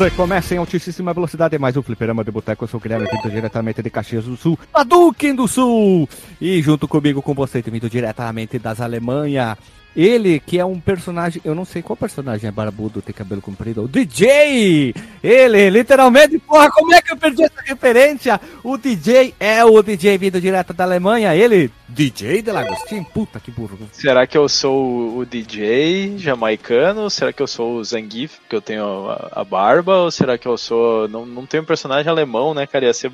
Recomeça em altíssima velocidade, mais um fliperama de boteco. Eu sou o Guilherme, vindo diretamente de Caxias do Sul, Hadouken do Sul. E junto comigo, com você, vindo diretamente das Alemanha, ele, que é um personagem, eu não sei qual personagem é barbudo, tem cabelo comprido, o DJ! Ele, literalmente, porra, como é que eu perdi essa referência? O DJ é o DJ vindo direto da Alemanha, ele, DJ de Lagostin, puta que burro. Será que eu sou o DJ jamaicano? Será que eu sou o Zangief, que eu tenho a, a barba? Ou será que eu sou. Não, não tenho um personagem alemão, né, cara? Ia ser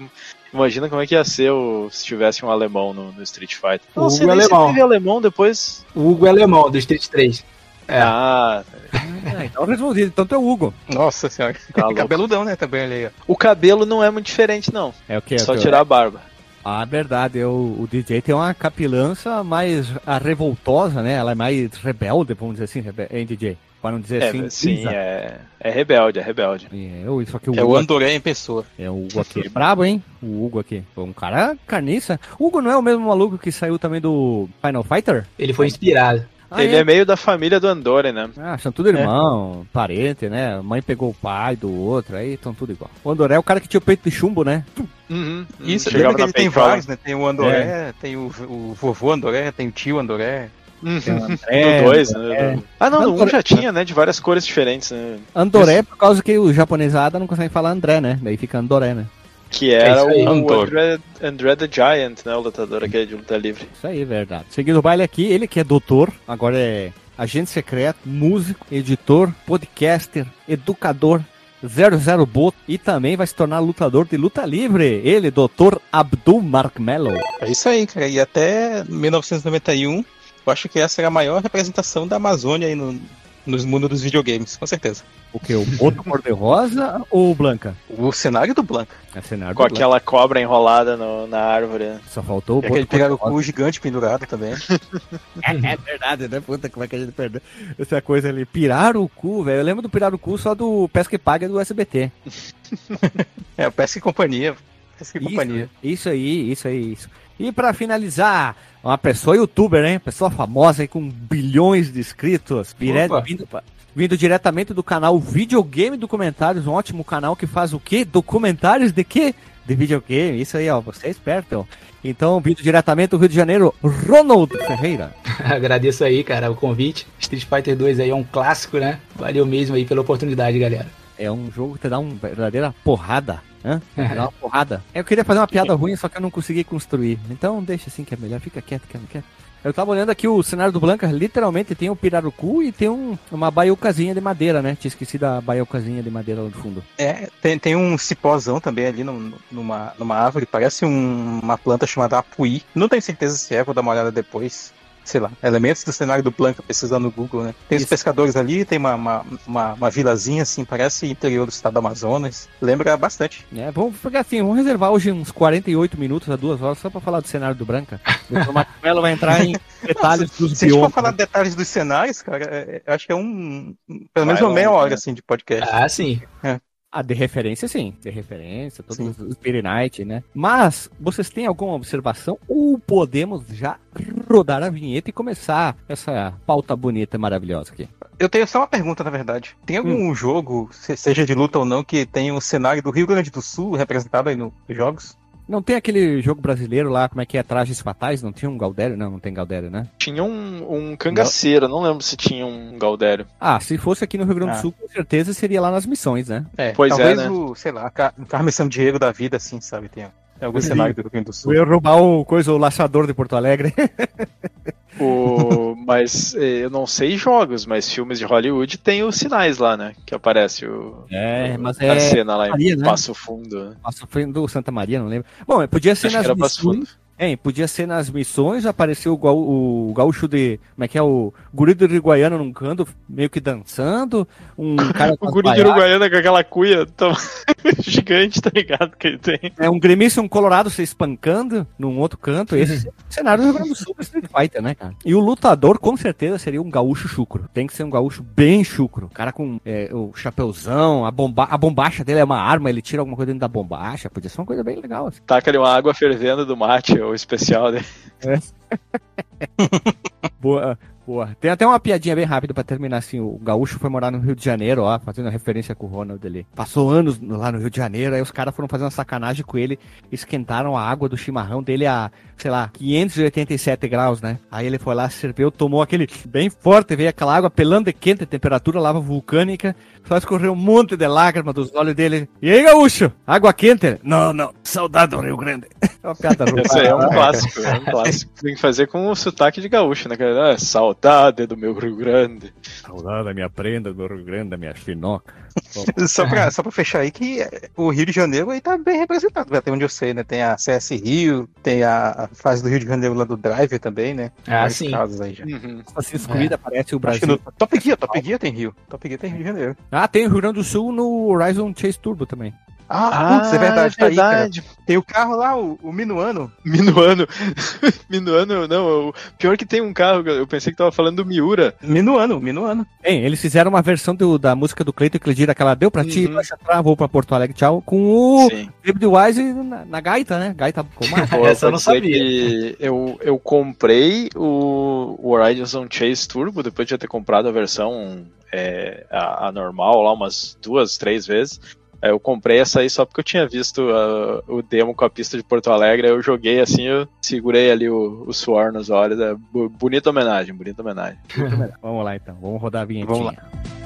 Imagina como é que ia ser o, se tivesse um alemão no, no Street Fighter. O Hugo é alemão. Se alemão depois. O Hugo é alemão, do Street 3. É. Ah, ah, então resolvido, tu é o Hugo. Nossa senhora. Tá Cabeludão, né? Também ali. O cabelo não é muito diferente, não. É o que? É Só tirar a barba. Ah, verdade. Eu, o DJ tem uma capilança mais a revoltosa, né? Ela é mais rebelde, vamos dizer assim, hein, DJ? Para não dizer é, assim. Sim, é, é rebelde, é rebelde. É, eu, isso aqui, o é Hugo o Andoré em pessoa. É o Hugo aqui. É brabo, hein? O Hugo aqui. Foi um cara carniça. O Hugo não é o mesmo maluco que saiu também do Final Fighter? Ele foi inspirado. Ah, ele é? é? meio da família do Andorre, né? Ah, são tudo irmão, é. parente, né? Mãe pegou o pai do outro, aí estão tudo igual. O Andoré é o cara que tinha o peito de chumbo, né? Uhum. Isso, lembra que ele tem vários, né? Tem o Andoré, é. tem o, o vovô Andoré, tem o tio Andoré. Uhum. André, dois, né? Ah, não, Andoré, um já tinha, né? De várias cores diferentes, né? Andoré, por causa que o japonesada não consegue falar André, né? Daí fica Andoré, né? Que era é o André, André the Giant, né? O lutador aqui de luta livre. Isso aí, verdade. Seguindo o baile aqui, ele que é doutor, agora é agente secreto, músico, editor, podcaster, educador, 00 Bot e também vai se tornar lutador de luta livre. Ele, Dr. Abdul Mark Mello. É isso aí, cara. E até 1991, eu acho que essa era a maior representação da Amazônia aí no, nos mundos dos videogames, com certeza. O que? O outro cor-de-rosa ou Blanca? O cenário do Blanca. É cenário Com aquela Blanca. cobra enrolada no, na árvore. Só faltou o e aquele pirarucu gigante pendurado também. é, é, verdade, né? Puta, como é que a gente perdeu essa coisa ali? Pirarucu, velho. Eu lembro do Pirarucu só do Pesca e Paga do SBT. é, o Pesca e Companhia. Pesca e isso, Companhia. Isso aí, isso aí, isso. E para finalizar, uma pessoa youtuber, hein? Pessoa famosa aí com bilhões de inscritos. Direto, vindo, vindo, diretamente do canal Videogame Documentários, um ótimo canal que faz o quê? Documentários de quê? De videogame. Isso aí, ó. Você é esperto. Então, vindo diretamente do Rio de Janeiro, Ronald Ferreira. Agradeço aí, cara, o convite. Street Fighter 2 aí é um clássico, né? Valeu mesmo aí pela oportunidade, galera. É um jogo que te dá uma verdadeira porrada. Hã? Dá uma porrada. Eu queria fazer uma piada ruim, só que eu não consegui construir. Então deixa assim que é melhor. Fica quieto, quieto, quieto. Eu tava olhando aqui o cenário do Blanca, literalmente tem um pirarucu e tem um, uma baiucazinha de madeira, né? Tinha esquecido a baiucazinha de madeira lá no fundo. É, tem, tem um cipózão também ali no, numa, numa árvore, parece um, uma planta chamada apuí. Não tenho certeza se é, vou dar uma olhada depois sei lá, elementos do cenário do Blanca pesquisando no Google, né? Tem Isso. os pescadores ali, tem uma, uma, uma, uma, vilazinha assim, parece interior do estado do Amazonas. Lembra bastante. É, vamos pegar assim, vamos reservar hoje uns 48 minutos a duas horas só pra falar do cenário do Branca. O Marcelo vai entrar em detalhes Nossa, dos Se a gente for falar de detalhes dos cenários, cara, é, é, acho que é um. Pelo menos uma meia hora, né? assim, de podcast. Ah, sim. É. Ah, de referência, sim. De referência, todos sim. os Spirit Night, né? Mas, vocês têm alguma observação? Ou podemos já rodar a vinheta e começar essa pauta bonita e maravilhosa aqui? Eu tenho só uma pergunta, na verdade. Tem algum hum. jogo, seja de luta ou não, que tenha o um cenário do Rio Grande do Sul representado aí nos jogos? Não tem aquele jogo brasileiro lá, como é que é, Trajes Fatais? Não tinha um Galdério? Não, não tem Galdério, né? Tinha um, um cangaceiro, não lembro se tinha um Galdério. Ah, se fosse aqui no Rio Grande do ah. Sul, com certeza seria lá nas missões, né? É, pois é, talvez é, né? o, sei lá, Carmen São Diego da vida, assim, sabe, tem algum cenário do Rio Grande do Sul. Eu ia roubar o coisa, o laçador de Porto Alegre. O, mas eh, eu não sei jogos, mas filmes de Hollywood tem os sinais lá, né? Que aparece o, é, mas é a cena lá Maria, em né? Passo Fundo. Passo Fundo Santa Maria, não lembro. Bom, podia ser Acho nas missões, é, podia ser nas missões, apareceu o, o gaúcho de. Como é que é? O guri do Uruguaiana num canto, meio que dançando. Um cara o guri do Uruguaiana com aquela cuia tão gigante, tá ligado? Que ele tem. É um gremista, um colorado se espancando num outro canto. Esse é cenário do Rio Grande do Sul Street Fighter, né, cara? E o lutador, com certeza, seria um gaúcho chucro. Tem que ser um gaúcho bem chucro. Cara com é, o chapéuzão, a, bomba, a bombacha dele é uma arma, ele tira alguma coisa dentro da bombacha. Podia ser uma coisa bem legal. Assim. Taca ali uma água fervendo do mate o especial? É. Boa. Porra, tem até uma piadinha bem rápida pra terminar assim. O gaúcho foi morar no Rio de Janeiro, ó, fazendo referência com o Ronald ali. Passou anos no- lá no Rio de Janeiro, aí os caras foram fazer uma sacanagem com ele, esquentaram a água do chimarrão dele a, sei lá, 587 graus, né? Aí ele foi lá, serviu, tomou aquele bem forte, veio aquela água pelando de quente, temperatura lava vulcânica, só escorreu um monte de lágrima dos olhos dele. E aí, gaúcho? Água quente? Não, não, saudade do Rio Grande. É uma piada aí é um clássico, é um clássico. Tem que fazer com o sotaque de gaúcho, né, cara? Ah, saudade do meu Rio Grande. Saudade da minha prenda, do Rio Grande, da minha chinoca. Só pra, só pra fechar aí que é, o Rio de Janeiro aí tá bem representado, até onde eu sei, né? Tem a CS Rio, tem a a fase do Rio de Janeiro lá do Drive também, né? Ah, sim. casos aí já. Uhum. Assassin's Creed aparece o Acho que Brasil. no Top Gear, Top Gear tem Rio. Top Gear tem Rio de Janeiro. Ah, tem o Rio Grande do Sul no Horizon Chase Turbo também. Ah, putz, é verdade, tá aí, cara. verdade. Tem o carro lá, o, o Minuano. Minuano. Minuano, não. O pior que tem um carro, eu pensei que tava falando do Miura. Minuano, Minuano. Tem, eles fizeram uma versão do- da música do Cleiton Cledira, aquela deu pra ti, Uhum. vai entrar, vou pra Porto Alegre, tchau, com o. David Wise na, na gaita, né? Gaita com mais. Essa eu não sabia. que Eu, eu comprei o, o Horizon Chase Turbo depois de eu ter comprado a versão é, a, a normal lá umas duas, três vezes. Aí Eu comprei essa aí só porque eu tinha visto ah, o demo com a pista de Porto Alegre. Eu joguei assim, eu segurei ali o, o suor nos olhos. É, bonita homenagem, bonita homenagem. vamos lá então, vamos rodar a vinhetinha. Vamos lá.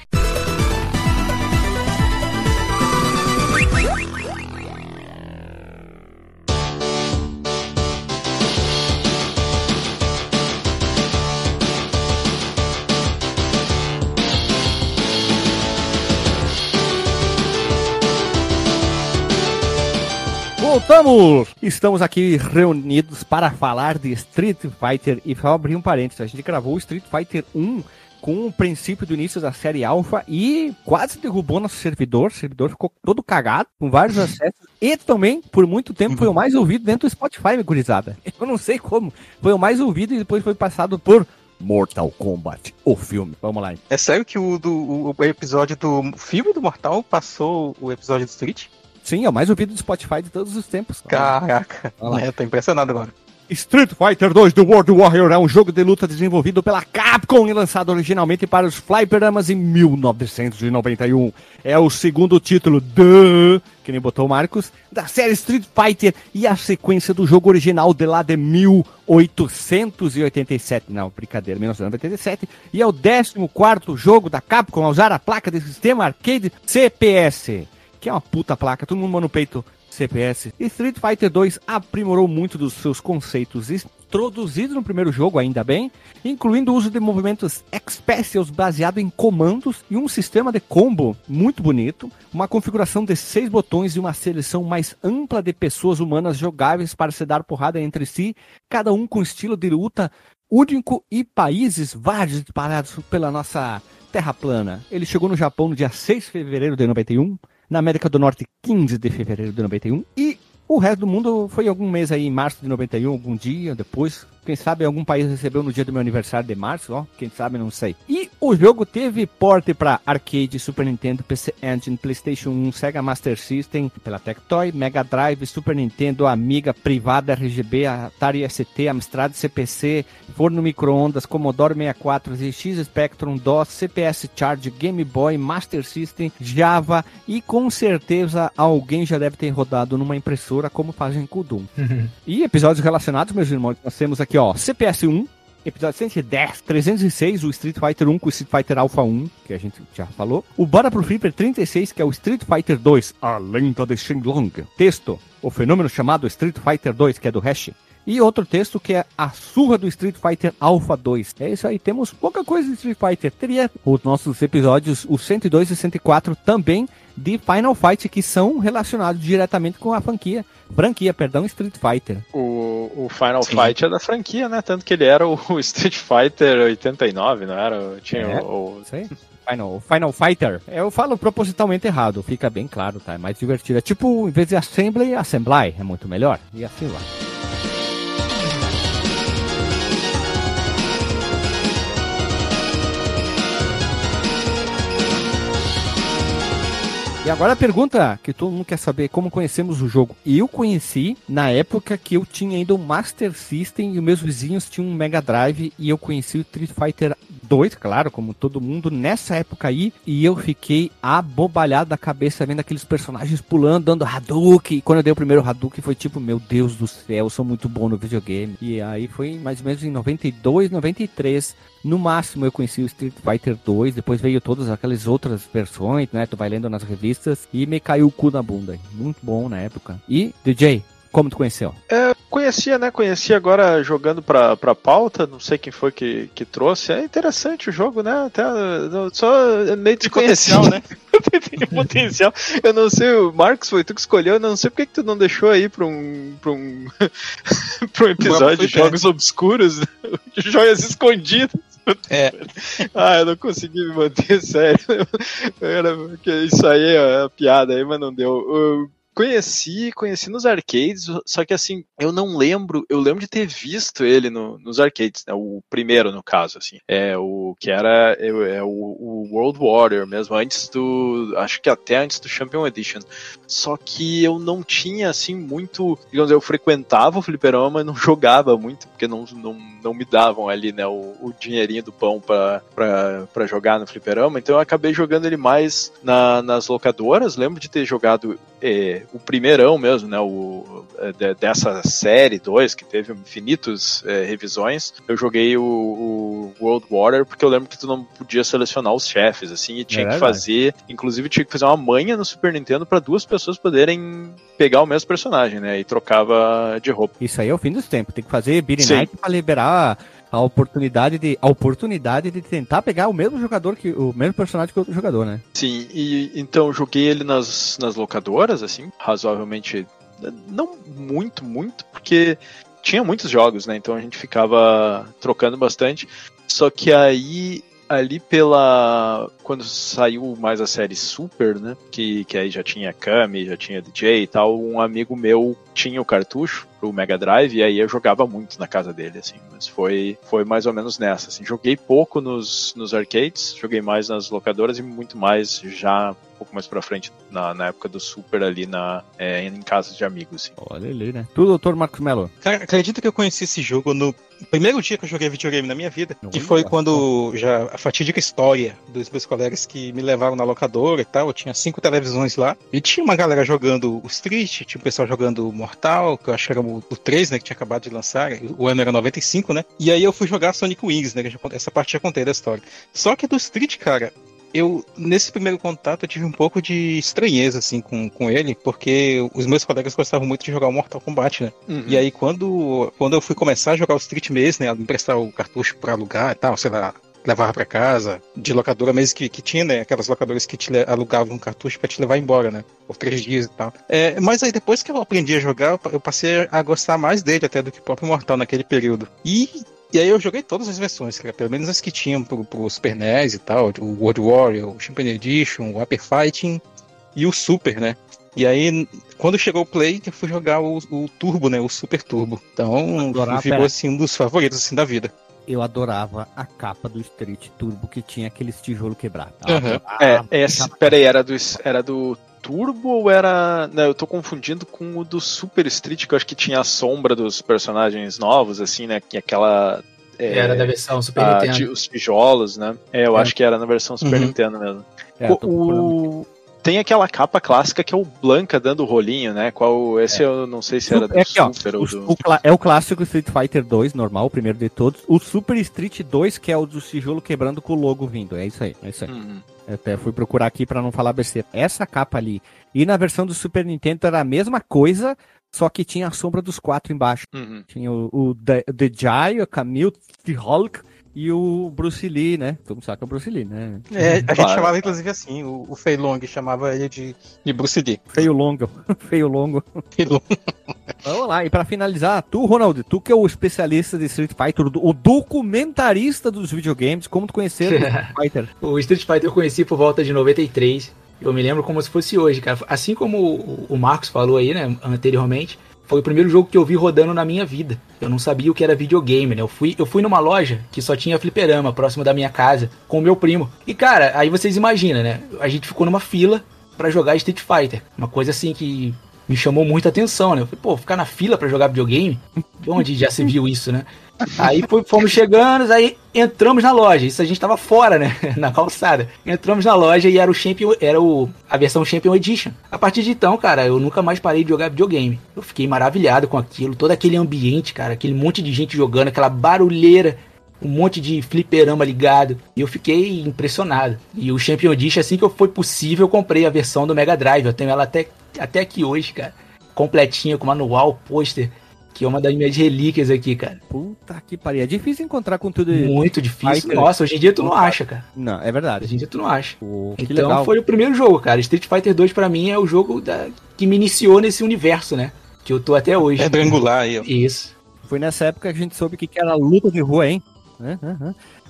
Voltamos! Estamos aqui reunidos para falar de Street Fighter e só abrir um parênteses. A gente gravou Street Fighter 1 com o princípio do início da série Alpha e quase derrubou nosso servidor. O servidor ficou todo cagado, com vários acessos. E também, por muito tempo, foi o mais ouvido dentro do Spotify, me gurizada. Eu não sei como. Foi o mais ouvido e depois foi passado por Mortal Kombat, o filme. Vamos lá. É sério que o, do, o episódio do filme do Mortal passou o episódio do Street? Sim, é o mais ouvido do Spotify de todos os tempos. Caraca, é, tô impressionado agora. Street Fighter 2 The World Warrior é um jogo de luta desenvolvido pela Capcom e lançado originalmente para os Flyperamas em 1991. É o segundo título do, que nem botou o Marcos, da série Street Fighter e a sequência do jogo original de lá de 1887. Não, brincadeira, 1987. E é o 14º jogo da Capcom a usar a placa de sistema arcade CPS que é uma puta placa, todo mundo manda no peito CPS. E Street Fighter 2 aprimorou muito dos seus conceitos introduzidos no primeiro jogo, ainda bem, incluindo o uso de movimentos X-Specials baseado em comandos e um sistema de combo muito bonito, uma configuração de seis botões e uma seleção mais ampla de pessoas humanas jogáveis para se dar porrada entre si, cada um com estilo de luta único e países vários espalhados pela nossa terra plana. Ele chegou no Japão no dia 6 de fevereiro de 91, na América do Norte 15 de fevereiro de 91 e o resto do mundo foi algum mês aí em março de 91, algum dia depois. Quem sabe algum país recebeu no dia do meu aniversário de março, ó, quem sabe não sei. E o jogo teve porte para arcade, Super Nintendo, PC Engine, PlayStation 1, Sega Master System, pela Tectoy, Mega Drive, Super Nintendo, Amiga, Privada, RGB, Atari ST, Amstrad CPC, Forno Microondas, Commodore 64, ZX Spectrum, DOS, CPS Charge, Game Boy, Master System, Java e com certeza alguém já deve ter rodado numa impressora como fazem com o Doom. E episódios relacionados, meus irmãos, nós temos aqui, ó, CPS 1, episódio 110, 306, o Street Fighter 1 com o Street Fighter Alpha 1, que a gente já falou. O Bora pro Flipper 36, que é o Street Fighter 2, A Lenda de Shenlong. Texto, o fenômeno chamado Street Fighter 2, que é do Hash. E outro texto que é a surra do Street Fighter Alpha 2. É isso aí, temos pouca coisa de Street Fighter. Teria os nossos episódios, os 102 e 104 também de Final Fight que são relacionados diretamente com a franquia, franquia, perdão, Street Fighter. O, o Final Sim. Fight é da franquia, né? Tanto que ele era o Street Fighter 89, não era? Tinha é, o... Sei. Final, Final Fighter. Eu falo propositalmente errado, fica bem claro, tá? É mais divertido. É tipo, em vez de Assembly, Assembly. É muito melhor. E assim lá. E agora a pergunta que todo mundo quer saber, como conhecemos o jogo? Eu conheci na época que eu tinha ainda um Master System e os meus vizinhos tinham um Mega Drive e eu conheci o Street Fighter 2, claro, como todo mundo, nessa época aí, e eu fiquei abobalhado da cabeça vendo aqueles personagens pulando, dando Hadouken, e quando eu dei o primeiro Hadouken foi tipo, meu Deus do céu, eu sou muito bom no videogame. E aí foi mais ou menos em 92, 93, no máximo eu conheci o Street Fighter 2, depois veio todas aquelas outras versões, né? Tu vai lendo nas revistas e me caiu o cu na bunda. Muito bom na época. E, DJ, como tu conheceu? É, conhecia, né? Conhecia agora jogando pra, pra pauta, não sei quem foi que, que trouxe. É interessante o jogo, né? Até, só é meio desconhecido, né? tem potencial. Eu não sei, o Marcos foi tu que escolheu, eu não sei porque que tu não deixou aí pra um, pra um, pra um episódio de jogos obscuros, joias escondidas. É. Ah, eu não consegui me manter sério. Era, isso aí é a piada aí, mas não deu. Eu Conheci, conheci nos arcades, só que assim, eu não lembro, eu lembro de ter visto ele no, nos arcades, né, o primeiro no caso, assim, é o que era é, é o, o, World Warrior mesmo, antes do, acho que até antes do Champion Edition, só que eu não tinha assim muito, digamos, eu frequentava o fliperama, mas não jogava muito, porque não, não, não me davam ali, né, o, o dinheirinho do pão para jogar no fliperama, então eu acabei jogando ele mais na, nas locadoras, lembro de ter jogado é, o primeirão mesmo, né, o, é, de, dessa série 2, que teve infinitos é, revisões, eu joguei o, o, World Warrior, porque eu lembro que tu não podia selecionar os chefes, assim, e tinha é que fazer, inclusive tinha que fazer uma manha no Super Nintendo para duas pessoas poderem pegar o mesmo personagem, né, e trocava de roupa. Isso aí é o fim dos tempos, tem que fazer Beat Night pra liberar a oportunidade de a oportunidade de tentar pegar o mesmo jogador que o mesmo personagem que o outro jogador, né? Sim, e então joguei ele nas, nas locadoras assim, razoavelmente não muito, muito, porque tinha muitos jogos, né? Então a gente ficava trocando bastante. Só que aí ali pela. Quando saiu mais a série Super, né? Que, que aí já tinha Kami, já tinha DJ e tal, um amigo meu tinha o cartucho pro Mega Drive e aí eu jogava muito na casa dele, assim. Mas foi, foi mais ou menos nessa, assim. Joguei pouco nos, nos arcades, joguei mais nas locadoras e muito mais já pouco mais pra frente, na, na época do Super ali na, é, em casa de amigos. Assim. Olha ali, né? Tu, doutor Marcos Melo. Cara, acredita que eu conheci esse jogo no primeiro dia que eu joguei videogame na minha vida, Não que foi quando já a fatídica história dos meus colegas que me levaram na locadora e tal, eu tinha cinco televisões lá, e tinha uma galera jogando o Street, tinha um pessoal jogando o Mortal, que eu acho que era o, o 3, né, que tinha acabado de lançar, o ano era 95, né, e aí eu fui jogar Sonic Wings, né, essa parte já contei da história. Só que do Street, cara, eu, nesse primeiro contato, eu tive um pouco de estranheza, assim, com, com ele, porque os meus colegas gostavam muito de jogar o Mortal Kombat, né? Uhum. E aí, quando, quando eu fui começar a jogar o Street mesmo, né? Emprestar o cartucho pra alugar e tal, sei lá, levava para casa, de locadora mesmo que, que tinha, né? Aquelas locadoras que te alugavam um cartucho para te levar embora, né? Por três dias e tal. É, mas aí depois que eu aprendi a jogar, eu passei a gostar mais dele até do que o próprio Mortal naquele período. E e aí eu joguei todas as versões, cara, pelo menos as que tinham pro, pro Super NES e tal, o World Warrior, o Champion Edition, o Upper Fighting e o Super, né? E aí, quando chegou o Play, eu fui jogar o, o Turbo, né? O Super Turbo. Então, Adorava, ficou assim um dos favoritos assim da vida. Eu adorava a capa do Street Turbo que tinha aqueles tijolo quebrado. Uhum. É, essa, peraí, era do, era do Turbo ou era. Não, eu tô confundindo com o do Super Street, que eu acho que tinha a sombra dos personagens novos, assim, né? Que aquela. É, era da versão Super a, Nintendo. Os tijolos, né? É, eu é. acho que era na versão Super uhum. Nintendo mesmo. É, o, tem aquela capa clássica que é o Blanca dando o rolinho, né? Qual esse é. eu não sei se era do é aqui, Super ó, ou do... O, é o clássico Street Fighter 2, normal, o primeiro de todos. O Super Street 2, que é o do tijolo quebrando com o logo vindo. É isso aí, é isso aí. Uhum. Até fui procurar aqui para não falar besteira. Essa capa ali. E na versão do Super Nintendo era a mesma coisa, só que tinha a sombra dos quatro embaixo. Uhum. Tinha o, o The, The Jai, o Camille, The Hulk e o Bruce Lee, né? Todo mundo sabe que é o Bruce Lee, né? É, a gente Claro. chamava inclusive assim, o, o Fei Long chamava ele de, de Bruce Lee. Feio longo, feio longo. Fei Long. Vamos lá, e pra finalizar, tu, Ronaldo, tu que é o especialista de Street Fighter, o documentarista dos videogames, como tu conheceu o Street Fighter? O Street Fighter eu conheci por volta de 93. Eu me lembro como se fosse hoje, cara. Assim como o- o Marcos falou aí, né, anteriormente, foi o primeiro jogo que eu vi rodando na minha vida. Eu não sabia o que era videogame, né? Eu fui, eu fui numa loja que só tinha fliperama, próximo da minha casa, com o meu primo. E, cara, aí vocês imaginam, né? A gente ficou numa fila pra jogar Street Fighter. Uma coisa assim que me chamou muita atenção, né? Eu falei, pô, ficar na fila pra jogar videogame? Onde já se viu isso, né? Aí fomos chegando, aí entramos na loja. Isso a gente tava fora, né? Na calçada. Entramos na loja e era o Champion, era o, a versão Champion Edition. A partir de então, cara, eu nunca mais parei de jogar videogame. Eu fiquei maravilhado com aquilo, todo aquele ambiente, cara, aquele monte de gente jogando, aquela barulheira, um monte de fliperama ligado. E eu fiquei impressionado. E o Champion Edition, assim que foi possível, eu comprei a versão do Mega Drive. Eu tenho ela até, até aqui hoje, cara. Completinha, com manual, pôster. Que é uma das minhas relíquias aqui, cara. Puta que pariu. É difícil encontrar conteúdo. Muito difícil. Fighter. Nossa, hoje em dia tu não acha, cara. Não, é Hoje verdade. em dia tu não acha. Pô, Então legal. foi o primeiro jogo, cara. Street Fighter 2 pra mim é o jogo da- que me iniciou nesse universo, né? Que eu tô até hoje. É Quadrangular aí, ó. Isso. Foi nessa época que a gente soube o que que era luta de rua, hein?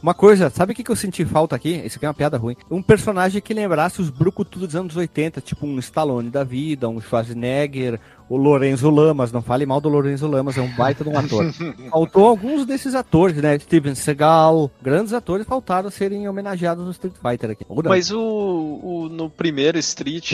Uma coisa, sabe o que, que eu senti falta aqui? Isso aqui é uma piada ruim. Um personagem que lembrasse os brucutus dos anos 80, tipo um Stallone da vida, um Schwarzenegger, o Lorenzo Lamas. Não fale mal do Lorenzo Lamas, é um baita de um ator. Faltou alguns desses atores, né? Steven Seagal, grandes atores faltaram serem homenageados no Street Fighter aqui. Mas o, o- no primeiro Street.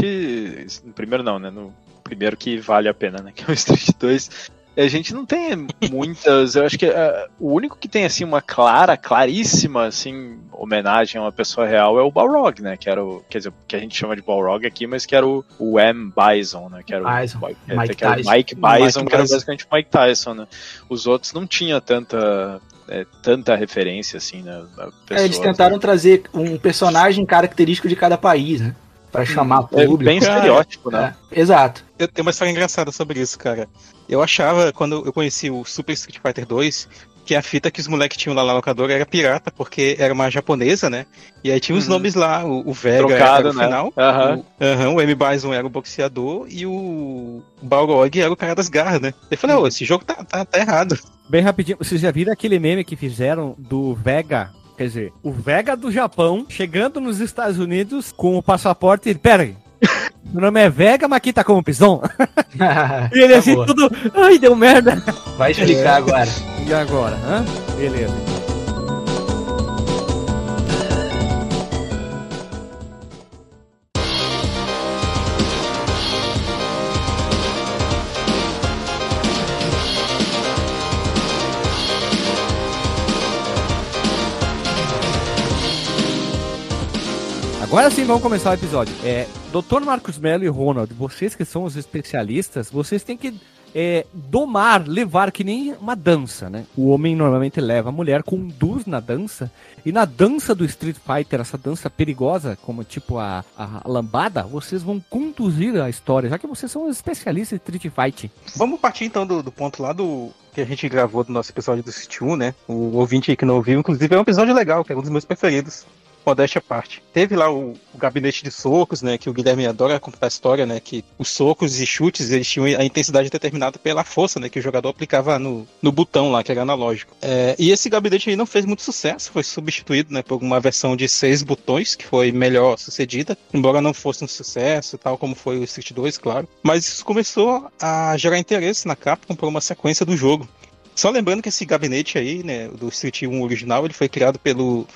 No primeiro não, né? No primeiro que vale a pena, né? Que é o Street 2. A gente não tem muitas. Eu acho que ah, o único que tem assim uma clara, claríssima assim homenagem a uma pessoa real é o Balrog, né? Que era o, quer dizer, que a gente chama de Balrog aqui, mas que era o, o M Bison, né? Que era Bison. o é, Mike que era o Tyson. Mike Bison, Mike que era Tyson. basicamente o Mike Tyson, né? Os outros não tinha tanta é, tanta referência assim, né? É, eles tentaram trazer um personagem característico de cada país, né? Pra chamar É público. bem estereótipo, né? É, exato. Eu tenho uma história engraçada sobre isso, cara. Eu achava, quando eu conheci o Super Street Fighter 2, que a fita que os moleques tinham lá na locadora era pirata, porque era uma japonesa, né? E aí tinha os Uhum. nomes lá, o, o Vega Trocado, era o né? final, Aham. o, aham, o M. Bison era o boxeador e o Balrog era o cara das garras, né? Eu falei, ô, esse jogo tá, tá, tá errado. Bem rapidinho, vocês já viram aquele meme que fizeram do Vega? Quer dizer, o Vega do Japão chegando nos Estados Unidos com o passaporte. Pera aí. Meu nome é Vega, mas aqui tá como Pison. E ele Tá assim, boa. tudo. Ai, deu merda. Vai explicar agora. E agora? Hã? Beleza. Agora sim, vamos começar o episódio. É, Dr. Marcos Mello e Ronald, vocês que são os especialistas, vocês têm que é, domar, levar que nem uma dança, né? O homem normalmente leva a mulher, conduz na dança, e na dança do Street Fighter, essa dança perigosa, como tipo a, a lambada, vocês vão conduzir a história, já que vocês são especialistas em Street Fight. Vamos partir então do, do ponto lá do que a gente gravou do nosso episódio do Street 1, né? O ouvinte aí que não ouviu, inclusive é um episódio legal, que é um dos meus preferidos. Modéstia à parte. Teve lá o, o gabinete de socos, né? Que o Guilherme adora contar a história, né? Que os socos e chutes, eles tinham a intensidade determinada pela força, né? Que o jogador aplicava no, no botão lá, que era analógico. É, e esse gabinete aí não fez muito sucesso, foi substituído, né? Por uma versão de seis botões, que foi melhor sucedida. Embora não fosse um sucesso, tal como foi o Street 2, claro. Mas isso começou a gerar interesse na Capcom por uma sequência do jogo. Só lembrando que esse gabinete aí, né, do Street 1 original, ele foi criado pelo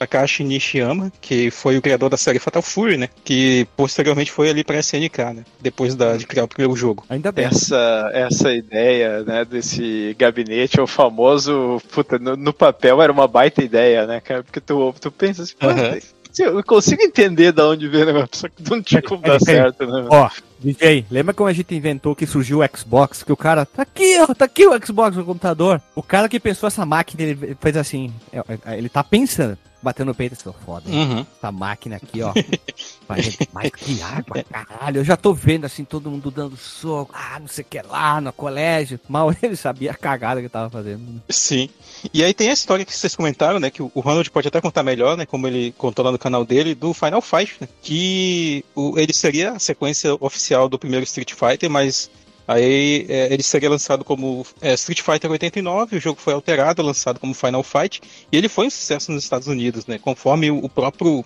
Takashi Nishiyama, que foi o criador da série Fatal Fury, né, que posteriormente foi ali para SNK, né, depois da, de criar o primeiro jogo. Ainda bem. Essa, essa ideia, né, desse gabinete, é o famoso, puta, no, no papel era uma baita ideia, né, cara, porque tu, tu pensa assim, pô, Aham. eu consigo entender de onde vem o negócio, só que não tinha como dar Peraí, peraí. certo, né. Ó, DJ, lembra quando a gente inventou que surgiu o Xbox? Que o cara, tá aqui, ó, tá aqui o Xbox no computador. O cara que pensou essa máquina, ele fez assim, é, é, ele tá pensando. Batendo no peito, sou foda. Uhum. Essa máquina aqui, ó. Mais que água, caralho. Eu já tô vendo assim, todo mundo dando soco. Ah, não sei o que lá, no colégio. Mal ele sabia a cagada que tava fazendo. né? Sim. E aí tem a história que vocês comentaram, né? Que o o Ronald pode até contar melhor, né? Como ele contou lá no canal dele, do Final Fight, né? Que o- ele seria a sequência oficial do primeiro Street Fighter, mas aí é, ele seria lançado como é, Street Fighter 89, o jogo foi alterado, lançado como Final Fight, e ele foi um sucesso nos Estados Unidos, né? Conforme o, o próprio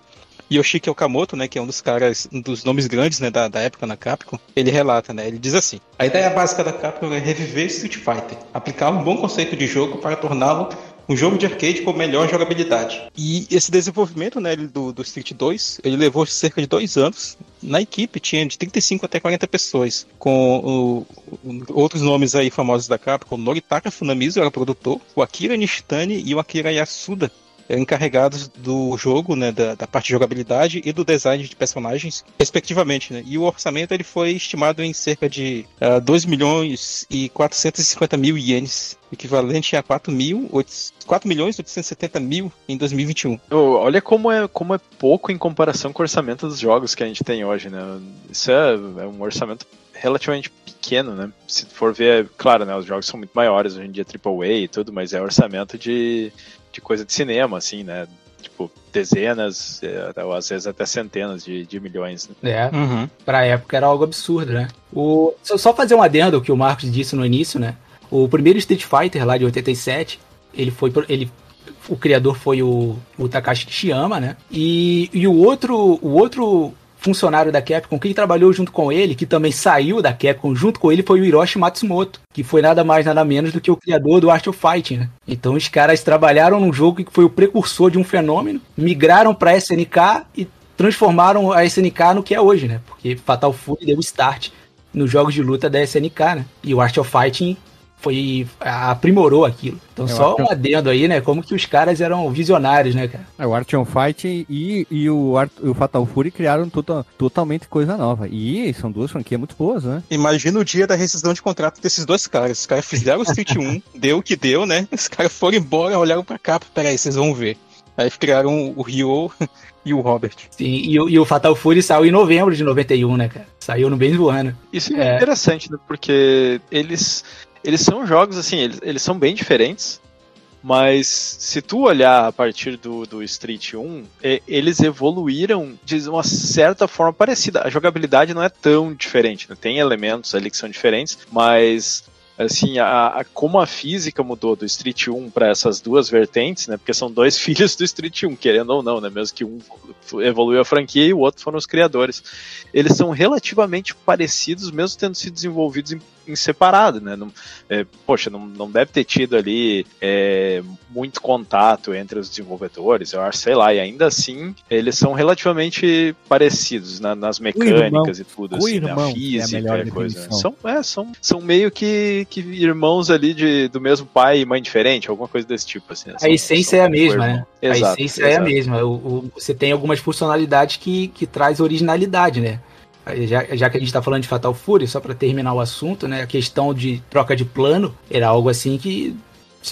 Yoshiki Okamoto, né, que é um dos caras, um dos nomes grandes né, da, da época na Capcom, ele relata, né, ele diz assim: A ideia básica da Capcom é reviver Street Fighter, aplicar um bom conceito de jogo para torná-lo um jogo de arcade com melhor jogabilidade. E esse desenvolvimento né, do, do Street 2, ele levou cerca de dois anos. Na equipe tinha de 35 até 40 pessoas, com o- outros nomes aí famosos da Capcom, Noritaka Funamizu era produtor, o Akira Nishitani e o Akira Yasuda encarregados do jogo, né, da, da parte de jogabilidade e do design de personagens, respectivamente. Né? E o orçamento ele foi estimado em cerca de ah, 2 milhões e 450 mil ienes, equivalente a 4, mil, 4 milhões e 870 mil em 2021. Ô, Olha como é, como é pouco em comparação com o orçamento dos jogos que a gente tem hoje, né? Isso é, é um orçamento relativamente pequeno, né? Se for ver, claro, né? Os jogos são muito maiores hoje em dia, AAA e tudo, mas é orçamento de, de coisa de cinema, assim, né? Tipo, dezenas, é, ou às vezes até centenas de, de milhões. Né? É, Uhum. pra época era algo absurdo, né? O, só, só fazer um adendo ao que o Marcos disse no início, né? O primeiro Street Fighter lá de 87, ele foi pro- ele o criador foi o, o Takashi Kishiyama, né? E, e o outro o outro funcionário da Capcom que trabalhou junto com ele, que também saiu da Capcom junto com ele, foi o Hiroshi Matsumoto, que foi nada mais nada menos do que o criador do Art of Fighting, né? Então os caras trabalharam num jogo que foi o precursor de um fenômeno, migraram pra SNK e transformaram a SNK no que é hoje, né? Porque Fatal Fury deu start nos jogos de luta da SNK, né? E o Art of Fighting foi aprimorou aquilo. Então É, só Art um adendo aí, né? Como que os caras eram visionários, né, cara? É, o Art on Fight e, e o, Art, o Fatal Fury criaram tota- totalmente coisa nova. E são duas franquias muito boas, né? Imagina o dia da rescisão de contrato desses dois caras. Os caras fizeram o Street 1, deu o que deu, né? Os caras foram embora, olharam pra cá, peraí, vocês vão ver. Aí criaram o Ryo e o Robert. Sim, e, o- e o Fatal Fury saiu em novembro de 91, né, cara? Saiu no mesmo ano. Isso é, É. interessante, né? Porque eles, eles são jogos, assim, eles, eles são bem diferentes, mas se tu olhar a partir do, do Street 1, é, eles evoluíram de uma certa forma parecida. A jogabilidade não é tão diferente, né? Tem elementos ali que são diferentes, mas assim, a, a- como a física mudou do Street 1 para essas duas vertentes, né? Porque são dois filhos do Street 1, querendo ou não, né? Mesmo que um evoluiu a franquia e o outro foram os criadores. Eles são relativamente parecidos, mesmo tendo sido desenvolvidos em, em separado, né? Não, é, poxa, não, não deve ter tido ali é, muito contato entre os desenvolvedores, eu acho, sei lá, e ainda assim eles são relativamente parecidos na- nas mecânicas e tudo, assim, né? Co-irmão A é física e coisa. né? São, é, são, são meio que, que irmãos ali de, do mesmo pai e mãe diferente, alguma coisa desse tipo, assim. né? A São- essência são é a mesma, né? Exato, a essência é a mesma. O, o- você tem algumas funcionalidades que, que traz originalidade, né? Já, já que a gente tá falando de Fatal Fury, só pra terminar o assunto, né? A questão de troca de plano era algo assim que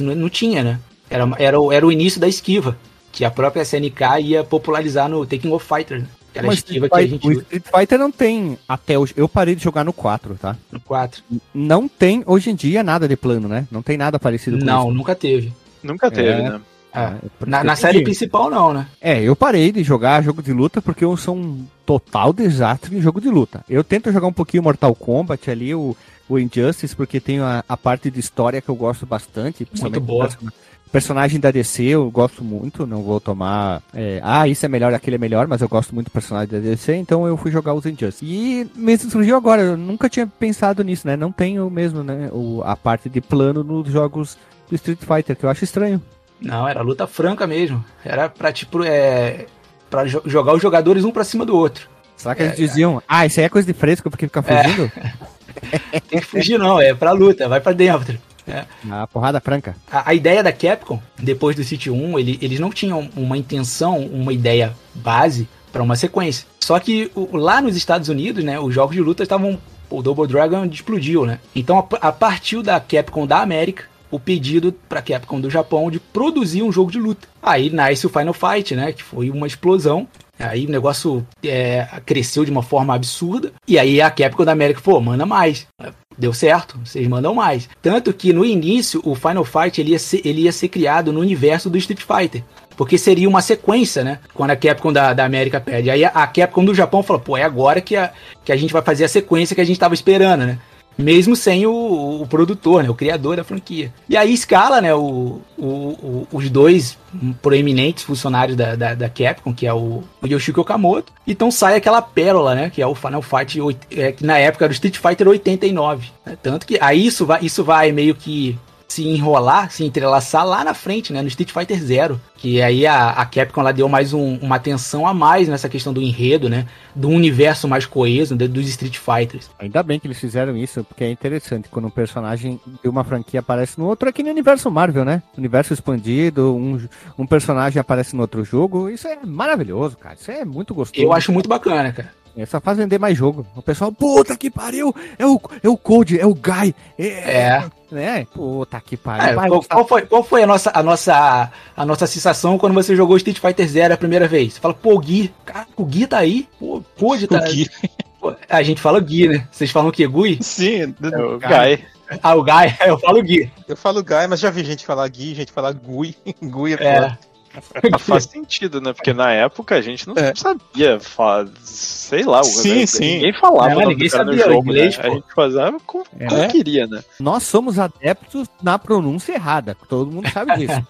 não, não tinha, né? Era, era, o- era o início da esquiva, que a própria SNK ia popularizar no Taking of Fighters, né? Era a Mas esquiva Street que a Fighter- gente o Street Fighter não tem até hoje. Eu parei de jogar no 4, tá? no 4. Não tem hoje em dia nada de plano, né? Não tem nada parecido com Não, isso. nunca teve. Nunca teve, É. né? É, na, na porque- série principal, não, né? É, eu parei de jogar jogo de luta porque eu sou um total desastre em jogo de luta. Eu tento jogar um pouquinho Mortal Kombat ali, o, o Injustice, porque tem a, a parte de história que eu gosto bastante. principalmente boa. Personagem da DC eu gosto muito, não vou tomar. é, ah, isso é melhor, aquele é melhor, mas eu gosto muito do personagem da DC, então eu fui jogar os Injustice. E mesmo surgiu agora, eu nunca tinha pensado nisso, né? Não tenho mesmo, né? O, a parte de plano nos jogos do Street Fighter, que eu acho estranho. Não, era luta franca mesmo. Era pra, tipo, é. Pra jo- jogar os jogadores um pra cima do outro. Será que eles diziam, ah, isso aí é coisa de fresco porque fica fugindo? Tem que fugir, não, é pra luta, vai pra dentro. A porrada franca. A, a ideia da Capcom, depois do City 1, ele- eles não tinham uma intenção, uma ideia base pra uma sequência. Só que o- lá nos Estados Unidos, né, os jogos de luta estavam. O Double Dragon explodiu, né? Então a, a partir da Capcom da América, o pedido para a Capcom do Japão de produzir um jogo de luta. Aí nasce o Final Fight, né? Que foi uma explosão. Aí o negócio é, cresceu de uma forma absurda. E aí a Capcom da América, pô, manda mais. Deu certo, vocês mandam mais. Tanto que no início o Final Fight ele ia ser, ele ia ser criado no universo do Street Fighter. Porque seria uma sequência, né? Quando a Capcom da, da América pede. Aí a, Capcom do Japão falou, pô, é agora que a, que a gente vai fazer a sequência que a gente tava esperando, né? Mesmo sem o, o produtor, né? O criador da franquia. E aí escala, né? O, o, os dois proeminentes funcionários da, da, da, Capcom, que é o, o Yoshiko Okamoto. Então sai aquela pérola, né? Que é o Final Fight, é, que na época era o Street Fighter 89. Né, tanto que aí isso vai, isso vai meio que se enrolar, se entrelaçar lá na frente, né? No Street Fighter Zero. Que aí a, a Capcom ela deu mais um, uma atenção a mais nessa questão do enredo, né? Do universo mais coeso né? dos Street Fighters. Ainda bem que eles fizeram isso, porque é interessante quando um personagem de uma franquia aparece no outro, aqui no universo Marvel, né? Universo expandido, um, um personagem aparece no outro jogo. Isso é maravilhoso, cara. Isso é muito gostoso. Eu acho muito bacana, cara. É só faz vender mais jogo. O pessoal, puta que pariu, é o, é o Code, é o Guy. É. é. Né? Puta que pariu. É, qual, qual, foi, qual foi a nossa, a, nossa, a nossa sensação quando você jogou Street Fighter Zero a primeira vez? Você fala, pô, Gui, cara, o Gui tá aí? Pô, Code tá aí. A gente fala Gui, né? Vocês falam o quê? Gui? Sim, é o Guy. Ah, o Guy, eu falo Gui. Eu falo Guy, mas já vi gente falar Gui, gente falar Gui. Gui é, é. Faz sentido, né? Porque na época a gente não é. sabia, sei lá, sim, né? sim. ninguém falava não, ninguém sabia no jogo, inglês, né? A gente fazia como, é. como queria, né? Nós somos adeptos na pronúncia errada, todo mundo sabe disso.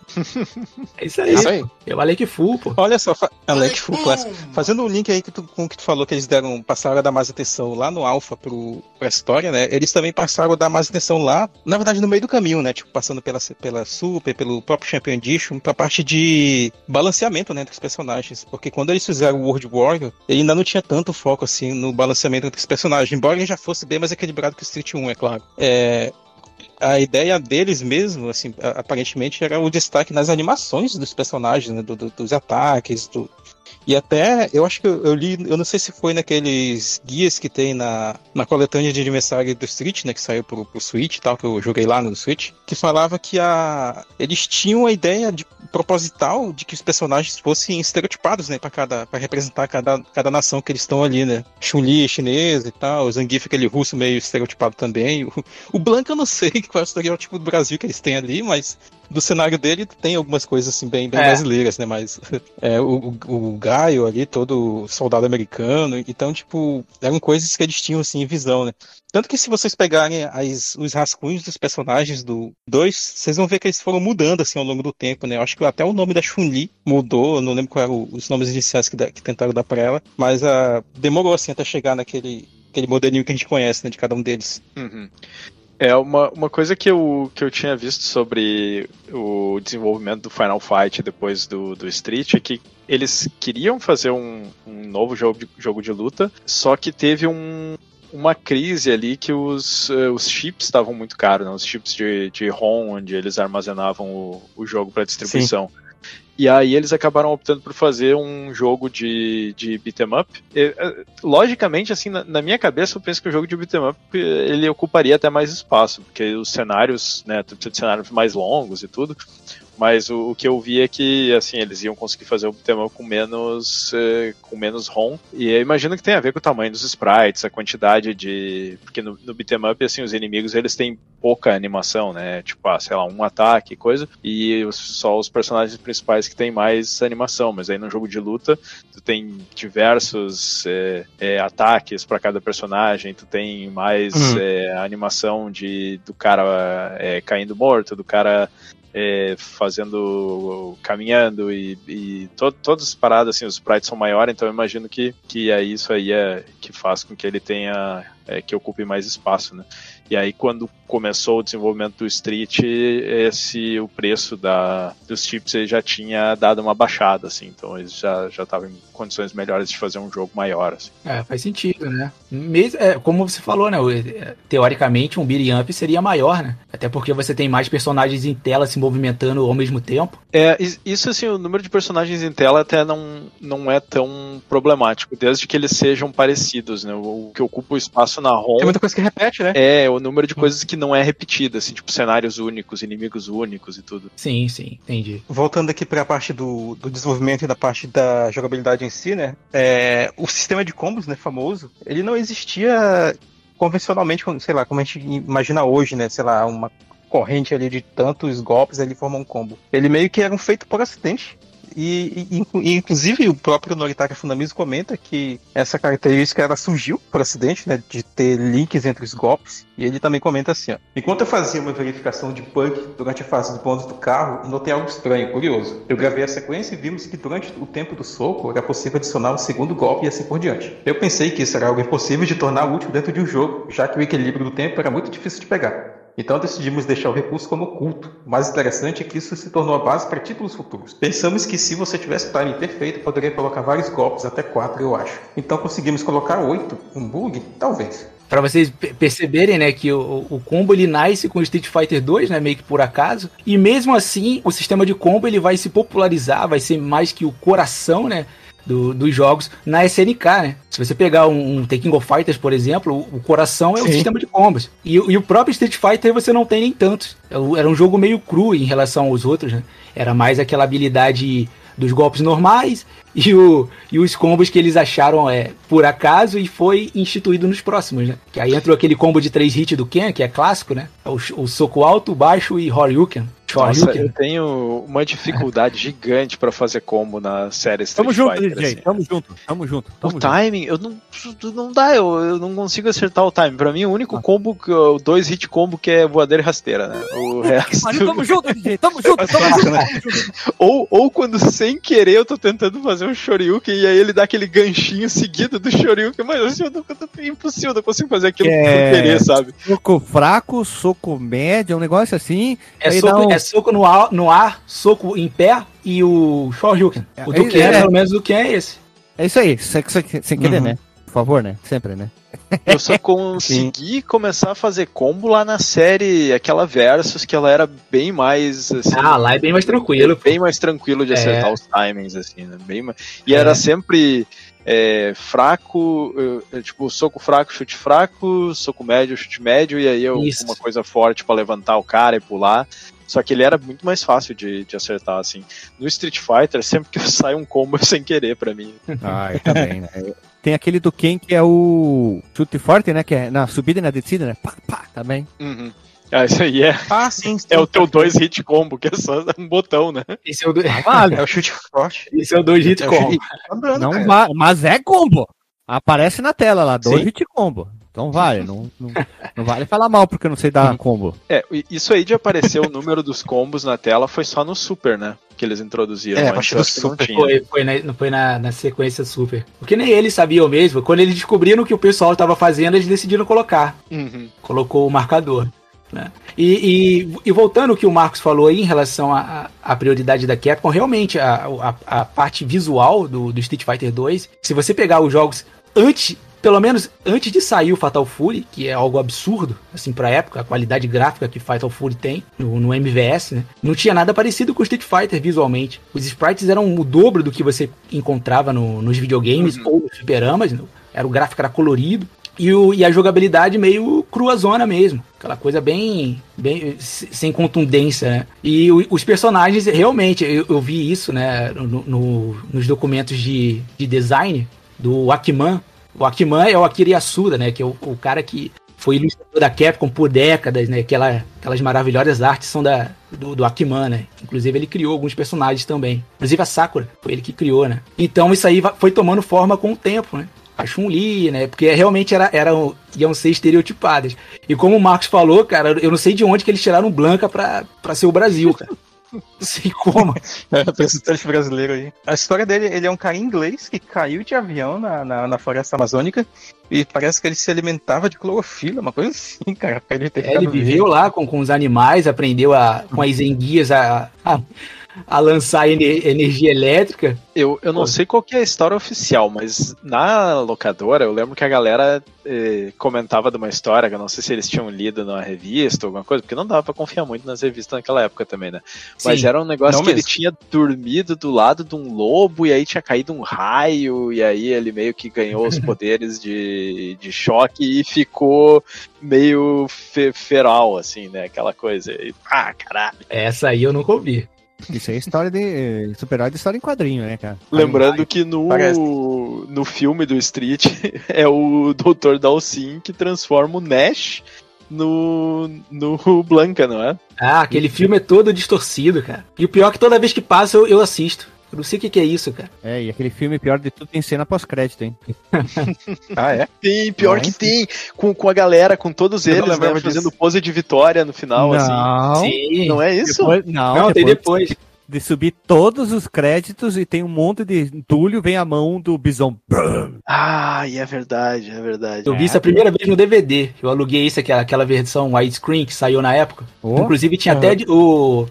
é isso aí. É isso aí. Eu Alec Full, pô. Olha só, Alec Full Classic. Fazendo um link aí que tu, com o que tu falou que eles deram, passaram a dar mais atenção lá no Alpha pro, pra história, né? Eles também passaram a dar mais atenção lá, na verdade, no meio do caminho, né? Tipo, passando pela, pela Super, pelo próprio Champion Edition, pra parte de balanceamento né, entre os personagens. Porque quando eles fizeram o World Warrior, ele ainda não tinha tanto foco assim no balanceamento entre os personagens. Embora ele já fosse bem mais equilibrado que o Street 1, é claro. É, a ideia deles mesmo, assim, aparentemente era o destaque nas animações dos personagens, né, do, do, dos ataques, do, e até, eu acho que eu, eu, li, eu não sei se foi naqueles guias que tem na, na coletânea de aniversário do Switch, né, que saiu pro, pro Switch e tal, que eu joguei lá no Switch, que falava que a, eles tinham a ideia de, proposital de que os personagens fossem estereotipados, né, para cada, para representar cada, cada nação que eles estão ali, né. Chun-Li é chinesa e tal, o Zangief aquele russo meio estereotipado também, o, o Blanca eu não sei qual é o estereótipo do Brasil que eles têm ali, mas do cenário dele tem algumas coisas assim bem, bem é. brasileiras, né? Mas é, o, o, o Gaio ali, todo soldado americano, então, tipo, eram coisas que eles tinham assim em visão, né? Tanto que se vocês pegarem as, os rascunhos dos personagens do 2, vocês vão ver que eles foram mudando assim ao longo do tempo, né? Eu acho que até o nome da Chun-Li mudou, eu não lembro quais eram os nomes iniciais que, que tentaram dar pra ela, mas uh, demorou assim até chegar naquele aquele modelinho que a gente conhece, né, de cada um deles. Uhum. É uma, uma coisa que eu, que eu tinha visto sobre o desenvolvimento do Final Fight depois do, do Street é que eles queriam fazer um, um novo jogo de, jogo de luta, só que teve um, uma crise ali que os, uh, os chips estavam muito caros, né? os chips de, de ROM, onde eles armazenavam o, o jogo para distribuição. Sim. E aí eles acabaram optando por fazer um jogo de, de beat'em up. E, é, logicamente, assim, na, na, minha cabeça, eu penso que o jogo de beat'em up ele ocuparia até mais espaço, porque os cenários, né, de cenários mais longos e tudo. Mas o, o, que eu vi é que, assim, eles iam conseguir fazer o tema com menos, eh, com menos ROM. E eu imagino que tem a ver com o tamanho dos sprites, a quantidade de... Porque no, no beat'em up, assim, os inimigos, eles têm pouca animação, né? Tipo, ah, sei lá, um ataque e coisa. E só os personagens principais que tem mais animação. Mas aí no jogo de luta, tu tem diversos eh, eh, ataques para cada personagem. Tu tem mais uhum. animação de, do cara caindo morto, do cara é, fazendo, caminhando e, e to, todas as paradas, assim, os sprites são maiores, então eu imagino que, que é isso aí é que faz com que ele tenha, é, que ocupe mais espaço, né? E aí, quando começou o desenvolvimento do Street, esse, o preço da, dos chips já tinha dado uma baixada, assim. Então, eles já estavam em condições melhores de fazer um jogo maior, assim. É, faz sentido, né? Mesmo, é, como você falou, né? Teoricamente, um beat'em up seria maior, né? Até porque você tem mais personagens em tela se movimentando ao mesmo tempo. É, isso, assim, o número de personagens em tela até não, não é tão problemático, desde que eles sejam parecidos, né? O que ocupa o espaço na ROM. Tem muita coisa que repete, né? É, o número de coisas que não é repetida, assim, tipo cenários únicos, inimigos únicos e tudo. Sim, sim, entendi. Voltando aqui para a parte do, do desenvolvimento e da parte da jogabilidade em si, né? É, o sistema de combos, né, famoso, ele não existia convencionalmente, sei lá, como a gente imagina hoje, né? Sei lá, uma corrente ali de tantos golpes ele forma um combo. Ele meio que era um feito por acidente. E, e, inclusive o próprio Noritaka Funamizu comenta que essa característica ela surgiu por acidente, né, de ter links entre os golpes. E ele também comenta assim: ó, enquanto eu fazia uma verificação de bug durante a fase de bônus do carro, notei algo estranho, curioso. Eu gravei a sequência e vimos que durante o tempo do soco era possível adicionar um segundo golpe e assim por diante. Eu pensei que isso era algo impossível de tornar útil dentro de um jogo, já que o equilíbrio do tempo era muito difícil de pegar. Então decidimos deixar o recurso como oculto. O mais interessante é que isso se tornou a base para títulos futuros. Pensamos que se você tivesse timing perfeito, poderia colocar vários golpes, até quatro, eu acho. Então conseguimos colocar oito. Um bug? Talvez. Pra vocês pe- perceberem, né, que o, o combo ele nasce com Street Fighter 2, né, meio que por acaso, e mesmo assim o sistema de combo ele vai se popularizar, vai ser mais que o coração, né, do- dos jogos na SNK, né? Se você pegar um, um The King of Fighters, por exemplo, o, o coração é o Sim. sistema de combos. E, o- e o próprio Street Fighter você não tem nem tantos. É o- Era um jogo meio cru em relação aos outros, né? Era mais aquela habilidade dos golpes normais e, o, e os combos que eles acharam é por acaso e foi instituído nos próximos, né? Que aí entrou aquele combo de três hits do Ken, que é clássico, né? O, o soco alto, baixo e Horyuken. Nossa, Shoryuken. eu tenho uma dificuldade gigante pra fazer combo na série Street Tamo junto, Fighter. DJ. assim. Tamo junto, tamo junto. O Tamo junto. timing, eu não, não dá, eu, eu não consigo acertar o timing. Pra mim, o único combo, que- o dois hit combo que é voadeira e rasteira, né? O resto. Mas tamo junto, DJ. Tamo junto, tamo junto. né? ou, ou quando sem querer eu tô tentando fazer um Shoryuken e aí ele dá aquele ganchinho seguido do Shoryuken, mas assim, eu não, não- é impossível, eu não consigo fazer aquilo É. por querer, sabe? Soco fraco, soco médio, um negócio assim. É Aí soco, dá um- é soco no, ar, no ar, soco em pé e o Shoryuken. O do É, Ken, é. pelo menos o Ken é esse. É isso aí, sem, querer, Uhum. né? Por favor, né? Sempre, né? Eu só consegui começar a fazer combo lá na série, aquela Versus, que ela era bem mais. Assim, Ah, lá é bem mais tranquilo. bem mais tranquilo de acertar É. os timings, assim, né? Bem ma- E É. era sempre é, fraco, tipo, soco fraco, chute fraco, soco médio, chute médio, e aí eu uma coisa forte pra levantar o cara e pular. Só que ele era muito mais fácil de, de acertar, assim. No Street Fighter, sempre que eu saio um combo é sem querer pra mim. Ah, eu também, né? Tem aquele do Ken que é o chute forte, né? Que é na subida e na descida, né? Pá, pá, também. Uhum. Ah, isso aí é, Ah, sim. sim. é o teu dois hit combo, que é só um botão, né? Esse é o, do... Vale. É o chute forte. Esse é o dois hit É combo. chute- Tá Não mas é combo. Aparece na tela lá, dois Sim. hit combo. Então vale, não, não, não vale falar mal porque eu não sei dar combo. É, isso aí de aparecer o número dos combos na tela foi só no Super, né? Que eles introduziram. É, a partir do não Super. Foi, foi, na, foi na, na sequência super. Porque nem eles sabiam mesmo. Quando eles descobriram o que o pessoal estava fazendo, eles decidiram colocar. Uhum. Colocou o marcador. Né? E, e, e voltando ao que o Marcos falou aí em relação à à prioridade da Capcom, realmente a, a, a parte visual do, do Street Fighter 2, se você pegar os jogos antes, pelo menos antes de sair o Fatal Fury, que é algo absurdo, assim, pra época, a qualidade gráfica que Fatal Fury tem no, no MVS, né? Não tinha nada parecido com o Street Fighter visualmente. Os sprites eram o dobro do que você encontrava no- nos videogames ou nos superamas, né? era o gráfico era colorido. E, o, e a jogabilidade meio cruazona mesmo. Aquela coisa bem, bem se- sem contundência, né? E o- os personagens, realmente, eu, eu vi isso, né? no- no- nos documentos de, de design do Akiman. O Akiman é o Akira Yasuda, né? Que é o, o cara que foi ilustrador da Capcom por décadas, né? Aquela, aquelas maravilhosas artes são da, do, do Akiman, né? Inclusive ele criou alguns personagens também. Inclusive a Sakura, foi ele que criou, né? Então isso aí foi tomando forma com o tempo, né? A Chun-Li, né? Porque realmente era, eram, iam ser estereotipadas. E como o Marcos falou, cara, eu não sei de onde que eles tiraram Blanca pra, pra ser o Brasil, cara. Não sei como. É, representante brasileiro aí. A história dele, ele é um cara inglês que caiu de avião na, na, na floresta amazônica e parece que ele se alimentava de clorofila, uma coisa assim, cara. Ele, É, ele viveu lá com, com os animais, aprendeu a, com as enguias a, a, a lançar ener- energia elétrica. Eu, eu não Pô. sei qual que é a história oficial, mas na locadora eu lembro que a galera eh, comentava de uma história que eu não sei se eles tinham lido numa revista ou alguma coisa, porque não dava pra confiar muito nas revistas naquela época também, né? Mas Sim. era um negócio que ele mesmo. tinha dormido do lado de um lobo e aí tinha caído um raio e aí ele meio que ganhou os poderes de, de choque e ficou meio fe- feral, assim, né? Aquela coisa. E, ah, caralho. Essa aí eu nunca ouvi. Isso aí é história de. eh, Super-herói de história em quadrinho, né, cara? Lembrando que no, Parece. no filme do Street é o Dr. Dalsin que transforma o Nash no, no Blanca, não é? Ah, aquele filme é todo distorcido, cara. E o pior é que toda vez que passa eu, eu assisto. Eu não sei o que, que é isso, cara. É, e aquele filme, pior de tudo, tem cena pós-crédito, hein? Ah, é? Tem, pior que tem, com, com a galera, com todos Eu eles, né, fazendo pose de vitória no final, assim. não, Sim. Não é isso? Depois- não, Não, tem depois depois. de subir todos os créditos e tem um monte de entulho, vem a mão do Bison. Ah, e é verdade, é verdade. Eu vi isso a primeira vez no DVD. Eu aluguei isso, aquela, aquela versão widescreen que saiu na época. Oh, Inclusive tinha até de- o,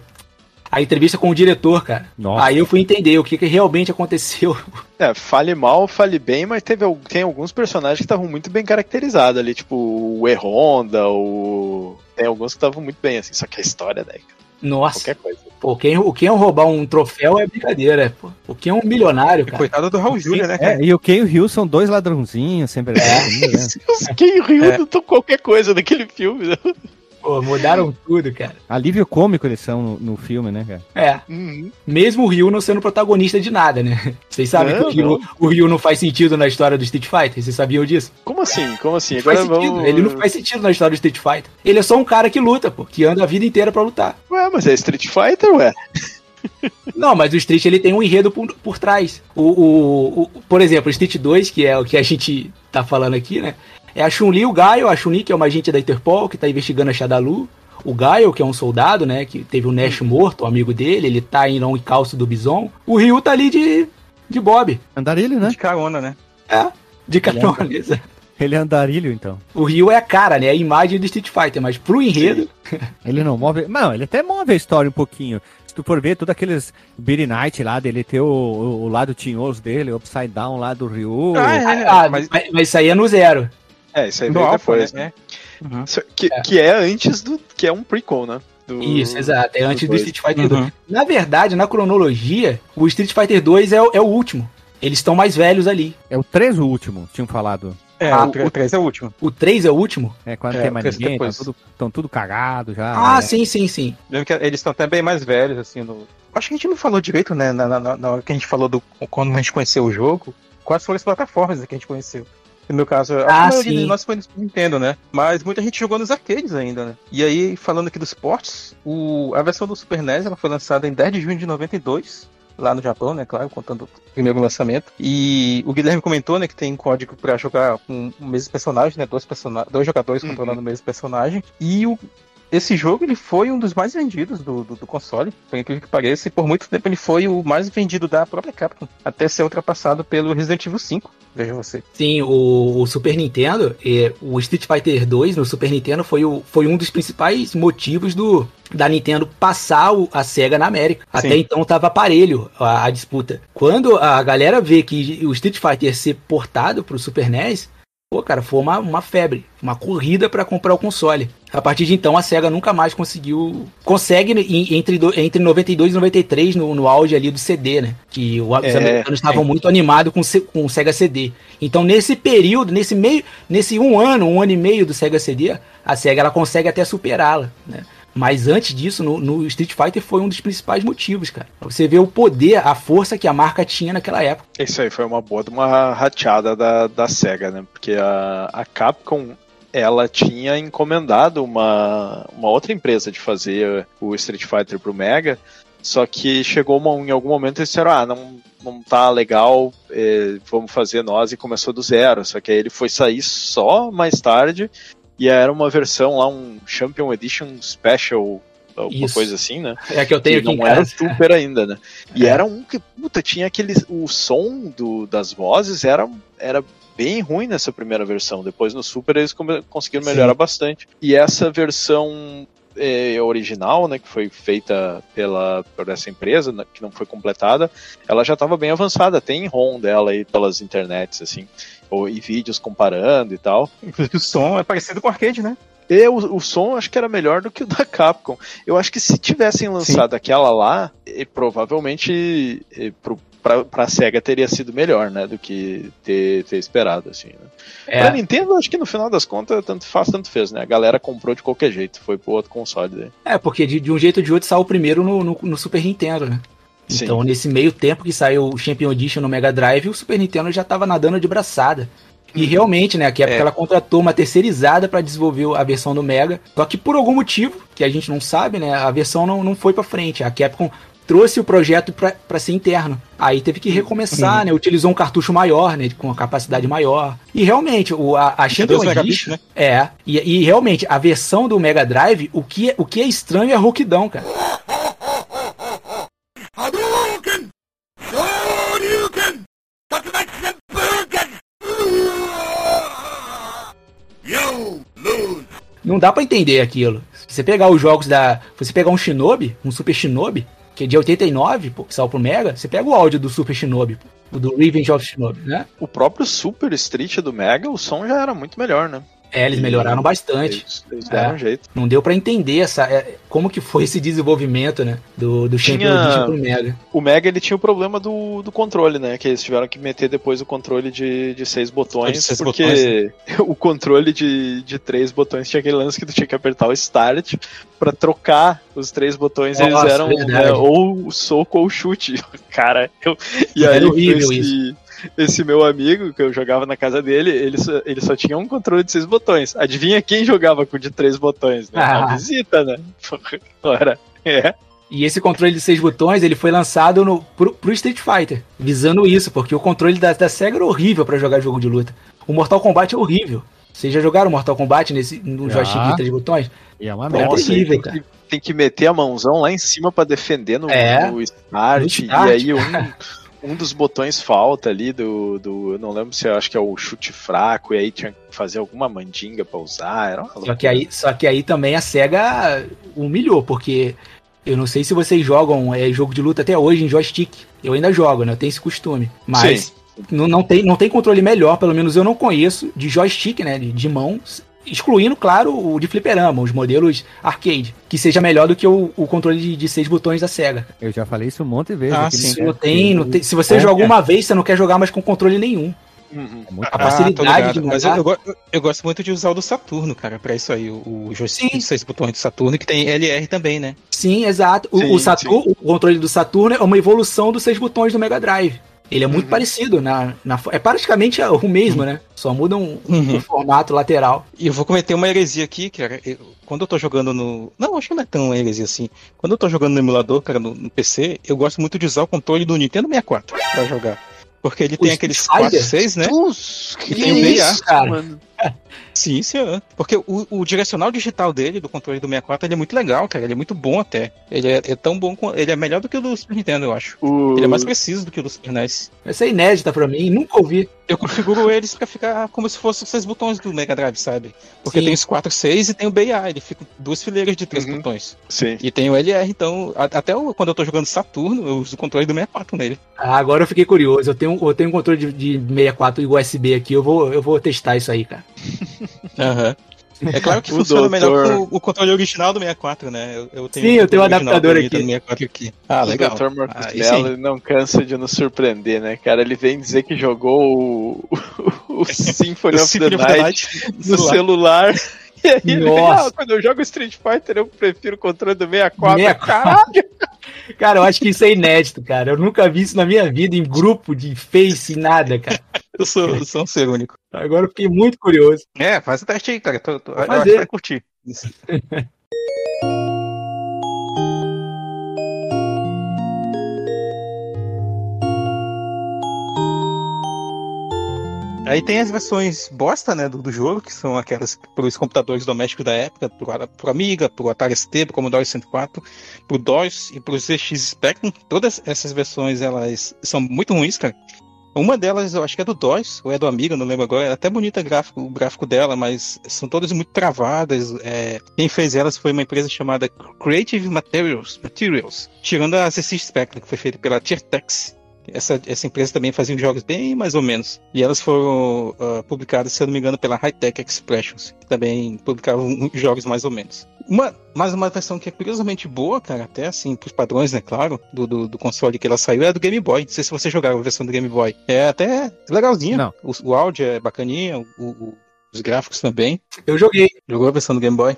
a entrevista com o diretor, cara. nossa. Aí eu fui entender o que, que realmente aconteceu. É, fale mal, fale bem, mas teve, tem alguns personagens que estavam muito bem caracterizados ali, tipo o E-Honda, o... Tem alguns que estavam muito bem, assim, só que a história, né? Nossa, Qualquer coisa. pô, quem, o quem roubar um troféu é brincadeira, pô. O quem é um milionário, E cara. coitado do Raul Júlia, né, cara? É, e o Ken e o Rio são dois ladrãozinhos, sempre. É. né? Os Ken Ryu é. qualquer coisa daquele filme. né? Pô, mudaram tudo, cara. Alívio cômico eles são no, no filme, né, cara? É, Uhum. mesmo o Ryu não sendo protagonista de nada, né? Vocês sabem Não, que o Ryu, o Ryu não faz sentido na história do Street Fighter? Vocês sabiam disso? Como assim? Como assim? Não faz sentido. vamos... Ele não faz sentido na história do Street Fighter. Ele é só um cara que luta, pô, que anda a vida inteira pra lutar. Ué, mas é Street Fighter, ué? Não, mas o Street ele tem um enredo por, por trás. O, o, o- por exemplo, o Street 2, que é o que a gente tá falando aqui, né? É a Chun-Li e o Gaio, a Chun-Li, que é uma agente da Interpol, que tá investigando a Shadalu. O Gaio, que é um soldado, né? Que teve o Nash morto, um amigo dele, ele tá em um encalço do Bison. O Ryu tá ali de, de Bob. Andarilho, né? De carona, né? É, de carona. exato. Ele é andarilho, então. O Ryu é a cara, né? É a imagem do Street Fighter, mas pro enredo. Ele não move. Não, ele até move a história um pouquinho. Se tu for ver todos aqueles Beat Night lá dele, ter o, o, o lado tinhoso dele, o Upside Down lá do Ryu. Ah, é. Ah, mas... mas mas isso aí é no zero. É, isso aí veio Alpha, depois, né? né? Uhum. Que, É. que é antes do... Que é um prequel, né? Do- Isso, exato. É antes do. Street Fighter 2. Uhum. Na verdade, na cronologia, o Street Fighter 2 é, o- é o último. Eles estão mais velhos ali. É o 3 o último, tinham falado. É, Ah, o 3 é o último. O 3 é o último? É, quando É, tem mais ninguém, depois. estão tudo, tão tudo cagado já. Ah, né? sim, sim, sim. Lembro que eles estão até bem mais velhos, assim, no... Acho que a gente não falou direito, né, na, na- na hora que a gente falou do... Quando a gente conheceu o jogo, quais foram as plataformas que a gente conheceu. No meu caso, a Ah, maioria sim. de nós foi no Super Nintendo, né? Mas muita gente jogou nos arcades ainda, né? E aí, falando aqui dos ports, o... a versão do Super NES ela foi lançada em 10 de junho de 92, lá no Japão, né? Claro, contando o primeiro lançamento. E o Guilherme comentou, né, que tem código pra jogar com o mesmo personagem, né? Dois, persona... Dois jogadores Uhum. controlando o mesmo personagem. E o esse jogo ele foi um dos mais vendidos do, do, do console, por incrível que pareça, e por muito tempo ele foi o mais vendido da própria Capcom, até ser ultrapassado pelo Resident Evil 5. Veja você. Sim, o, o Super Nintendo, eh, o Street Fighter 2 no Super Nintendo foi, o, foi um dos principais motivos do da Nintendo passar o- a SEGA na América. Até Sim. então tava parelho a, a disputa. Quando a galera vê que o Street Fighter ser portado pro Super NES, pô, cara, foi uma, uma febre, uma corrida pra comprar o console. A partir de então a SEGA nunca mais conseguiu. Consegue entre, entre 92 e 93 no, no auge ali do CD, né? Que os É, americanos estavam muito animados com, com o Sega CD. Então, nesse período, nesse meio, nesse um ano, um ano e meio do Sega CD, a SEGA ela consegue até superá-la, né? Mas antes disso, no, no Street Fighter foi um dos principais motivos, cara. Você vê o poder, a força que a marca tinha naquela época. Isso aí foi uma boa de uma rateada da, da SEGA, né? Porque a, a Capcom ela tinha encomendado uma, uma outra empresa de fazer o Street Fighter pro Mega, só que chegou uma- em algum momento eles disseram, ah, não, não tá legal, eh, vamos fazer nós, e começou do zero. Só que aí ele foi sair só mais tarde, e era uma versão lá, um Champion Edition Special, alguma Isso. coisa assim, né? É que eu tenho que aqui não era casa. super ainda, né? E É. era um que, puta, tinha aquele. O som do, das vozes era, era bem ruim nessa primeira versão. Depois no Super eles conseguiram melhorar bastante. E essa versão é, original, né, que foi feita pela por essa empresa, né, que não foi completada, ela já estava bem avançada. Tem ROM dela aí pelas internets, assim, ou, e vídeos comparando e tal. Inclusive o som é parecido com o arcade, né? E o, o som acho que era melhor do que o da Capcom. Eu acho que se tivessem lançado aquela lá, e provavelmente e, pro, pra, pra SEGA teria sido melhor, né? Do que ter, ter esperado, assim. Né? É. Pra Nintendo, acho que no final das contas, tanto faz, tanto fez, né? A galera comprou de qualquer jeito, foi pro outro console daí. É, porque de, de um jeito ou de outro saiu primeiro no, no, no Super Nintendo, né? Sim. Então, nesse meio tempo que saiu o Champion Edition no Mega Drive, o Super Nintendo já tava nadando de braçada. E realmente, né, que época É. ela contratou uma terceirizada pra desenvolver a versão do Mega. Só que por algum motivo, que a gente não sabe, né, a versão não, não foi pra frente. A Capcom trouxe o projeto pra pra ser interno. Aí teve que recomeçar, né, utilizou um cartucho maior, né, com uma capacidade maior. E realmente, o, a, a Champion 12 megabits, Edition... né? É, e, e realmente, a versão do Mega Drive, o que, é- o que é estranho é a rouquidão, cara. Não dá pra entender aquilo. Se você pegar os jogos da. Se você pegar um Shinobi, um Super Shinobi, que é de 89, pô, que saiu pro Mega, você pega o áudio do Super Shinobi, pô, do Revenge of Shinobi, né? O próprio Super Street do Mega, o som já era muito melhor, né? É, eles melhoraram bastante. Eles, eles deram É. um jeito. Não deu pra entender essa, é, como que foi esse desenvolvimento, né? Do, do Champion Tinha- Edition pro Mega. O Mega ele tinha o problema do, do controle, né? Que eles tiveram que meter depois o controle de, de seis botões, De seis porque botões, o controle de, de três botões tinha aquele lance que tu tinha que apertar o Start pra trocar os três botões. eles Nossa, eram verdade. né, ou o soco ou o chute. Cara, eu, e aí horrível esse, esse meu amigo que eu jogava na casa dele, ele só, ele só tinha um controle de seis botões. Adivinha quem jogava com o de três botões? Né? Ah. A visita, né? Ora, é. E esse controle de seis botões, ele foi lançado no, pro, pro Street Fighter, visando isso, porque o controle da, da SEGA era horrível pra jogar jogo de luta. O Mortal Kombat é horrível. Vocês já jogaram Mortal Kombat nesse, no Já. joystick de três botões? E é uma merda. Nossa, terrível, tem, que, tem que meter a mãozão lá em cima pra defender no, É, no start, no start. E aí um, um dos botões falta ali do, do. Eu não lembro se eu acho que é o chute fraco, e aí tinha que fazer alguma mandinga pra usar. Era uma Só que, aí, só que aí também a SEGA humilhou, porque eu não sei se vocês jogam é, jogo de luta até hoje em joystick. Eu ainda jogo, né? Eu tenho esse costume. Mas Sim. não, não, tem, não tem controle melhor, pelo menos eu não conheço, de joystick, né? De, de mão. Excluindo, claro, o de fliperama, os modelos arcade, que seja melhor do que o, o controle de, de seis botões da SEGA. Eu já falei isso um monte de vezes. Ah, sim. Não tem, não tem. Se você É, joga é. uma vez, você não quer jogar mais com controle nenhum. Uhum. É A Ah, facilidade ligado. de Mas eu, eu eu gosto muito de usar o do Saturno, cara, pra isso aí. O, o joystick de seis botões do Saturno, que tem LR também, né? Sim, exato. O, Sim, o Saturno, o controle do Saturno é uma evolução dos seis botões do Mega Drive. Ele é muito Uhum. parecido na, na é praticamente o mesmo, né? Só muda um, Uhum. um formato lateral. E eu vou cometer uma heresia aqui, cara. eu- quando eu tô jogando no. Não, acho que não é tão heresia assim. Quando eu tô jogando no emulador, cara, no, no PC, eu gosto muito de usar o controle do Nintendo 64 pra jogar. Porque ele O tem aqueles Fighter? 4, 6, né? Nossa, E tem o BA, cara. mano. Sim, senhor. Porque o, o direcional digital dele, do controle do 64, ele é muito legal, cara. Ele é muito bom até. Ele é, é tão bom. com- Ele é melhor do que o do Super Nintendo, eu acho. O... Ele é mais preciso do que o do Super NES. Essa é inédita pra mim, nunca ouvi. Eu configuro eles pra ficar como se fossem os seis botões do Mega Drive, sabe? Porque Sim. tem os 4, 6 e tem o BA. Ele fica duas fileiras de três Uhum. botões. Sim. E tem o LR, então, a- até o- quando eu tô jogando Saturno, eu uso o controle do 64 nele. Ah, agora eu fiquei curioso. Eu tenho, eu tenho um controle de, de 64 e USB aqui, eu vou, eu vou testar isso aí, cara. Aham. É claro que O funciona melhor doutor- com o, o controle original do 64, né? Eu, eu tenho Sim, eu tenho um adaptador do aqui. Nintendo 64 aqui. Ah, legal. O Dr. Sim. ele não cansa de nos surpreender, né, cara? Ele vem dizer que jogou o, o Symphony O of Symphony the Night no celular. E aí ele vem, Nossa. ah, quando eu jogo Street Fighter, eu prefiro o controle do 64. 64. Caralho! Cara, eu acho que isso é inédito, cara. Eu nunca vi isso na minha vida em grupo de Face, nada, cara. Eu sou, eu sou um ser único. Agora eu fiquei muito curioso. É, faz o teste aí, cara. Tô, tô, eu acho que vai curtir. Aí tem as versões bosta, né, do, do jogo, que são aquelas para os computadores domésticos da época, pro, pro Amiga, pro Atari ST, pro Commodore 104, pro DOS e pro ZX Spectrum. Todas essas versões, elas são muito ruins, cara. Uma delas, eu acho que é do DOS, ou é do Amiga, não lembro agora. É até bonita gráfico, o gráfico dela, mas são todas muito travadas. É, quem fez elas foi uma empresa chamada Creative Materials, Materials tirando a CC Spectrum, que foi feita pela Tiertex. Essa, essa empresa também fazia jogos bem mais ou menos. E elas foram uh, publicadas, se eu não me engano, pela Hightech Expressions, que também publicavam jogos mais ou menos. Uma, mais uma versão que é curiosamente boa, cara, até assim, pros padrões, né, claro, do, do, do, console que ela saiu, é a do Game Boy. Não sei se você jogava a versão do Game Boy. É até legalzinha. Não. O, o áudio é bacaninha, o, o, os gráficos também. Eu joguei. Jogou a versão do Game Boy?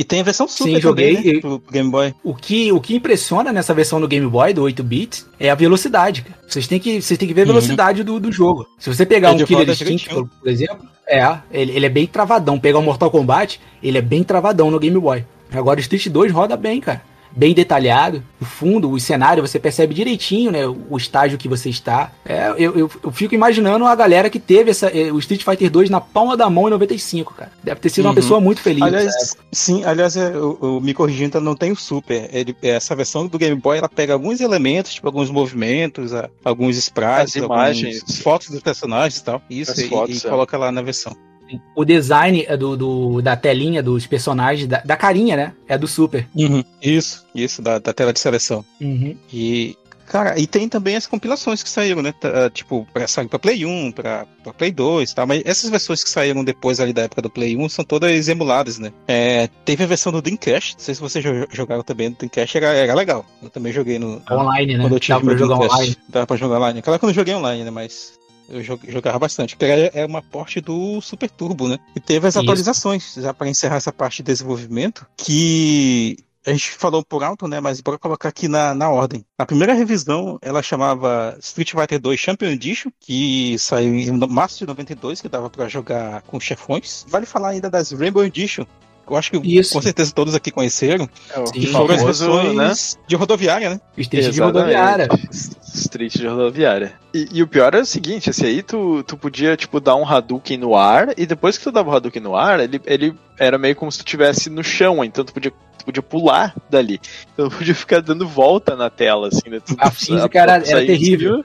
E tem a versão Super Sim, joguei. Também, né, pro Game Boy. O que, o que impressiona nessa versão do Game Boy, do 8-bit, é a velocidade. Cara. Vocês têm que, vocês têm que ver a uhum. velocidade uhum. do, do jogo. Se você pegar um Killer Instinct, por, por exemplo, é, ele, ele é bem travadão. Pegar um Mortal Kombat, ele é bem travadão no Game Boy. Agora o Street 2 roda bem, cara bem detalhado. O fundo, o cenário, você percebe direitinho, né? O estágio que você está. É, eu, eu, eu, fico imaginando a galera que teve essa, eh, o Street Fighter 2 na palma da mão em 95, cara. Deve ter sido uhum. uma pessoa muito feliz. Aliás, sim, aliás, eu, eu, me corrigindo, não tem o Super. Ele, essa versão do Game Boy, ela pega alguns elementos, tipo alguns movimentos, alguns sprites, As imagens, fotos dos personagens e tal. Isso, e, fotos, e é. coloca lá na versão. O design é do, do, da telinha dos personagens, da, da, carinha, né? É do Super. Uhum. Isso, isso, da, da tela de seleção. Uhum. E, Cara, e tem também as compilações que saíram, né? Ah, tipo, pra, sair pra Play 1, pra, pra Play 2 e tal. Mas essas versões que saíram depois ali da época do Play 1 são todas emuladas, né? É, teve a versão do Dreamcast. Não sei se vocês jogaram também no Dreamcast, era, era legal. Eu também joguei no. Online, né? Quando eu tive Dá pra jogar online. Dá pra jogar online. Aquela quando eu joguei online, né? Mas eu jogava bastante, porque é uma porte do Super Turbo, né? E teve as Isso. atualizações, já para encerrar essa parte de desenvolvimento, que a gente falou por alto, né? Mas bora colocar aqui na, na ordem. A primeira revisão, ela chamava Street Fighter 2 Champion Edition, que saiu em março de 92, que dava para jogar com chefões. Vale falar ainda das Rainbow Edition, eu acho que Isso. com certeza todos aqui conheceram. É, que foram as versões né? de rodoviária, né? Street de rodoviária. Street de rodoviária. E, e, o pior é o seguinte, esse aí tu, tu podia, tipo, dar um Hadouken no ar, e depois que tu dava o Hadouken no ar, ele, ele era meio como se tu estivesse no chão, então tu podia tu podia pular dali. Então tu podia ficar dando volta na tela, assim, né? Tu, a física era, era terrível.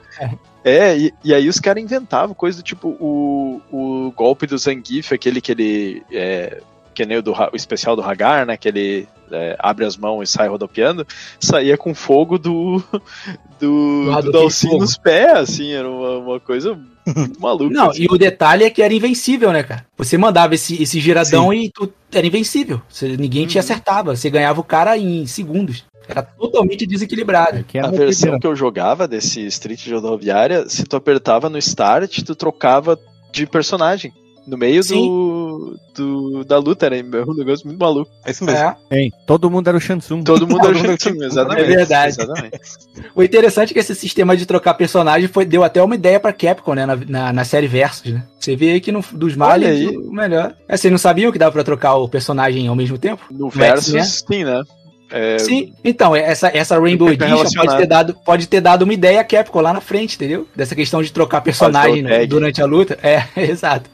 É, e, e, aí os caras inventavam coisa do tipo o, o golpe do Zangief, aquele que ele é, que nem o, do, o especial do Hagar, né? Que ele é, abre as mãos e sai rodopiando, saía com fogo do do, do, do Dalcin nos pés, assim, era uma, uma coisa maluca. Não, assim. e o detalhe é que era invencível, né, cara? Você mandava esse, esse giradão Sim. e tu era invencível. Você, ninguém uhum. te acertava. Você ganhava o cara em segundos. Era totalmente desequilibrado. É a versão que eu jogava desse Street de rodoviária, se tu apertava no start, tu trocava de personagem. No meio do, do, da luta, era um negócio muito maluco. É isso mesmo. É. Hein, todo mundo era o Shansung. Todo mundo era o Shansung, exatamente. É verdade. Exatamente. o interessante é que esse sistema de trocar personagem foi, deu até uma ideia pra Capcom, né? Na, na, na série Versus, né? Você vê aí que no, dos males, o melhor. É, vocês não sabiam que dava pra trocar o personagem ao mesmo tempo? No, Versus, né? sim, né? É... Sim, então, essa, essa Rainbow Edition pode ter, dado, pode ter dado uma ideia a Capcom lá na frente, entendeu? Dessa questão de trocar personagem durante a luta. É, exato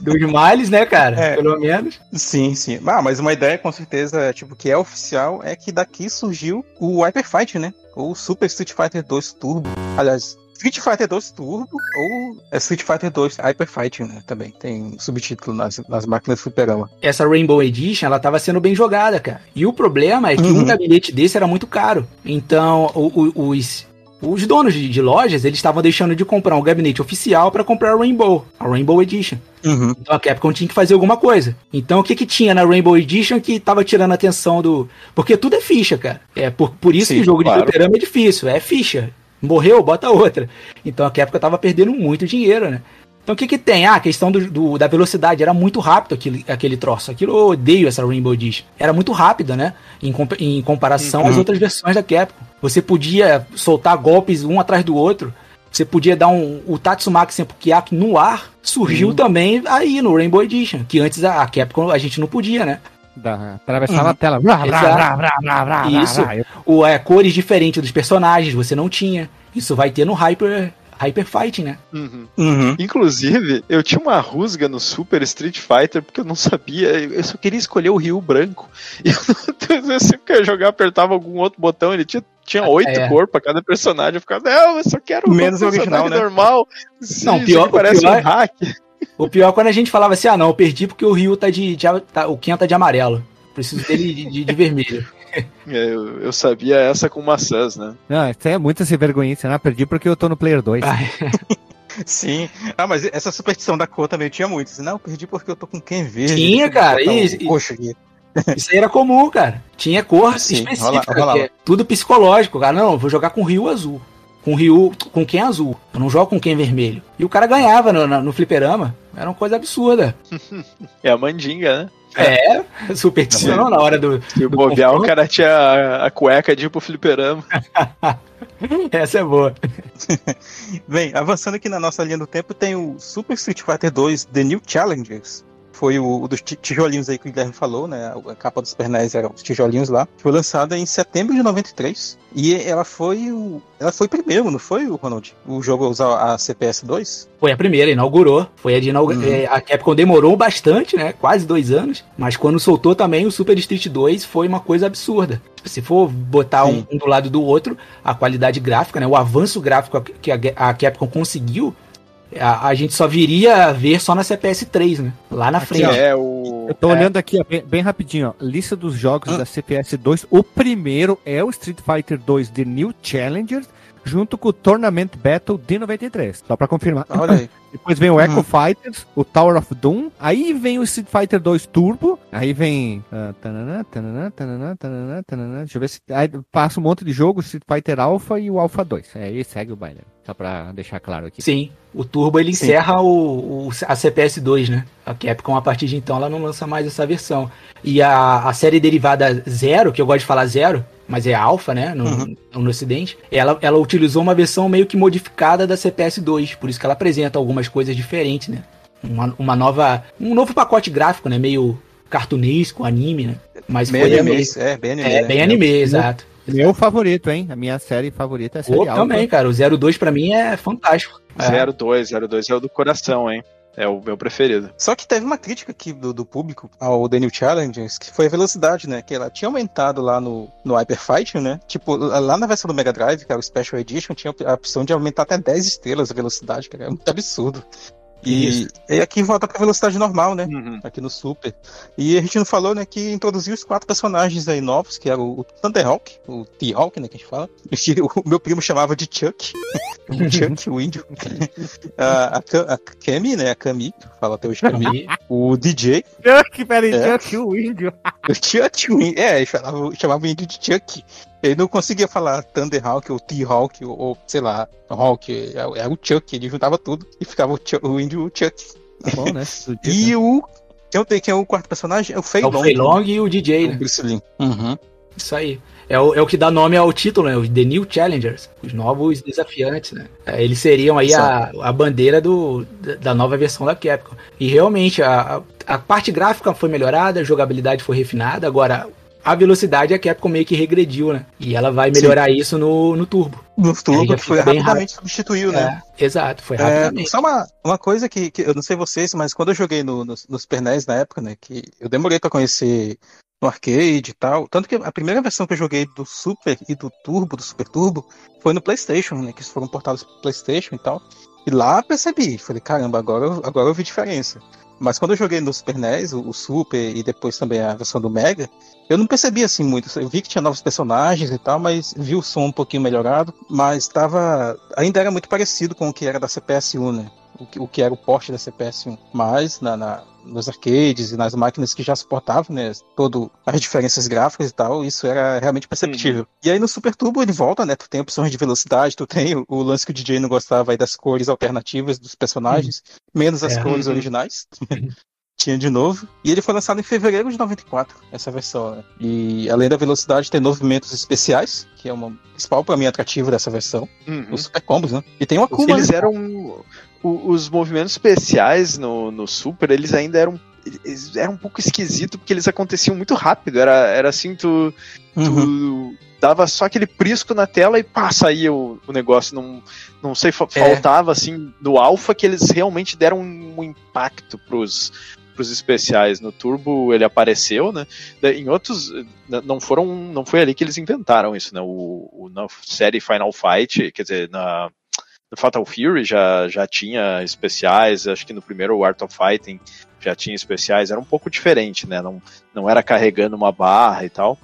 dos males, né, cara? É, Pelo menos. Sim, sim. Ah, mas uma ideia com certeza, tipo, que é oficial é que daqui surgiu o Hyper Fight, né? Ou Super Street Fighter 2 Turbo. Aliás, Street Fighter 2 Turbo ou Street Fighter 2 Hyper Fighting, né? Também tem subtítulo nas, nas máquinas Superama. Essa Rainbow Edition, ela tava sendo bem jogada, cara. E o problema é que uhum. um gabinete desse era muito caro. Então, o, o, os, os donos de, de, lojas, eles estavam deixando de comprar um gabinete oficial para comprar a Rainbow, a Rainbow Edition. Uhum. Então a Capcom tinha que fazer alguma coisa. Então o que que tinha na Rainbow Edition que tava tirando a atenção do... Porque tudo é ficha, cara. É por, por isso Sim, que o jogo claro. de fliperama é difícil, é ficha. Morreu, bota outra. Então a Capcom tava perdendo muito dinheiro, né? Então o que que tem? Ah, a questão do, do, da velocidade. Era muito rápido aquele, aquele troço. Aquilo eu odeio essa Rainbow Edition. Era muito rápida, né? Em, em comparação uhum. às outras versões da Capcom. Você podia soltar golpes um atrás do outro. Você podia dar um. O Tatsumaki Senpukiaki no ar. Surgiu uhum. também aí no Rainbow Edition. Que antes a, a Capcom a gente não podia, né? Da, atravessava uhum. a tela. Isso. O, é, cores diferentes dos personagens, você não tinha. Isso vai ter no Hyper Hyper Fighting, né? Uhum. Uhum. Inclusive, eu tinha uma rusga no Super Street Fighter porque eu não sabia, eu só queria escolher o Rio branco. E eu, eu sempre que eu jogar, apertava algum outro botão, ele tinha Tinha oito É. cores pra cada personagem. Eu ficava, não, eu só quero Menos um o original, personagem né? normal. Sim, Não, pior- parece o pior um é- hack. O pior é quando a gente falava assim, ah não, eu perdi porque o Ryu tá de. de- tá- o Ken tá de amarelo. Preciso dele de, de- de vermelho. É, Eu, eu sabia essa com maçãs, né? Não, isso aí é muita sem vergonha. Né? Perdi porque eu tô no Player 2. Ah, Sim. Ah, mas essa superstição da cor também tinha muito. Assim, não, eu perdi porque eu tô com quem verde. Tinha, cara, e- e- roxo aqui. Isso aí era comum, cara. Tinha cor Sim, específica. rola- é tudo psicológico, cara. Não, eu vou jogar com o Ryu azul. Com o Ryu. Com quem azul. Eu não jogo com quem vermelho. E o cara ganhava no, na- no fliperama. Era uma coisa absurda. É a mandinga, né? É, superstição na hora do. Se do bobear, o cara tinha a, a cueca de ir pro fliperama. Essa é boa. Bem, avançando aqui na nossa linha do tempo, tem o Super Street Fighter 2 The New Challengers. Foi o, o dos ti- tijolinhos aí que o Guilherme falou, né? A capa dos pernéis eram os tijolinhos lá. Foi lançada em setembro de 93. E ela foi o. Ela foi primeiro, não foi, o Ronald? O jogo a usar a CPS 2? Foi a primeira, inaugurou. Foi a de inaugu- Uhum. é, A Capcom demorou bastante, né? Quase dois anos. Mas quando soltou também o Super Street 2 foi uma coisa absurda. Se for botar um, um do lado do outro, a qualidade gráfica, né? O avanço gráfico que a, a Capcom conseguiu, a, a gente só viria a ver só na CPS 3, né? Lá na frente. É, o. Eu tô é, olhando aqui, ó, bem, bem rapidinho, ó. Lista dos jogos Hum. da CPS 2. O primeiro é o Street Fighter 2 The New Challengers, junto com o Tournament Battle de 93. Só pra confirmar. Olha aí. Depois vem o Echo Uhum. Fighters, o Tower of Doom. Aí vem o Street Fighter 2 Turbo. Aí vem. ah. Deixa eu ver se. Aí passa um monte de jogo, Street Fighter Alpha e o Alpha 2. É, aí segue o baile. Só pra deixar claro aqui. Sim, o Turbo ele Sim. encerra o, o- a CPS 2, né? A Capcom, a partir de então, ela não lança mais essa versão. E a, a série derivada Zero, que eu gosto de falar Zero, mas é Alpha, né? No, Uhum. no Ocidente, ela, ela utilizou uma versão meio que modificada da CPS 2, por isso que ela apresenta algumas coisas diferentes, né? Uma, uma nova. Um novo pacote gráfico, né? Meio cartunesco, anime, né? Mas Bem foi anime, meio- é, bem anime. É, né? bem anime, exato. Meu favorito, hein? A minha série favorita é a série Alpha. também, cara. O 02 pra mim é fantástico. É. 02, 02 é o do coração, hein? É o meu preferido. Só que teve uma crítica aqui do, do público ao New Challengers, que foi a velocidade, né? Que ela tinha aumentado lá no, no Hyper Fight, né? Tipo, lá na versão do Mega Drive, que era o Special Edition, tinha a opção de aumentar até 10 estrelas a velocidade, que era muito absurdo. E, Isso. e aqui volta pra velocidade normal, né? Uhum. Aqui no Super. E a gente não falou, né, que introduziu os quatro personagens aí novos, que era o, Thunderhawk, o T-Hawk, né, que a gente fala. O meu primo chamava de Chuck. o Chuck, o índio. a, a, a Kami, né, a Kami, fala até hoje Kami. o DJ, Chuck, peraí, É. Chuck, o índio. o Chuck, o índio. É, ele falava, chamava o índio de Chuck. Ele não conseguia falar Thunderhawk ou T-Hawk ou, ou, sei lá, Hawk. Era o Chuck, ele juntava tudo e ficava o, Chu- o índio Chuck. Tá bom, né? E né? o. Quem tem quem é o quarto personagem? É o Fei É o Long. Fei Long e o DJ, O né? Bruce Lee. Uhum. Isso aí. É o, é o que dá nome ao título, né? Os The New Challengers. Os novos desafiantes, né? É, eles seriam aí a, a bandeira do, da- nova versão da Capcom. E realmente, a, a parte gráfica foi melhorada, a jogabilidade foi refinada. Agora, a velocidade a Capcom meio que regrediu, né? E ela vai melhorar isso no, no Turbo. No Turbo, que foi rapidamente substituiu, né? É, exato, foi É, rapidamente. só uma, uma coisa que, que eu não sei vocês, mas quando eu joguei no, no, no Super NES na época, né, que eu demorei pra conhecer no arcade e tal, tanto que a primeira versão que eu joguei do Super e do Turbo, do Super Turbo, foi no PlayStation, né, que eles foram portados pro PlayStation e tal, e lá percebi, falei, caramba, agora, agora eu vi diferença. Mas quando eu joguei no Super NES, o, Super e depois também a versão do Mega, eu não percebi assim muito. Eu vi que tinha novos personagens e tal, mas vi o som um pouquinho melhorado, mas estava ainda era muito parecido com o que era da CPS1, né? O que, o que era o porte da CPS1. Mas na, na- nos arcades e nas máquinas que já suportavam, né? Todo as diferenças gráficas e tal, isso era realmente perceptível. E aí no Super Turbo ele volta, né? Tu tem opções de velocidade, tu tem o, o lance que o DJ não gostava aí das cores alternativas dos personagens, menos as É. cores Uhum. originais. Tinha de novo. E ele foi lançado em fevereiro de 94, essa versão, né? E além da velocidade, tem movimentos especiais, que é uma principal pra mim atrativo dessa versão. Uhum. Os super combos, né? E tem uma Akuma, Eles né? eram. O- os movimentos especiais no, no Super, eles ainda eram. Eles eram um pouco esquisitos porque eles aconteciam muito rápido. Era, era assim, tu, tu Uhum. dava só aquele prisco na tela e pá, saía o, o negócio. Não, não sei, fa- É. faltava assim do Alpha que eles realmente deram um impacto pros, pros especiais no Turbo ele apareceu, né? Em outros não foram, não foi ali que eles inventaram isso, né? O, o- na série Final Fight, quer dizer, na Fatal Fury já, já tinha especiais, acho que no primeiro Art of Fighting já tinha especiais, era um pouco diferente, né? Não, não era carregando uma barra e tal,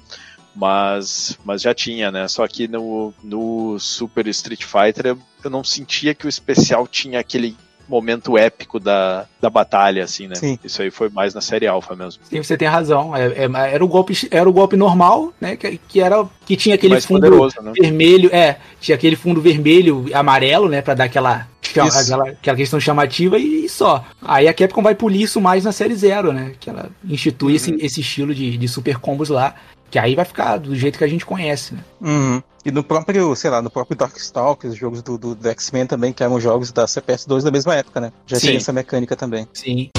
mas, mas já tinha, né? Só que no, no Super Street Fighter eu, eu não sentia que o especial tinha aquele momento épico da, da batalha, assim, né? Sim. Isso aí foi mais na série Alpha mesmo. Sim, você tem razão. É- é- era, o golpe, era o golpe normal, né? Que, que era que tinha aquele mais fundo poderoso, né? vermelho, é, tinha aquele fundo vermelho e amarelo, né, Pra dar aquela aquela, aquela questão chamativa e só. Aí a Capcom vai polir isso mais na série Zero, né? Que ela institui esse, esse estilo de, de super combos lá, que aí vai ficar do jeito que a gente conhece, né? Uhum. E no próprio, sei lá, no próprio Darkstalkers, os jogos do, do, do X-Men também, que eram jogos da CPS2 da mesma época, né? Já Sim. tinha essa mecânica também. Sim.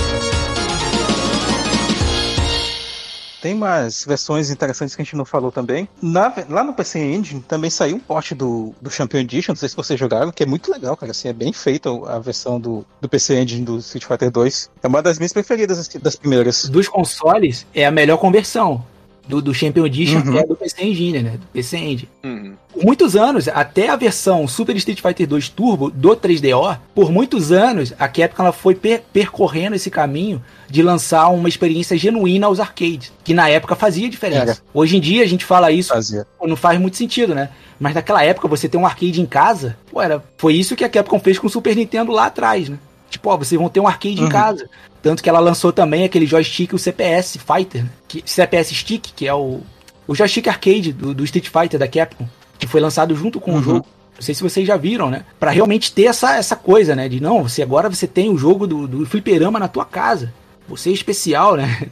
Tem umas versões interessantes que a gente não falou também. Na- lá no PC Engine também saiu um porte do, do Champion Edition, não sei se vocês jogaram, que é muito legal, cara. Assim, é bem feita a versão do, do PC Engine do Street Fighter 2. É uma das minhas preferidas assim, das primeiras. Dos consoles é a melhor conversão. Do, do Champion Edition, Uhum. que é do PC Engine, né? Do PC Engine. Uhum. Por muitos anos, até a versão Super Street Fighter 2 Turbo do 3DO, por muitos anos, a Capcom ela foi per- percorrendo esse caminho de lançar uma experiência genuína aos arcades, que na época fazia diferença. Era. Hoje em dia a gente fala isso, Fazia. não faz muito sentido, né? Mas naquela época você ter um arcade em casa, pô, era, foi isso que a Capcom fez com o Super Nintendo lá atrás, né? Tipo, ó, vocês vão ter um arcade em Uhum. casa. Tanto que ela lançou também aquele joystick, o CPS Fighter, que, CPS Stick, que é o, o joystick arcade do, do Street Fighter da Capcom, que foi lançado junto com o Uhum. jogo. Não sei se vocês já viram, né? Pra realmente ter essa, essa coisa, né? De não, você agora você tem o jogo do, do fliperama na tua casa. Você é especial, né?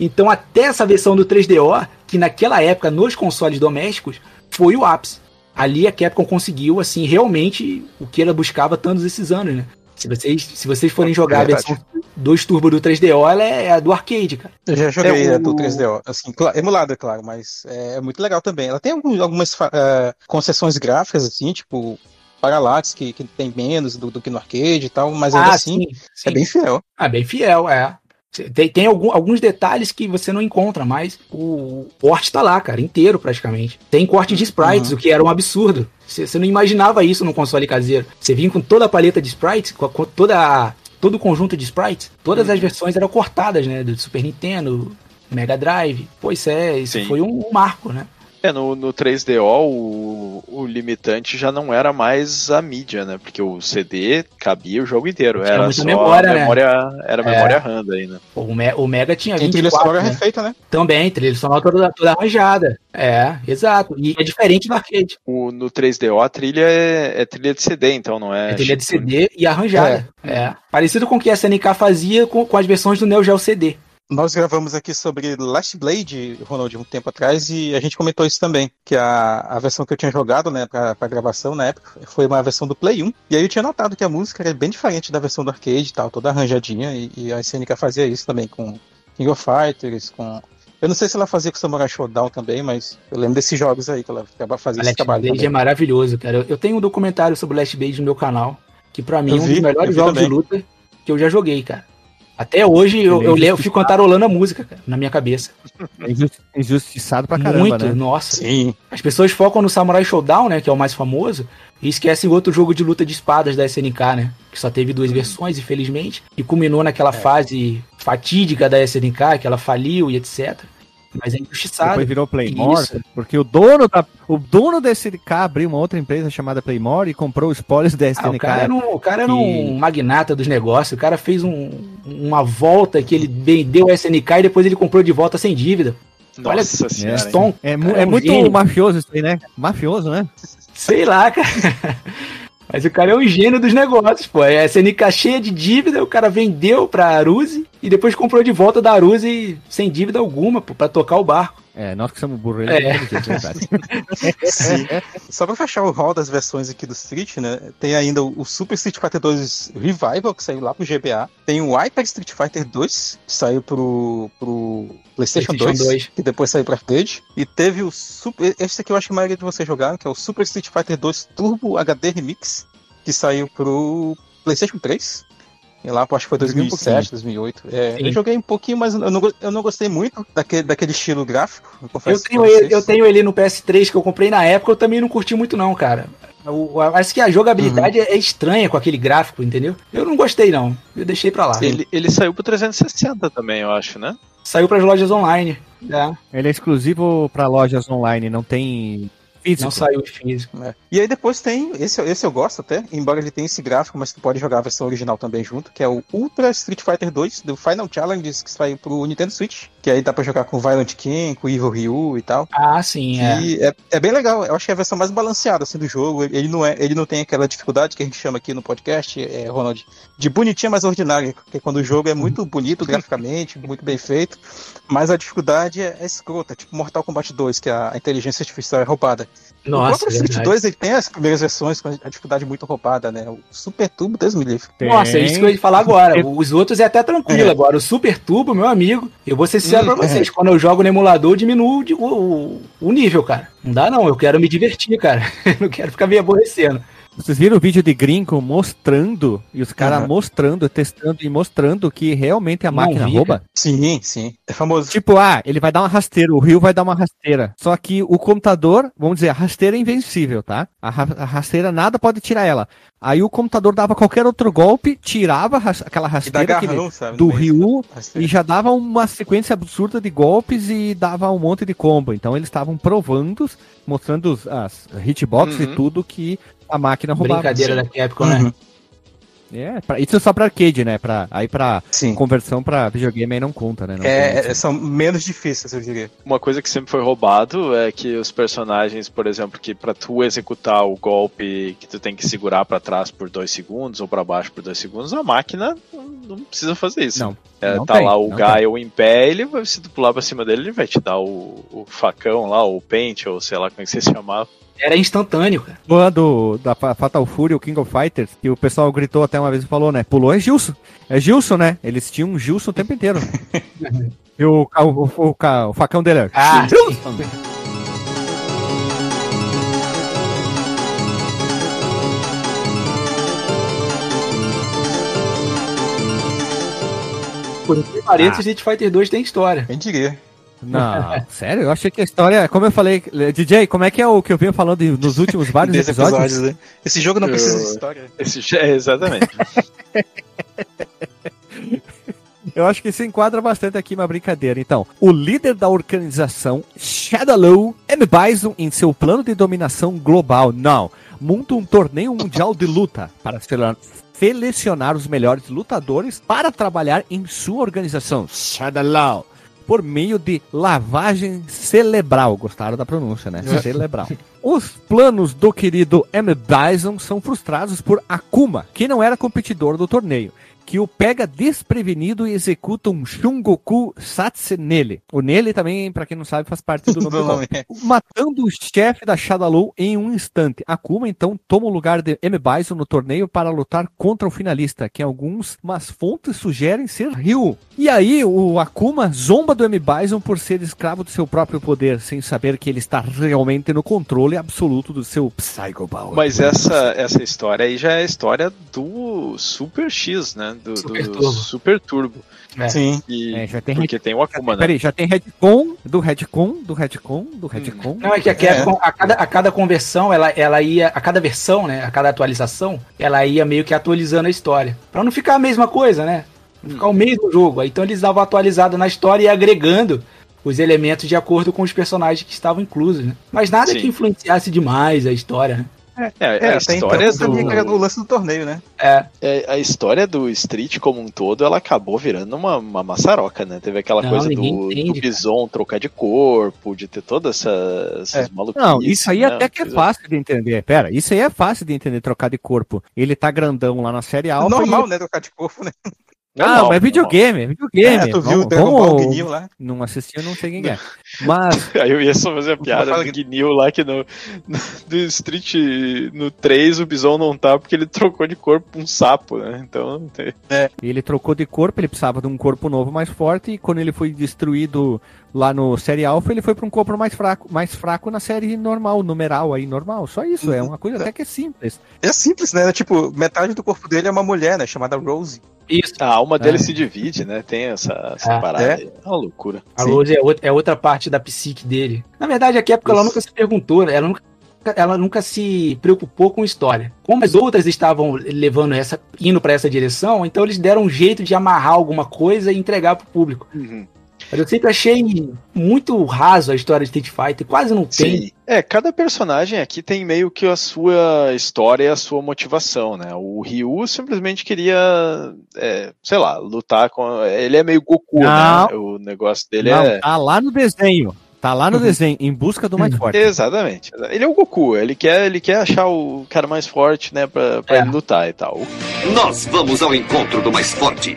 Então até essa versão do 3DO, que naquela época nos consoles domésticos, foi o ápice. Ali a Capcom conseguiu, assim, realmente o que ela buscava todos esses anos, né? Se vocês, se vocês forem jogar a Verdade. versão 2 Turbo do 3DO, ela é a do arcade, cara. Eu já joguei É, a do o- 3DO, assim, emulada, é claro, mas é, é muito legal também. Ela tem algum- algumas eh, concessões gráficas, assim, tipo Parallax, que, que tem menos do, do que no arcade e tal, mas ainda assim sim, é bem fiel. Ah, bem fiel, é. Tem, tem algum- alguns detalhes que você não encontra, mas o corte tá lá, cara, inteiro praticamente. Tem corte de sprites, Uhum. o que era um absurdo. Você não imaginava isso no console caseiro. Você vinha com toda a paleta de sprites, com, a- com toda todo o conjunto de sprites. Todas Uhum. as versões eram cortadas, né? Do Super Nintendo, Mega Drive. Pô, isso, é, isso Sim. foi um, um marco, né? É, no, no 3DO o, o limitante já não era mais a mídia, né? Porque o CD cabia o jogo inteiro. Tinha Era só memória, a né? memória, era a É. memória RAM daí, né? O, Me- o Mega tinha Tem trilha 24, sonora né? refeita, né? Também, trilha sonora toda, toda arranjada. É, exato. E é diferente do arcade. O, no 3DO a trilha é, é trilha de CD, então não é. É trilha de. CD e arranjada. É. Parecido com o que a SNK fazia com, com as versões do Neo Geo CD. Nós gravamos aqui sobre Last Blade, Ronald, um tempo atrás, e a gente comentou isso também, que a, a versão que eu tinha jogado, né, pra, pra gravação na época, foi uma versão do Play 1, e aí eu tinha notado que a música era bem diferente da versão do arcade e tal, toda arranjadinha, e, e a SNK fazia isso também com King of Fighters, com... Eu não sei se ela fazia com Samurai Showdown também, mas eu lembro desses jogos aí que ela acaba A esse Last trabalho Blade é maravilhoso, cara. Eu, tenho um documentário sobre Last Blade no meu canal, que pra mim Eu é um vi, dos melhores jogos de também. luta que eu já joguei, cara. Até hoje eu, é eu, leio- eu fico cantarolando a música, cara, na minha cabeça. É injusti- injustiçado pra caramba, Muito, né? nossa. Sim, As pessoas focam no Samurai Showdown, né, que é o mais famoso, e esquecem o outro jogo de luta de espadas da SNK, né, que só teve duas versões, infelizmente, e culminou naquela fase fatídica da SNK, que ela faliu e etc. Mas é injustiçado. Depois virou Playmore, Isso. porque o dono da, o dono da SNK abriu uma outra empresa chamada Playmore e comprou os spoilers da Ah, SNK. o cara era, um, o cara era um magnata dos negócios, o cara fez um- uma volta que ele vendeu a SNK e depois ele comprou de volta sem dívida. Olha, Nossa senhora. hein? Stone, É, cara, é um muito gênio. mafioso isso aí, né? Mafioso, né? Sei lá, cara. Mas o cara é um gênio dos negócios, pô. É a SNK cheia de dívida, o cara vendeu pra Aruze e depois comprou de volta da Aruze sem dívida alguma, pô, pra tocar o barco. É, nós que somos burros, É. ele é. verdade. sim. Só pra fechar o hall das versões aqui do Street, né? Tem ainda o Super Street Fighter 2 Revival, que saiu lá pro GBA. Tem o Hyper Street Fighter 2, que saiu pro, pro PlayStation, PlayStation 2, 2. que depois saiu pra arcade. E teve o Super. Esse aqui eu acho que a maioria de vocês jogaram, que é o Super Street Fighter 2 Turbo HD Remix, que saiu pro PlayStation 3. E lá, acho que foi Joguei um 2007, 2008. É, eu joguei um pouquinho, mas eu não, eu não gostei muito daquele, daquele estilo gráfico. Eu, Eu tenho, ele, eu tenho ele no PS3 que eu comprei na época, eu também não curti muito não, cara. O, acho que a jogabilidade é estranha com aquele gráfico, entendeu? Eu não gostei não, eu deixei pra lá. Ele, ele saiu pro 360 também, eu acho, né? Saiu pras lojas online. É, Ele é exclusivo pra lojas online, não tem físico. não saiu físico. É. E aí depois tem, esse, esse eu gosto até, embora ele tenha esse gráfico, mas tu pode jogar a versão original também junto, que é o Ultra Street Fighter 2 do Final Challenge que saiu pro Nintendo Switch, que aí dá pra jogar com Violent King, com Evil Ryu e tal. Ah, sim, é. E é, é bem legal, eu acho que é a versão mais balanceada assim, do jogo. Ele não, é, ele não tem aquela dificuldade que a gente chama aqui no podcast, é, Ronald, de bonitinha, mas ordinária. Porque quando o jogo é muito bonito graficamente, muito bem feito, mas a dificuldade é, é escrota, tipo Mortal Kombat 2, que a, a inteligência artificial é roubada. o Nossa, próprio Street verdade. 2 ele tem as primeiras versões com a dificuldade muito roubada, né? O Super Turbo, Deus me livre. Tem. Nossa, é isso que eu ia falar agora. Os outros é até tranquilo É. agora. O Super Turbo, meu amigo, eu vou ser sincero Hum, pra vocês. Quando eu jogo no emulador, diminui o, o, o nível, cara. Não dá não, eu quero me divertir, cara. Eu não quero ficar me aborrecendo. Vocês viram o vídeo de Gringo mostrando, e os caras Aham. mostrando, testando e mostrando que realmente a Não máquina vi, rouba? Sim, sim. É famoso. Tipo, ah, ele vai dar uma rasteira, o Rio vai dar uma rasteira. Só que o computador, vamos dizer, a rasteira é invencível, tá? A, ra- a rasteira nada pode tirar ela. Aí o computador dava qualquer outro golpe, tirava ras- aquela E rasteira que garrão, sabe? do Rasteira. e já dava uma sequência absurda de golpes e dava um monte de combo. Então eles estavam provando, mostrando os- as hitbox e Uhum. tudo que a máquina roubava. Brincadeira da Capcom, né? Uhum. É, pra- isso é só pra arcade, né? Pra, aí pra Sim. conversão pra videogame aí não conta, né? Não É, é, são menos difíceis, eu diria. Uma coisa que sempre foi roubado é que os personagens, por exemplo, que pra tu executar o golpe que tu tem que segurar pra trás por dois segundos ou pra baixo por dois segundos, a máquina não- não precisa fazer isso. Não, É, tá tem, lá o Gaio em pé, ele vai, se tu pular pra cima dele, ele vai te dar o, o facão lá, o pente, ou sei lá como é que você se chamava. Era instantâneo, cara. Do, da Fa- Fatal Fury, o King of Fighters, que o pessoal gritou até uma vez e falou, né? Pulou é Gilson. É Gilson, né? Eles tinham um Gilson o tempo inteiro. e o, o, o, o facão dele é Ah, Gilson. Por incrível que pareça, Street Fighter 2 tem história. Quem diria? Não, sério? Eu achei que a história, como eu falei, DJ, como é que é o que eu venho falando nos últimos vários episódios? episódio, né? Esse jogo não Eu- precisa de história. Esse, é, exatamente. Eu acho que isso enquadra bastante aqui uma brincadeira. Então, o líder da organização, Shadaloo, M. Bison, em seu plano de dominação global, não, monta um torneio mundial de luta para selecionar os melhores lutadores para trabalhar em sua organização, Shadaloo, por meio de lavagem cerebral. Gostaram da pronúncia, né? Cerebral. Os planos do querido M. Bison são frustrados por Akuma, que não era competidor do torneio que o pega desprevenido e executa um Shungoku Satsu nele. O nele também, pra quem não sabe, faz parte do nome do nome. Matando o chefe da Shadaloo em um instante. Akuma então toma o lugar de M. Bison no torneio para lutar contra o finalista, que alguns, mas fontes sugerem ser Ryu. E aí o Akuma zomba do M. Bison por ser escravo do seu próprio poder, sem saber que ele está realmente no controle absoluto do seu Psycho Power. Mas essa, essa história aí já é a história do Super X, né? Do Super do Turbo. Super Turbo. É. Sim. E, É, já tem porque tem o Akuma, né? Peraí, já tem Redcon, do Redcon, do Redcon, do Redcon. Não, é que a Capcom, a cada, a cada conversão, ela, ela ia, a cada versão, né, a cada atualização, ela ia meio que atualizando a história. Pra não ficar a mesma coisa, né? Não ficar o mesmo jogo. Aí, Então eles davam atualizada na história e agregando os elementos de acordo com os personagens que estavam inclusos, né? Mas nada Sim. que influenciasse demais a história, né? É, É, a então história sabia do, que era do lance do torneio, né? É, é, a história do Street como um todo, ela acabou virando uma, uma maçaroca, né? Teve aquela Não, coisa do, entende, do Bison trocar de corpo, de ter todas essa, essas É. maluquices. Não, isso aí né? até que é fácil de entender. Pera, isso aí é fácil de entender trocar de corpo. Ele tá grandão lá na série Alpha. Normal, e... né? Trocar de corpo, né? Não, Normal, mas é videogame, é videogame. É, tu viu Vamos- o Dragon Ball vamos- Guinil lá? Não assisti, eu não sei quem é. Mas, Aí eu ia só fazer a piada do que- Guinil lá que no, no do Street no 3 o Bison não tá porque ele trocou de corpo pra um sapo, né? Então tem- ele trocou de corpo, ele precisava de um corpo novo mais forte, e quando ele foi destruído lá no série Alpha, ele foi pra um corpo mais fraco, mais fraco na série normal, numeral aí, normal. Só isso, é uma coisa até que é simples. É simples, né? Tipo, metade do corpo dele é uma mulher, né? Chamada Rose. Isso. A alma dele É. se divide, né? Tem essa, essa É. parada. É. É uma loucura. A Sim. Rose é outra, é outra parte da psique dele. Na verdade, a Capcom ela Isso. nunca se perguntou, né? ela nunca, ela nunca se preocupou com história. Como as outras estavam levando essa, indo pra essa direção, então eles deram um jeito de amarrar alguma coisa e entregar pro público. Uhum. Mas eu sempre achei muito raso a história de Street Fighter, quase não tem. Sim. É, cada personagem aqui tem meio que a sua história e a sua motivação, né? O Ryu simplesmente queria, é, sei lá, lutar com. Ele é meio Goku, Não. né? O negócio dele Não, é. tá lá no desenho. Tá lá no desenho, em busca do mais forte. Exatamente. Ele é o Goku, ele quer, ele quer achar o cara mais forte, né, pra, pra É. ele lutar e tal. Nós vamos ao encontro do mais forte.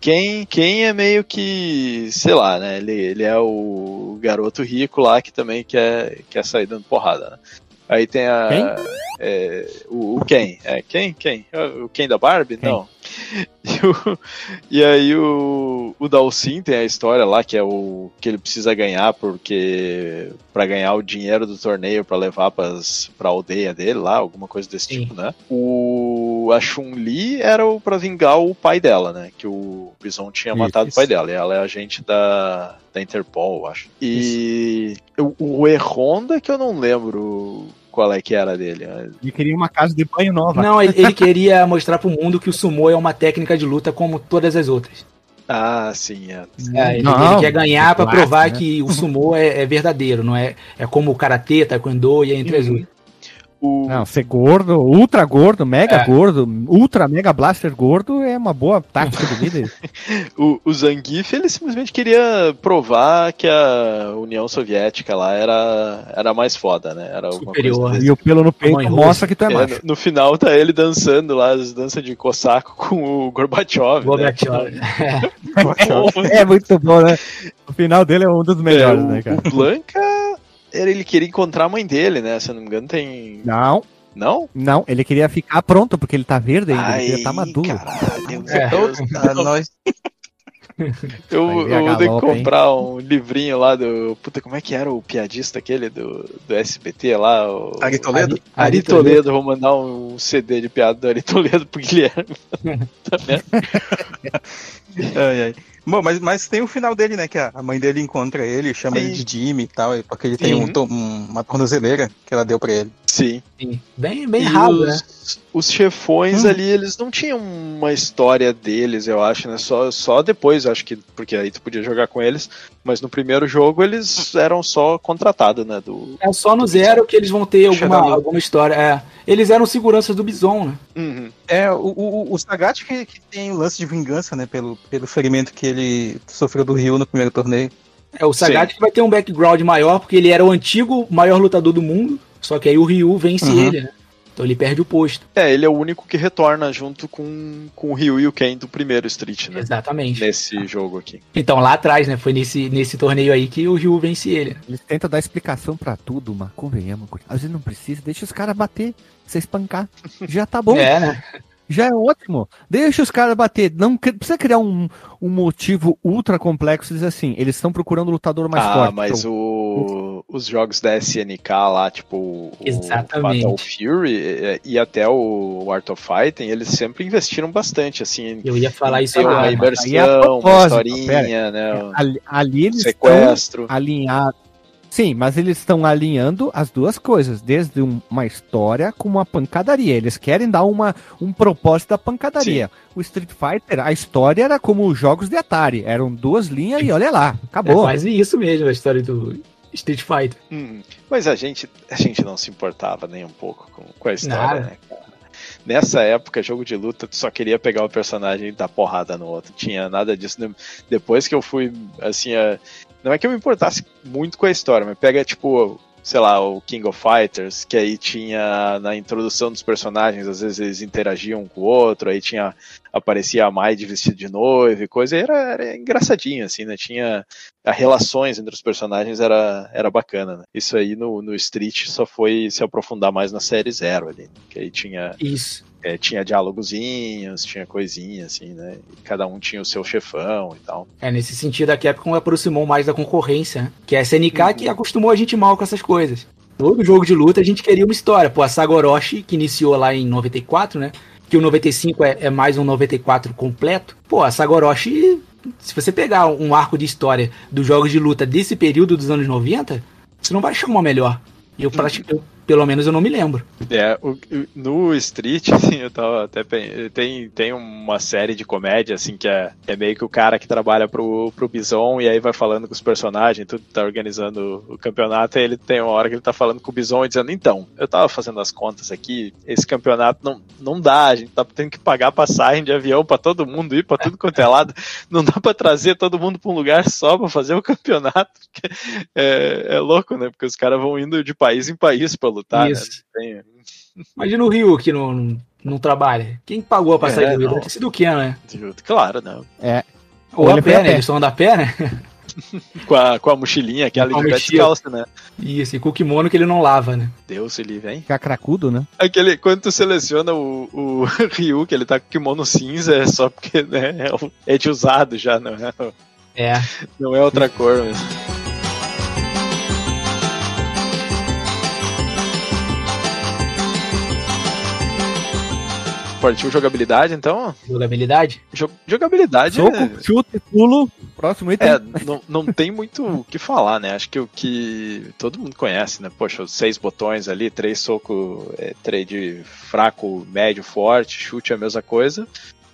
Quem, quem é meio que, sei lá, né? Ele, ele é o garoto rico lá que também quer, quer sair dando porrada, né? Aí tem a. Quem? é, o, o Ken. É, quem? Quem? O Ken da Barbie? Quem? Não. E, o- e aí o, o Dalsin tem a história lá que é o que ele precisa ganhar porque para ganhar o dinheiro do torneio para levar pras, pra aldeia dele lá, alguma coisa desse Sim. tipo, né? O a Chun-Li era o para vingar o pai dela, né? Que o Bison tinha Isso, matado o pai dela. E ela é agente da, da Interpol, eu acho. E o, o E-Honda que eu não lembro qual é que era dele. Ele queria uma casa de banho nova. Não, ele, ele queria mostrar pro mundo que o sumo é uma técnica de luta como todas as outras. Ah, sim, é. É, ele, Não, ele quer ganhar pra clássico, provar né? que o sumo é, é verdadeiro, não é, é como o karatê, taekwondo e entre as Uhum. outras. O, Não, ser gordo, ultra gordo, mega É. gordo, ultra mega blaster gordo é uma boa tática de líder. O, o Zangief, ele simplesmente queria provar que a União Soviética lá era, era mais foda, né? Era alguma Superior. coisa desse. e o pelo no peito Mãe mostra que tu é É, macho. no, no final tá ele dançando lá, as danças de Cosaco com o Gorbachev. Gorbachev. Né? É muito bom, né? O final dele é um dos É, melhores, o, né, cara? o Blanca, ele, ele queria encontrar a mãe dele, né? Se eu não me engano, tem. Não, Não? não, ele queria ficar pronto, porque ele tá verde ainda, ele queria estar maduro. Caralho, É. eu, Ah, nós, eu, eu vou ter que galope, hein? comprar um livrinho lá do. Puta, como é que era o piadista aquele do, do SBT lá? O... Ari Toledo? Ari- Ari Ari Toledo, vou mandar um CD de piada do Ari Toledo pro Guilherme. Tá vendo? Ai, ai. Bom, mas, mas tem o final dele, né? Que a mãe dele encontra ele, chama Sim. ele de Jimmy e tal, e porque ele tem Sim. um to- um- uma tornozeleira que ela deu pra ele. Sim. Sim. Bem, bem E ralo, os, né? Os chefões Hum. ali, eles não tinham uma história deles, eu acho, né? Só, só depois, acho que, porque aí tu podia jogar com eles, mas no primeiro jogo eles eram só contratados, né? Do... É só no zero que eles vão ter alguma, alguma história. É. Eles eram seguranças do Bison, né? Uhum. É, o, o, o Sagat que, que tem o lance de vingança, né? Pelo, pelo ferimento que ele sofreu do Rio no primeiro torneio. É o Sagat que vai ter um background maior, porque ele era o antigo maior lutador do mundo. Só que aí o Ryu vence Uhum. ele, né? Então ele perde o posto. É, ele é o único que retorna junto com, com o Ryu e o Ken do primeiro Street, né? Exatamente. Nesse jogo aqui. Então lá atrás, né? Foi nesse, nesse torneio aí que o Ryu vence ele. Eles tentam dar explicação pra tudo, mas convenhamos. Às vezes não precisa, deixa os caras bater, você espancar. Já tá bom, É, né? Já é ótimo. Deixa os caras bater. Não precisa criar um, um motivo ultra complexo e dizer assim, eles estão procurando o lutador mais ah, forte. mas Pronto. o, os jogos da SNK lá, tipo o Exatamente. Fatal Fury e, e até o Art of Fighting, eles sempre investiram bastante, assim, Eu ia falar isso uma agora. mas é a imersão, uma historinha, né? um Ali, ali eles estão sequestro. alinhados. Sim, mas eles estão alinhando as duas coisas, desde um- uma história com uma pancadaria. Eles querem dar uma, um propósito da pancadaria. O Street Fighter, a história era como os jogos de Atari. Eram duas linhas e olha lá, É acabou. quase isso mesmo, a história do Street Fighter. Hum, Mas a gente, a gente não se importava nem um pouco com, com a história, Nada. né, cara? Nessa época, jogo de luta, tu só queria pegar o personagem e dar porrada no outro. Tinha nada disso. De- Depois que eu fui, assim, a- não é que eu me importasse muito com a história, mas pega, tipo, sei lá, o King of Fighters, que aí tinha na introdução dos personagens, às vezes eles interagiam com o outro, aí tinha aparecia a Mai de vestido de noiva e coisa, e era, era engraçadinho, assim, né? Tinha as relações entre os personagens era, era bacana, né? Isso aí no, no Street só foi se aprofundar mais na série Zero ali, que aí tinha, Isso. É, tinha diálogozinhos, tinha coisinha, assim, né? E cada um tinha o seu chefão e tal. É, nesse sentido, a Capcom aproximou mais da concorrência, né? Que é a SNK que acostumou a gente mal com essas coisas. Todo jogo de luta a gente queria uma história. Pô, a Saga Orochi, que iniciou lá em 94, né? que o 95 é, é mais um 94 completo. Pô, a Sagoroshi, se você pegar um arco de história dos jogos de luta desse período dos anos 90, você não vai achar uma melhor. E eu, pratico, eu pelo menos eu não me lembro. É, o- no Street, assim, eu tava até tem, tem uma série de comédia, assim, que é, é meio que o cara que trabalha pro, pro Bison e aí vai falando com os personagens, tudo tá organizando o campeonato, e ele tem uma hora que ele tá falando com o Bison e dizendo, então, eu tava fazendo as contas aqui, esse campeonato não, não dá, a gente tá tendo que pagar passagem de avião pra todo mundo ir pra tudo quanto é lado, não dá pra trazer todo mundo pra um lugar só pra fazer o campeonato, é, é louco, né, porque os caras vão indo de país em país pra lutar, Isso. né, Tem- Imagina o Ryu que não, não, não trabalha. Quem pagou a passagem É, do Ryu? não. Deve ter sido o Ken, né? Claro, não. Ou Ou a pé, né? pé. Eles estão andando a pé, né? Com a, com a mochilinha, aquela de descalça, né? Isso, e com o kimono que ele não lava, né? Deus se livre, hein? Cracudo, né? Aquele, quando tu seleciona o, o Ryu, que ele tá com kimono cinza, é só porque né, é, o- é de usado já, não é, É. não é outra cor mesmo. Partiu jogabilidade, então? Jogabilidade? Jo- jogabilidade Soco, é, chute, pulo. Próximo item. É, não, não tem muito o que falar, né? Acho que o que todo mundo conhece, né? Poxa, os seis botões ali, três soco, é, trade fraco, médio, forte, chute é a mesma coisa.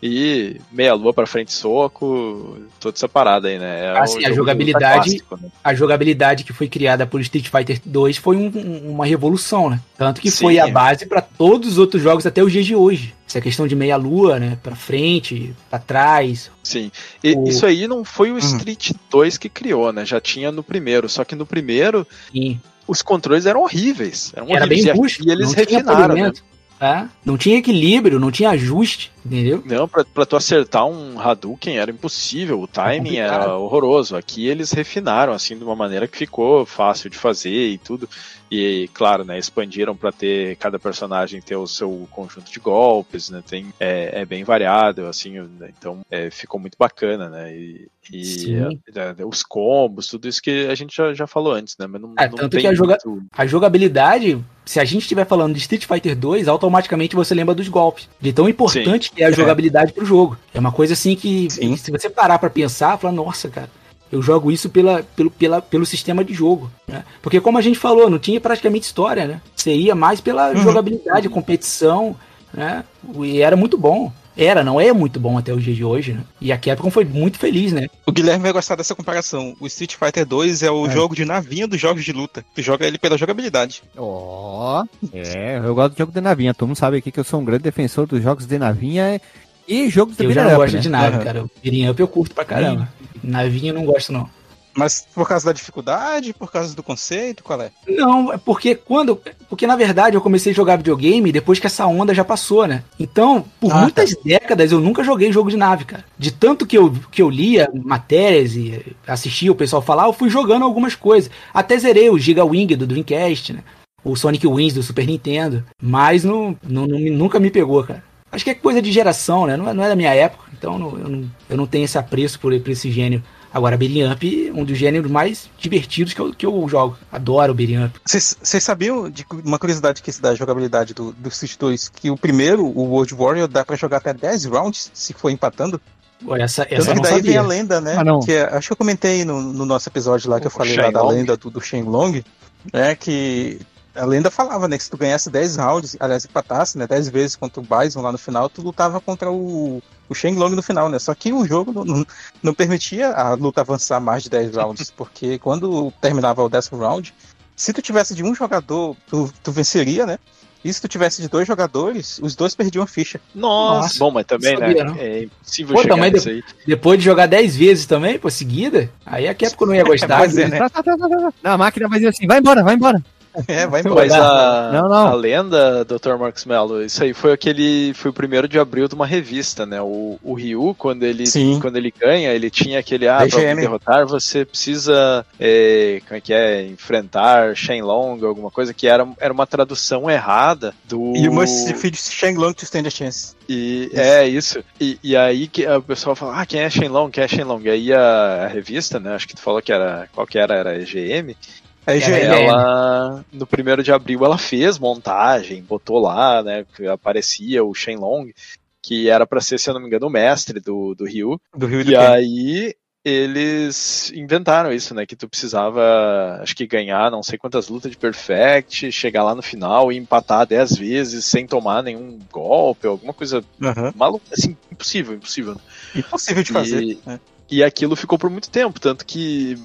E meia lua pra frente soco, toda essa parada aí, né? É Assim, a jogabilidade- clássico, né? A jogabilidade que foi criada por Street Fighter 2 foi um- um- uma revolução, né? Tanto que Sim. foi a base pra todos os outros jogos até os dias de hoje. Essa questão de meia lua, né? Pra frente, pra trás. Sim. E O- isso aí não foi o Street 2 que criou, né? Já tinha no primeiro. Só que no primeiro, E os controles eram horríveis. Eram era bem horríveis. E rústico. e eles não tinha refinaram, né? tá? Não tinha equilíbrio, não tinha ajuste, entendeu? Não, pra, pra tu acertar um Hadouken era impossível, o timing complicado. era horroroso. Aqui eles refinaram, assim, de uma maneira que ficou fácil de fazer e tudo. E, claro, né, expandiram pra ter cada personagem ter o seu conjunto de golpes, né, tem, é, é bem variado, assim, né, então é, ficou muito bacana, né, e, e Sim. é, é, os combos, tudo isso que a gente já, já falou antes, né, mas não, É, não tanto tem que a joga- muito- A jogabilidade, se a gente estiver falando de Street Fighter 2, automaticamente você lembra dos golpes. De tão importante que é a jogabilidade pro jogo. É uma coisa assim que, Sim. se você parar pra pensar, fala, nossa, cara, eu jogo isso pela, pelo, pela, pelo sistema de jogo. né? Porque como a gente falou, não tinha praticamente história, né? Você ia mais pela Uhum. jogabilidade, competição, né? E era muito bom. Era, não é muito bom até o dia de hoje, né? E a Capcom foi muito feliz, né? O Guilherme vai gostar dessa comparação. O Street Fighter 2 é o É. jogo de navinha dos jogos de luta. Tu joga ele pela jogabilidade. Ó, é, eu gosto de jogo de navinha. Todo mundo sabe aqui que eu sou um grande defensor dos jogos de navinha e jogos de Eu já não up, gosto né? de nave, Aham. cara. O Beating Up eu curto pra caramba. Navinha eu não gosto, não. Mas por causa da dificuldade, por causa do conceito, qual é? Não, é porque quando. Porque na verdade eu comecei a jogar videogame depois que essa onda já passou, né? Então, por Ah, muitas décadas eu nunca joguei jogo de nave, cara. De tanto que eu, que eu lia matérias e assistia o pessoal falar, eu fui jogando algumas coisas. Até zerei o Giga Wing do Dreamcast, né? O Sonic Wings do Super Nintendo. Mas não, não, não nunca me pegou, cara. Acho que é coisa de geração, né? Não é, não é da minha época. Então não- eu, não, eu não tenho esse apreço por, por esse gênero. Agora, Beating Up, um dos gêneros mais divertidos que eu, que eu jogo. Adoro o Beating Up. Vocês sabiam de uma curiosidade que se dá a jogabilidade do, do Street 2? Que o primeiro, o World Warrior, dá pra jogar até 10 rounds se for empatando? Olha, essa, Tanto essa eu que não daí vem sabia. a lenda, né? Ah, não. Que é- acho que eu comentei no, no nosso episódio lá que eu O falei lá da lenda do, do Shenlong, né? Que a lenda falava, né? Que se tu ganhasse 10 rounds, aliás, empatasse, né? 10 vezes contra o Bison lá no final, tu lutava contra o, o Shenlong no final, né? Só que o jogo não, não, não permitia a luta avançar mais de 10 rounds, porque quando terminava o décimo round, se tu tivesse de um jogador, tu, tu venceria, né? E se tu tivesse de dois jogadores, os dois perdiam a ficha. Nossa, Nossa, bom, mas também, não sabia, né? não. É impossível Pô, chegar também nisso aí. Depois de jogar 10 vezes também, pô, seguida, aí a Capcom não ia gostar. Pois é, né? Tá, tá, tá, tá, tá. Não, a máquina vai dizer assim, vai embora, vai embora. É, vai embora. Mas a, Não, não. a lenda, Dr. Marcos Mello, isso aí foi aquele. Foi o primeiro de abril de uma revista, né? O, o Ryu, quando ele, Sim. quando ele ganha, ele tinha aquele. Ah, pra derrotar, você precisa. é, como é que é? Enfrentar Shenlong, alguma coisa que era, era uma tradução errada do. You must defeat Shenlong to stand a chance. E Isso. é isso. E, e aí que o pessoal fala, ah, quem é Shenlong? Quem é Shenlong? E aí a, a revista, né? Acho que tu falou que era. Qual que era? Era a EGM. É IGL. ela no primeiro de abril ela fez montagem, botou lá, né, que aparecia o Shenlong, que era pra ser, se eu não me engano, o mestre do, do Ryu. do Rio do E Ken. aí eles inventaram isso, né, que tu precisava, acho que ganhar não sei quantas lutas de perfect, chegar lá no final e empatar 10 vezes sem tomar nenhum golpe, alguma coisa Aham. maluca, assim, impossível, impossível. Impossível de fazer. E- né? E aquilo ficou por muito tempo, tanto que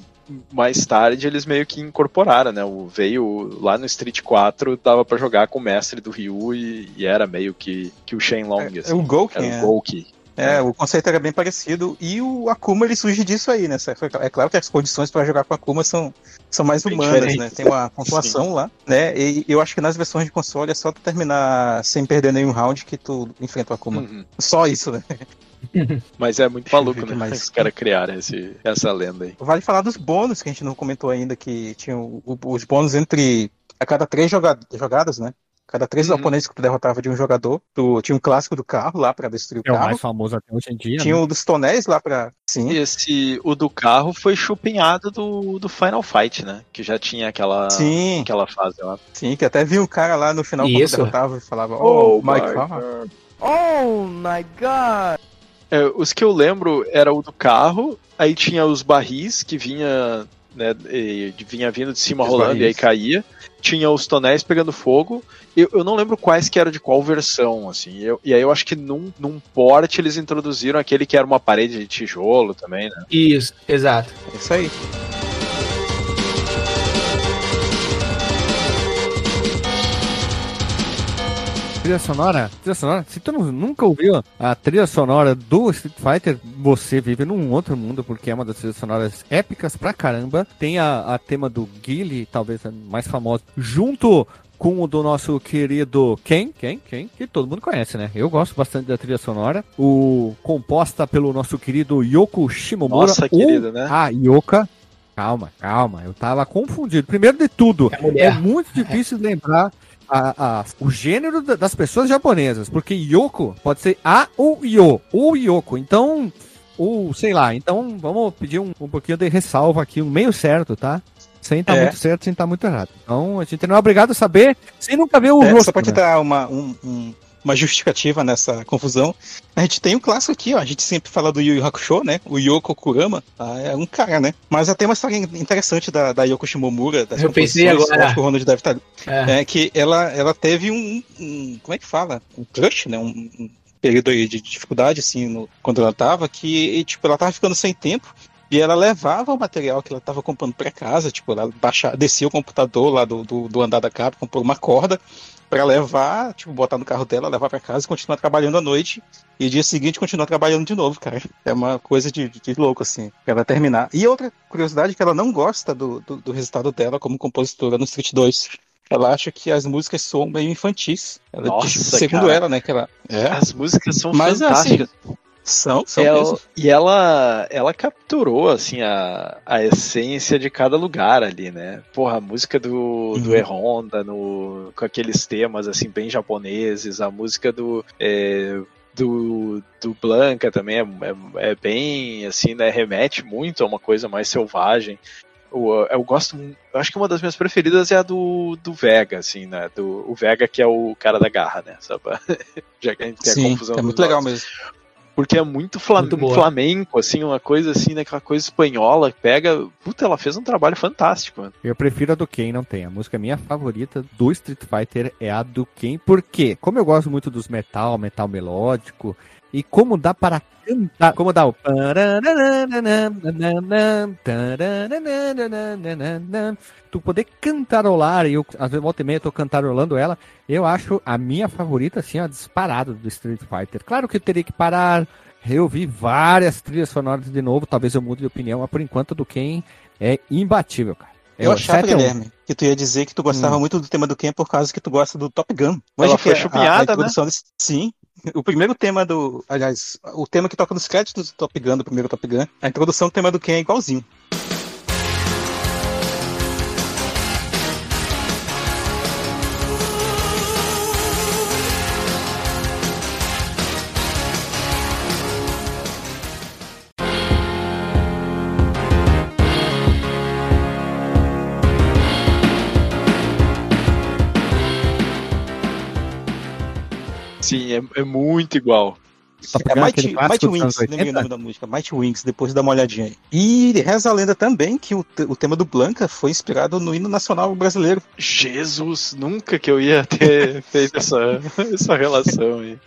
mais tarde eles meio que incorporaram, né? O veio lá no Street 4, dava pra jogar com o mestre do Ryu e, e era meio que, que o Shenlong, É, assim. é o Gouken, era é. o Gouki. É, o conceito era bem parecido. E o Akuma ele surge disso aí, né? É claro que as condições para jogar com Akuma são, são mais Bem humanas, diferentes. né? Tem uma pontuação lá, né? E eu acho que nas versões de console é só tu terminar sem perder nenhum round que tu enfrenta o Akuma. Uhum. Só isso, né? Mas é muito maluco, o né? mais. Os caras criaram esse, essa lenda aí. Vale falar dos bônus que a gente não comentou ainda, que tinham o- os bônus entre. A cada três joga- jogadas, né? Cada três Uhum. oponentes que tu derrotava de um jogador, tu tinha um clássico do carro lá pra destruir o É o carro. mais famoso até hoje em dia. Tinha né? o dos tonéis lá pra. Sim. Esse, o do carro foi chupinhado do, do Final Fight, né? Que já tinha aquela, Sim, aquela fase lá. sim, que até vi um cara lá no final Isso. quando derrotava e falava, oh, my car. Oh my god! É, os que eu lembro era o do carro, aí tinha os barris que vinha, né, e vinha vindo de cima Os rolando e aí barris. caía. Tinha os tonéis pegando fogo. Eu, eu não lembro quais que eram de qual versão, assim. Eu- e aí eu acho que num, num porte eles introduziram aquele que era uma parede de tijolo também, né? Isso, exato. É Isso aí. Trilha sonora? Trilha sonora? Se tu nu- nunca ouviu a trilha sonora do Street Fighter, você vive num outro mundo, porque é uma das trilhas sonoras épicas pra caramba. Tem a, a tema do Guile, talvez a mais famosa, junto com o do nosso querido Ken, Ken, Ken, que todo mundo conhece, né? Eu gosto bastante da trilha sonora. O composta pelo nosso querido Yoko Shimomura. Nossa, querido, né? A Yoka. Calma, calma, eu tava confundido. Primeiro de tudo, É é muito difícil lembrar a- a- o gênero da- das pessoas japonesas, porque Yoko pode ser A ou Yo, ou Yoko. Então, ou sei lá, então vamos pedir um, um pouquinho de ressalva aqui, um meio certo, tá? Sem estar É. muito certo, sem estar muito errado. Então, a gente não é obrigado a saber sem nunca ver o É, rosto. só pra te né? dar uma, um- um- uma justificativa nessa confusão, a gente tem um clássico aqui, ó. A gente sempre fala do Yu Yu Hakusho, né? O Yoko Kurama, tá? é um cara, né? Mas até uma história interessante da, da Yoko Shimomura, das Eu pensei agora. acho que o Ronald deve estar É. é que ela, ela teve um, um- Como é que fala? Um crush, né? Um, um período aí de dificuldade, assim, no- quando ela tava, que, tipo, ela tava ficando sem tempo. E ela levava o material que ela tava comprando pra casa, tipo, ela baixava, descia o computador lá do, do, do andar da Capcom por uma corda pra levar, tipo, botar no carro dela, levar pra casa e continuar trabalhando à noite. E dia seguinte continuar trabalhando de novo, cara. É uma coisa de, de louco, assim, pra ela terminar. E outra curiosidade é que ela não gosta do, do, do resultado dela como compositora no Street 2. Ela acha que as músicas soam meio infantis. Ela, Nossa, tipo, segundo cara. ela, né? Que ela. É, As músicas são Mas, fantásticas. São, são Ela- mesmo. e ela, ela capturou assim a, a essência de cada lugar ali, né? Porra, a música do, do Uhum. E-Honda no, com aqueles temas assim bem japoneses, a música do é, do, do Blanca também é, é, é bem assim, né? Remete muito a uma coisa mais selvagem. Eu, eu gosto, eu acho que uma das minhas preferidas é a do, do Vega, assim, né? Do, o Vega que é o cara da garra, né? Pra- Já que a gente tem a Sim, confusão é muito legal mesmo. Porque é muito, flam Muito flamenco, assim, uma coisa assim, né? Aquela coisa espanhola que pega. Puta, ela fez um trabalho fantástico, mano. Eu prefiro a do Ken, não tem. A música minha favorita do Street Fighter é a do Ken, porque como eu gosto muito dos metal, metal melódico, e como dá para cantar, como dá o tu poder cantarolar, e eu às vezes volta e meia eu tô cantarolando ela, eu acho a minha favorita, assim, a disparada do Street Fighter. Claro que eu teria que parar, reouvir várias trilhas sonoras de novo, talvez eu mude de opinião, mas por enquanto a do Ken é imbatível, cara. Eu É, achava, 7 a 1. Guilherme, que tu ia dizer que tu gostava muito do tema do Ken por causa que tu gosta do Top Gun. Ela que foi a- a- chupinhada, a introdução desse- Sim. O primeiro tema do. Aliás, o tema que toca nos créditos do Top Gun, do primeiro Top Gun, a introdução do tema do Ken é igualzinho. Sim, é, é muito igual. Tá É Mighty, Wings, lembrei o 80? nome da música, Mighty Wings, depois dá uma olhadinha aí. E reza a lenda também que o, o tema do Blanca foi inspirado no hino nacional brasileiro. Jesus, nunca que eu ia ter feito essa, essa relação aí.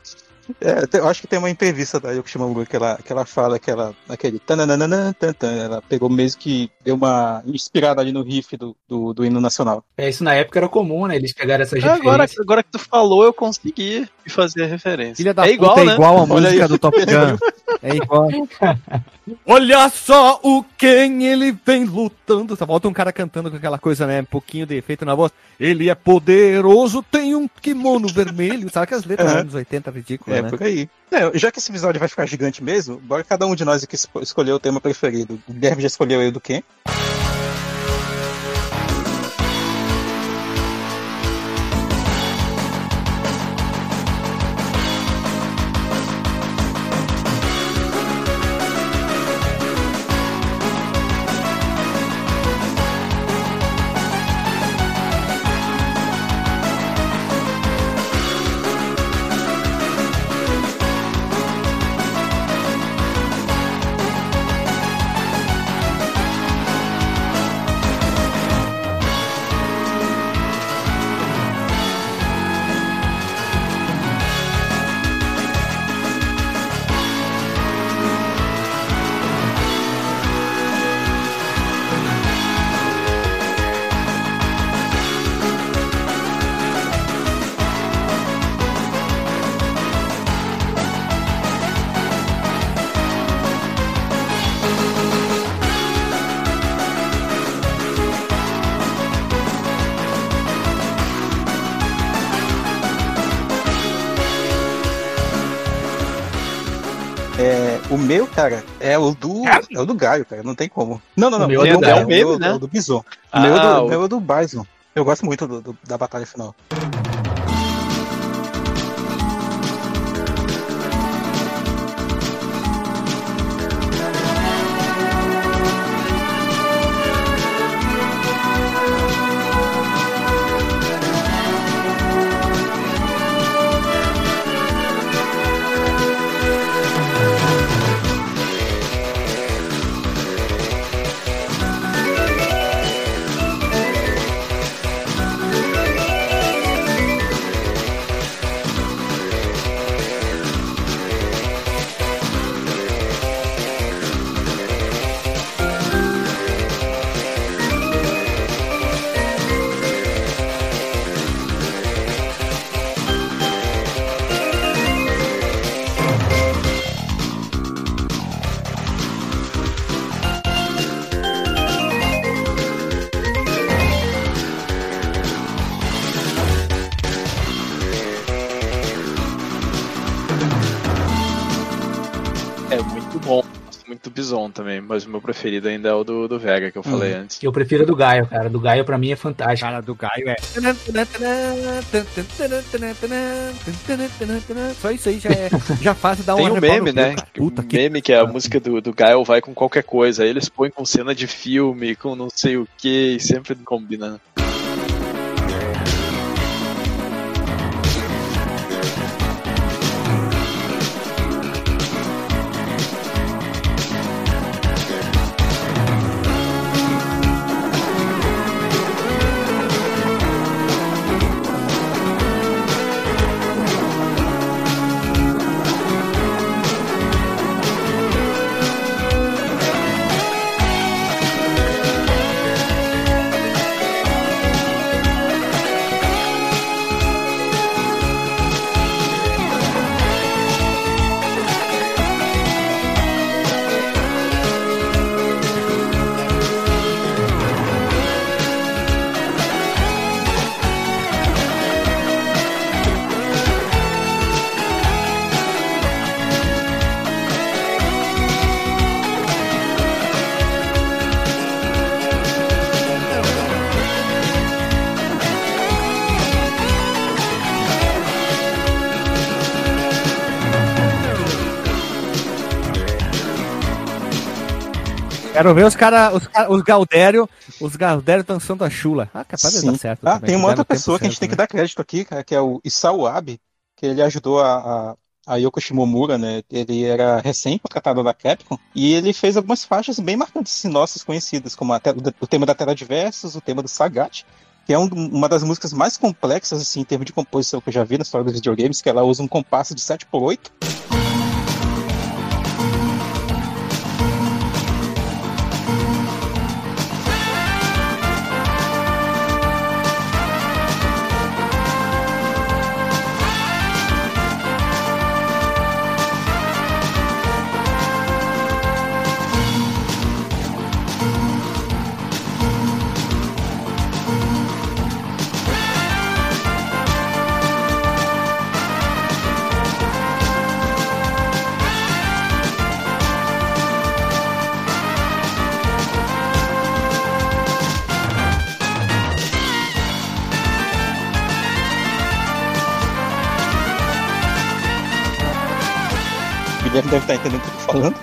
É, eu acho que tem uma entrevista da Yoko Shimamura que ela, que ela fala que ela, aquele tananana, tan, tan, ela pegou mesmo que deu uma inspirada ali no riff do, do, do hino nacional. É, isso na época era comum, né? Eles pegaram essas Agora, referências. agora que tu falou, eu consegui fazer a referência. Filha da é igual, puta, né? é igual a música do Top Gun. É igual. Olha só o quem ele vem lutando. Só volta um cara cantando com aquela coisa, né? Um pouquinho de efeito na voz. Ele é poderoso, tem um kimono vermelho. Sabe que as letras dos anos 80 ridículas, É, né? por aí. É, já que esse episódio vai ficar gigante mesmo, bora cada um de nós aqui esco- escolher o tema preferido. O Guilherme já escolheu aí o do quem? Cara, é o do. É o do Gaio, cara. Não tem como. Não, não, não. O meu é é Gaio. o meu, meme, né? é o do Bison. O Ah, meu, é do, o meu é do Bison. Eu gosto muito do- do- da batalha final. Também, mas o meu preferido ainda é o do, do Vega, que eu falei antes. Eu prefiro do Gaio, cara. Do Gaio pra mim é fantástico. Cara do Gaio é. Só isso aí já é. Já faz dar Tem um meme, né? Puta o que. meme que é a música do, do Gael vai com qualquer coisa. Aí eles põem com cena de filme, com não sei o que, e sempre combina. Quero ver os caras, os, cara- os Galdério, os Galdério dançando a chula. Ah, capaz de Sim. dar certo. Ah, também, tem uma outra pessoa que a gente certo, tem que né? dar crédito aqui, cara, que é o Isao Abe, que ele ajudou a, a, a Yoko Shimomura, né? Ele era recém-contratado da Capcom e ele fez algumas faixas bem marcantes, assim, nossas conhecidas, como te- o tema da Terra de Versos, o tema do Sagat, que é um- uma das músicas mais complexas, assim, em termos de composição que eu já vi na história dos videogames, que ela usa um compasso de 7 por 8 deve estar entendendo o que eu tô falando.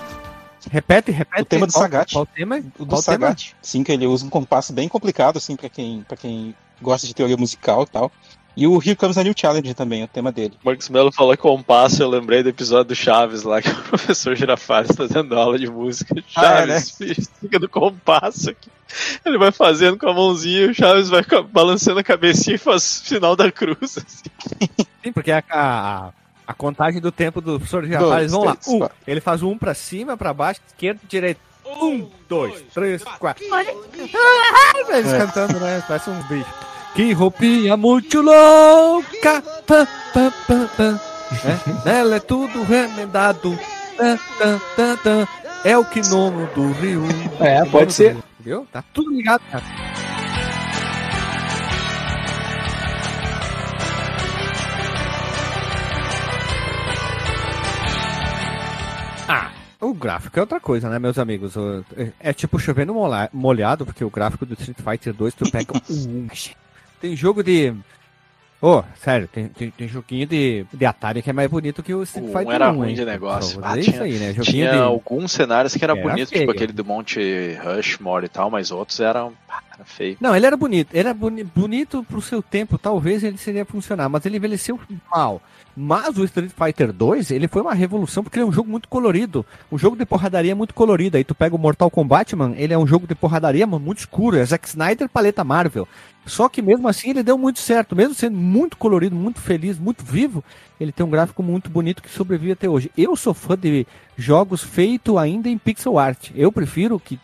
Repete, repete. O tema do Qual- Sagat. Qual o tema? O do Qual o tema? Sagat. Sim, que ele usa um compasso bem complicado, assim, pra quem, pra quem gosta de teoria musical e tal. E o Here Comes a New Challenge também, é o tema dele. Marcos Melo falou compasso, eu lembrei do episódio do Chaves lá, que o professor Girafales tá dando aula de música. Ah, é, né? Chaves, fica do compasso aqui. Ele vai fazendo com a mãozinha e o Chaves vai balançando a cabecinha e faz final da cruz. assim. Sim, porque a, a, a contagem do tempo do professor Girafales, Dois, vamos lá. Um, ele faz um pra cima, pra baixo, esquerdo, direito. Um, dois, três, quatro. Ah, Eles cantando, né? Parece um bicho. Que roupinha muito louca. Pá, pá, pá, pá. É, Nela é tudo remendado. Tá, tá, tá, tá. É o quinomo do rio. É, pode ser. Entendeu? Tá tudo ligado, cara. Ah, o gráfico é outra coisa, né, meus amigos? O- é- É tipo chovendo molhado, porque o gráfico do Street Fighter 2 tu pega um. Tem jogo de. Ô, sério, tem, tem, tem joguinho de, de Atari que é mais bonito que o Street Um Fighter era 1, ruim hein? de negócio. Vou Ah, tinha- isso aí, né? Joguinho Tinha de. alguns cenários que era, Era bonito, feio. tipo aquele do Monte Rushmore e tal, mas outros eram. ah, Era feio. Não, ele era bonito. Ele era boni bonito pro seu tempo. Talvez ele seria funcionar, mas ele envelheceu mal. Mas o Street Fighter 2, ele foi uma revolução porque ele é um jogo muito colorido. Um jogo de porradaria muito colorido. Aí tu pega o Mortal Kombat, man, ele é um jogo de porradaria, mas muito escuro. É Zack Snyder, paleta Marvel. Só que mesmo assim ele deu muito certo. Mesmo sendo muito colorido, muito feliz, muito vivo, ele tem um gráfico muito bonito que sobrevive até hoje. Eu sou fã de jogos feitos ainda em pixel art. Eu prefiro que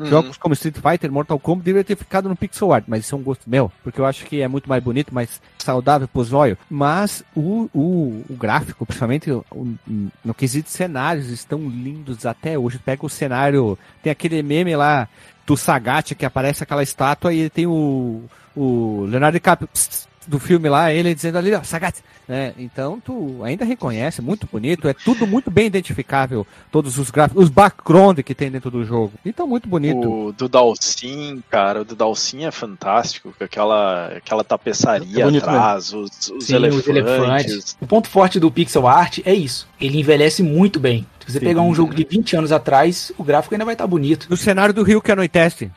Uhum. Jogos como Street Fighter, Mortal Kombat deveriam ter ficado no pixel art, mas isso é um gosto meu, porque eu acho que é muito mais bonito, mais saudável pros olhos. Mas o, o, o gráfico, principalmente o- no quesito cenários, estão lindos até hoje. Pega o cenário, tem aquele meme lá do Sagat que aparece aquela estátua e tem o, o Leonardo DiCaprio pss, do filme lá, ele dizendo ali, ó, Sagat, né? Então tu ainda reconhece, muito bonito, é tudo muito bem identificável, todos os gráficos, os background que tem dentro do jogo. Então muito bonito. O do Dalsin, cara, o do Dalsin é fantástico, com aquela, aquela tapeçaria É atrás, os, os Sim, elefantes. os elefantes. O ponto forte do pixel art é isso. Ele envelhece muito bem. Se você Sim. pegar um jogo de 20 anos atrás, o gráfico ainda vai estar bonito. No cenário do Rio que anoitece.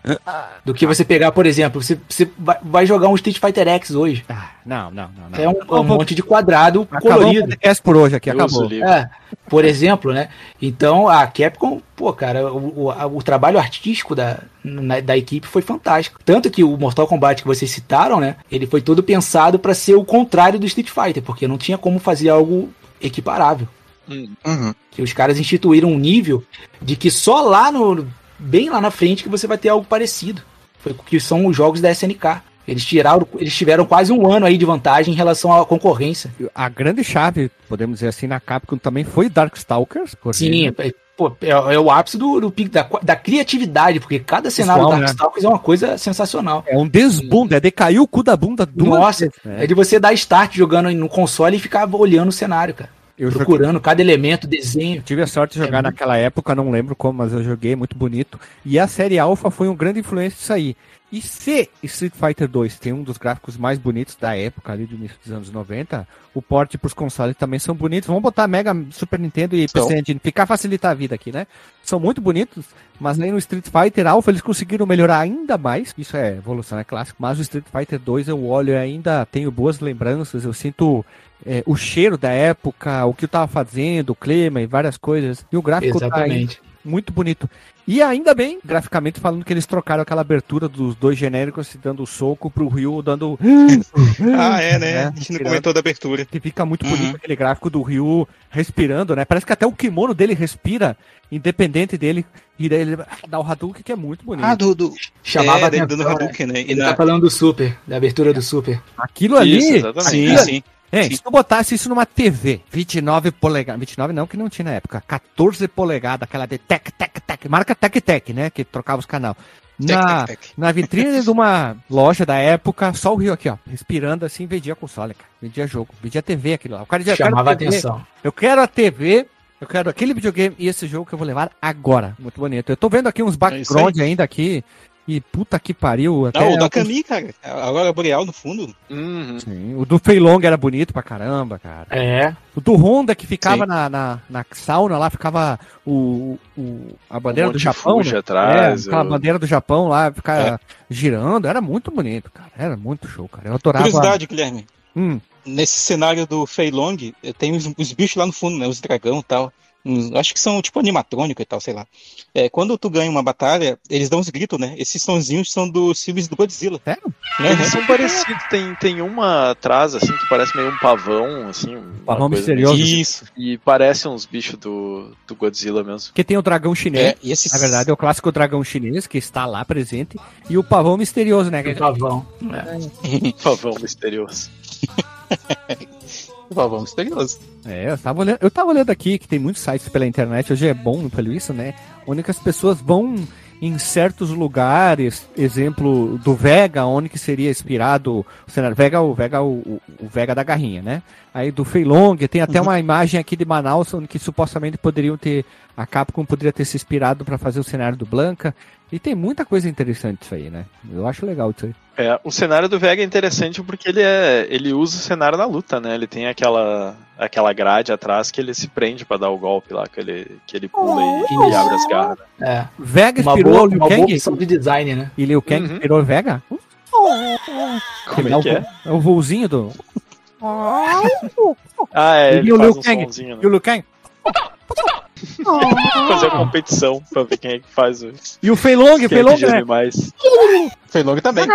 Do que você pegar, por exemplo, você, você vai, jogar um Street Fighter X hoje. Ah, não, não, não, não. É um, um monte de quadrado Acabou o colorido. podcast por hoje aqui, acabou. o. É, por exemplo, né? Então a Capcom, pô, cara, o, o, o trabalho artístico da, na- da equipe foi fantástico. Tanto que o Mortal Kombat que vocês citaram, né? Ele foi todo pensado pra ser o contrário do Street Fighter, porque não tinha como fazer algo equiparável. Hum, Uhum. Que os caras instituíram um nível de que só lá no. bem lá na frente que você vai ter algo parecido. Foi que são os jogos da SNK. Eles tiraram, eles tiveram quase um ano aí de vantagem em relação à concorrência. A grande chave, podemos dizer assim, na Capcom também foi Darkstalkers. porque- Sim, é, pô, é, é o ápice do, do pico da, da criatividade, porque cada cenário Visual, do Darkstalkers é uma coisa sensacional. É um desbunda, é decair o cu da bunda duas Nossa, né? é de você dar start jogando no console e ficar olhando o cenário, cara. Eu joguei- procurando cada elemento, desenho. tive a sorte de jogar É muito- naquela época, não lembro como, mas eu joguei muito bonito. E a série Alpha foi um grande influência disso aí. E se Street Fighter 2 tem um dos gráficos mais bonitos da época ali do início dos anos 90, o porte pros consoles também são bonitos. Vamos botar Mega Super Nintendo e. PC Engine, ficar facilitar a vida aqui, né? São muito bonitos, mas aí no Street Fighter Alpha eles conseguiram melhorar ainda mais. Isso é evolução, é clássico. Mas o Street Fighter 2 eu olho e ainda tenho boas lembranças, eu sinto é, o cheiro da época, o que eu tava fazendo, o clima e várias coisas. E o gráfico tá Exatamente. muito bonito. E ainda bem, graficamente, falando que eles trocaram aquela abertura dos dois genéricos, se dando soco pro Ryu, dando. Ah, é, né? É, a gente não comentou da abertura. Que fica muito Uhum. bonito aquele gráfico do Ryu respirando, né? Parece que até o kimono dele respira, independente dele. E daí ele dá o Hadouken, que é muito bonito. Ah, do. do... Chamava é, atenção, dando né? Hadouken, né? E Ele na... tá falando do Super, da abertura do Super. Aquilo ali. Isso, exatamente. Sim, aquilo- sim. É, Sim. se tu botasse isso numa TV, 29 polegadas, 29 não, que não tinha na época, 14 polegadas, aquela de tec, tec, tec, marca tec, tec, né, que trocava os canal. Tec, Na, tec, tec. na vitrine de uma loja da época, só o Rio aqui, ó, respirando assim, vendia console, cara, vendia jogo, vendia TV aquilo lá. O cara eu quero Chamava a atenção. Eu quero a TV, eu quero aquele videogame e esse jogo que eu vou levar agora. Muito bonito. Eu tô vendo aqui uns background ainda aqui, e puta que pariu. Até Não, o da alguns- Kami, cara. Agora Boreal no fundo. Uhum. Sim, o do Fei Long era bonito pra caramba, cara. É. O do Honda que ficava na, na, na sauna lá, ficava o, o, a bandeira Um do Japão. Né? atrás, é, aquela o- bandeira do Japão lá, ficar É. girando. Era muito bonito, cara. Era muito show, cara. Eu adorava. Curiosidade, Guilherme. Hum, Nesse cenário do Fei Long, eh, tem os, os bichos lá no fundo, né? Os dragão e tal. Uns- acho que são tipo animatrônico e tal, sei lá. É, quando tu ganha uma batalha, eles dão uns gritos, né? Esses sonzinhos são dos filmes do Godzilla. Sério? Né? Eles são parecidos, tem, tem uma atrás, assim, que parece meio um pavão, assim. Pavão misterioso. meio- Isso. E parece uns bichos do, do Godzilla mesmo. que tem o dragão chinês. É, e esses... Na verdade, é o clássico dragão chinês que está lá presente. E o pavão misterioso, né? Um pavão. É. Pavão misterioso. Pavão misterioso. É, eu tava, olhando, eu tava olhando aqui que tem muitos sites pela internet, hoje é bom pelo isso, né? Onde as pessoas vão em certos lugares, exemplo do Vega, onde que seria inspirado o cenário. Vega, o Vega, o, o Vega da Garrinha, né? Aí do Feilong, tem até uma imagem aqui de Manaus, onde que supostamente poderiam ter, a Capcom poderia ter se inspirado para fazer o cenário do Blanca. E tem muita coisa interessante isso aí, né? Eu acho legal isso aí. É, o cenário do Vega é interessante porque ele é. ele usa o cenário na luta, né? Ele tem aquela, aquela grade atrás que ele se prende pra dar o golpe lá, que ele, que ele pula e, e abre as garras. É. Vega Uma inspirou boa, o Liu uma boa Kang? opção de design, né? E Liu Kang Uhum. inspirou o Vega? Como é o que é? É o voozinho do. Ah, é, E ele o faz Liu um Kang? sonzinho, né? E o Liu Kang? Fazer a competição pra ver quem é que faz o. E o é Feilong, que geme né? mais. Fei Long também.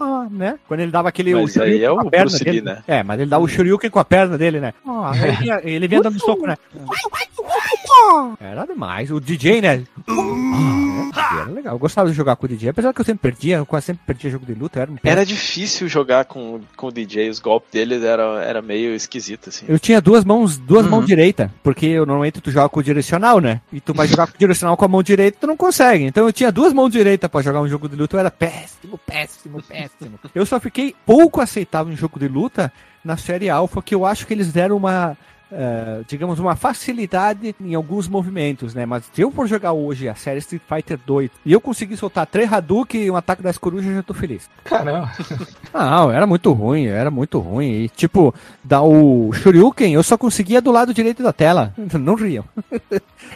Ah, né? Quando ele dava aquele. Mas Shoryuken aí é o perna Bruce Lee, né? É, mas ele dava o Shoryuken com a perna dele, né? Ah, aí ele vinha- ele vinha dando soco, né? Era demais. O DJ, né? Ah, era legal. Eu gostava de jogar com o DJ, apesar que eu sempre perdia, eu quase sempre perdia jogo de luta. Era, um Era difícil jogar com, com o DJ, os golpes dele era, era meio esquisito, assim. Eu tinha duas mãos, duas Uhum. mãos direita, porque eu, normalmente tu joga com o direcional, né? E tu vai jogar com o direcional com a mão direita, tu não consegue. Então eu tinha duas mãos direitas pra jogar um jogo de luta, eu era péssimo, péssimo, péssimo. Eu só fiquei pouco aceitável em jogo de luta na série Alpha, que eu acho que eles deram uma, eh, digamos, uma facilidade em alguns movimentos, né? Mas se eu for jogar hoje a série Street Fighter 2 e eu conseguir soltar três Hadouken e um ataque das corujas, eu já tô feliz. Caramba. Não, era muito ruim, era muito ruim. E, tipo, dar o Shoryuken, eu só conseguia do lado direito da tela. Não riam.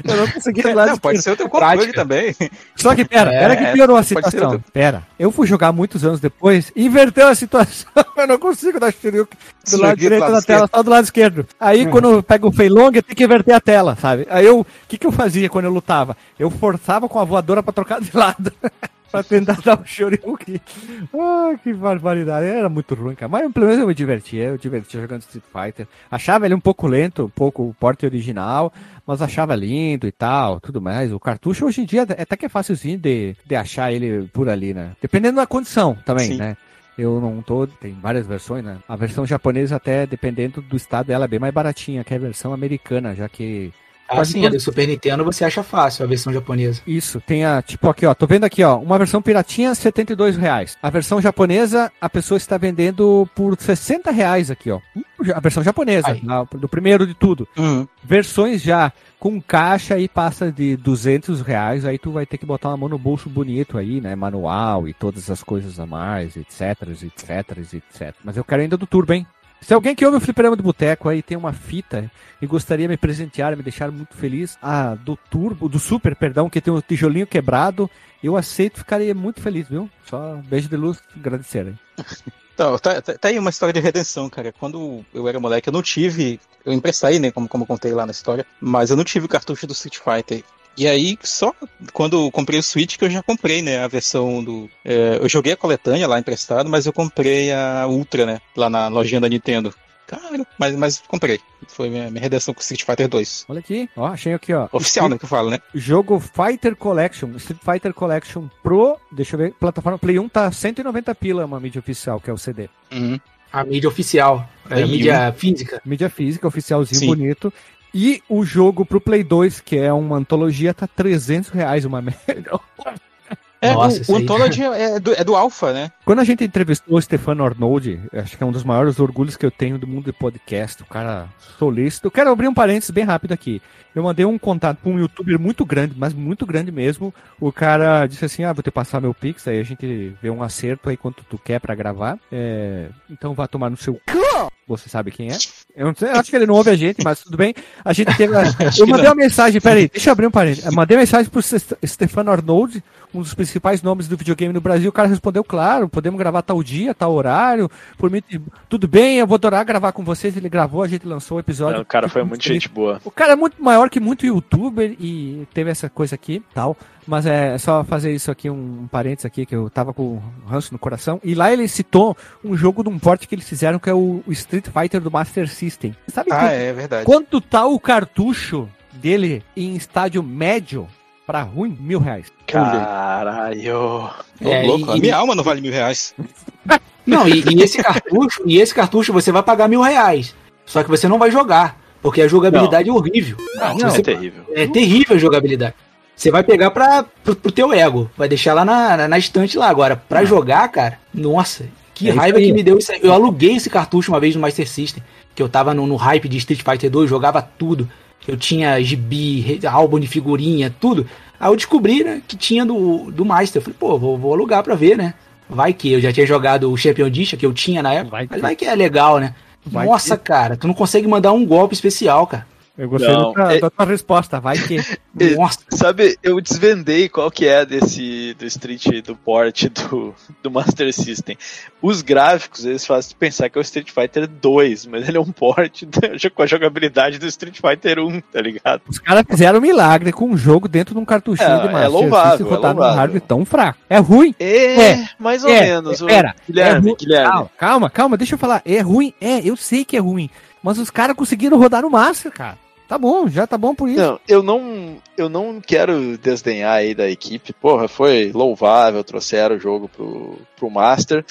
eu não conseguia do lado Não, pode ser o teu controle Prática. também. Só que, pera, É, pera que piorou a situação. outro. Pera, eu fui jogar muitos anos depois, inverteu a situação. eu não consigo dar Shoryuken do lado do direito da tela, só do lado esquerdo. Aí, quando eu pego o Feilong, eu tenho que inverter a tela, sabe? Aí eu, o que que eu fazia quando eu lutava? Eu forçava com a voadora pra trocar de lado. pra tentar dar o Shoryuken. Ah, que barbaridade. Era muito ruim, cara. Mas pelo menos eu me divertia. Eu divertia jogando Street Fighter. Achava ele um pouco lento, um pouco o porte original, mas achava lindo e tal, tudo mais. O cartucho hoje em dia é até que é facilzinho de, de achar ele por ali, né? Dependendo da condição também, Sim. né? Eu não tô. Tem várias versões, né? A versão japonesa, até dependendo do estado, ela é bem mais baratinha que a versão americana, já que Assim, a do Super Nintendo você acha fácil, a versão japonesa. Isso, tem a, tipo aqui, ó, tô vendo aqui, ó, uma versão piratinha, 72 reais. A versão japonesa, a pessoa está vendendo por 60 reais aqui, ó. A versão japonesa, na- do primeiro de tudo. Uhum. Versões já com caixa aí passa de 200 reais, aí tu vai ter que botar uma mão no bolso bonito aí, né? Manual e todas as coisas a mais, etc, etc, etc. Mas eu quero ainda do Turbo, hein? Se alguém que ouve o Fliperama do Boteco aí tem uma fita e gostaria de me presentear, me deixar muito feliz, ah, do Turbo, do Super, perdão, que tem um tijolinho quebrado, eu aceito, ficaria muito feliz, viu? Só beijo de luz, agradecer. Hein? Então, tá, tá, tá aí uma história de redenção, cara. Quando eu era moleque, eu não tive. Eu emprestei, né? Como, como eu contei lá na história. Mas eu não tive o cartucho do Street Fighter. E aí, só quando eu comprei o Switch que eu já comprei, né? A versão do. é, eu joguei a coletânea lá emprestado, mas eu comprei a Ultra, né? Lá na lojinha da Nintendo. Cara, mas, mas comprei. Foi minha, minha redenção com Street Fighter 2. Olha aqui, ó, achei aqui, ó. Oficial, né? Que eu falo, né? Jogo Fighter Collection, Street Fighter Collection Pro, deixa eu ver, plataforma Play 1 tá 190 pila, uma mídia oficial, que é o CD. Uhum. A mídia oficial, é, a Aí, mídia física. Mídia física, oficialzinho, Sim. bonito. E o jogo pro Play 2, que é uma antologia, tá 300 reais uma média. É, Nossa, o, o. Anthology é do, é do Alpha, né? Quando a gente entrevistou o Stefano Arnoldi, acho que é um dos maiores orgulhos que eu tenho do mundo de podcast, o cara solícito. Eu quero abrir um parênteses bem rápido aqui. Eu mandei um contato para um youtuber muito grande, mas muito grande mesmo. O cara disse assim: Ah, vou te passar meu Pix, aí a gente vê um acerto aí quanto tu quer para gravar. É, Então vá tomar no seu. Você sabe quem é? Eu, não sei, acho que ele não ouve a gente, mas tudo bem. A gente teve. Eu mandei uma mensagem, peraí, deixa eu abrir um parênteses. Eu mandei uma mensagem pro Ste- Stefano Arnoldi, um dos principais nomes do videogame no Brasil. O cara respondeu, claro, podemos gravar tal dia, tal horário. Por mim, tudo bem, eu vou adorar gravar com vocês. Ele gravou, a gente lançou o episódio. o cara foi muito gente boa. O cara é muito maior que muito youtuber e teve essa coisa aqui tal. Mas é só fazer isso aqui, um parênteses aqui, que eu tava com o ranço no coração. E lá ele citou um jogo de um porte que eles fizeram, que é o, o Street Fighter do Master System. Sabe Ah, que- é verdade. quanto tá o cartucho dele em estádio médio pra ruim? Mil reais. Caralho. É, louco, e- a minha alma não vale mil reais. Não, e, e esse cartucho, e esse cartucho você vai pagar mil reais. Só que você não vai jogar, porque a jogabilidade é horrível. Não, não, é terrível. É terrível a jogabilidade. Você vai pegar pra, pro, pro teu ego, vai deixar lá na, na, na estante lá. Agora, pra jogar, cara, nossa, que É raiva que me deu isso aí. Eu aluguei esse cartucho uma vez no Master System, que eu tava no, no hype de Street Fighter 2, jogava tudo. Eu tinha gibi, álbum de figurinha, tudo. Aí eu descobri, né, que tinha do, do Master. Eu falei, pô, vou, vou alugar pra ver, né? Vai que eu já tinha jogado o Champion Edition, que eu tinha na época. Vai mas que- vai que é legal, né? Vai Nossa, cara, tu não consegue mandar um golpe especial, cara. Eu gostei Não, da, tua- é- da tua resposta, vai que. É, Nossa. Sabe, eu desvendei qual que é desse do Street do port do, do Master System. Os gráficos, eles fazem pensar que é o Street Fighter 2, mas ele é um port com a jogabilidade do Street Fighter 1, tá ligado? Os caras fizeram um milagre com um jogo dentro de um cartuchinho É, de é Master louvável, System rodado é num hardware tão fraco. É ruim? É, É, mais ou é, menos. é, pera, Guilherme, é Guilherme. Calma, calma, calma, deixa eu falar. É ruim? É, eu sei que é ruim. Mas os caras conseguiram rodar no Master, cara. Tá bom, já tá bom por isso. Não, eu não, eu não quero desdenhar aí da equipe. Porra, foi louvável, trouxeram o jogo pro, pro Master,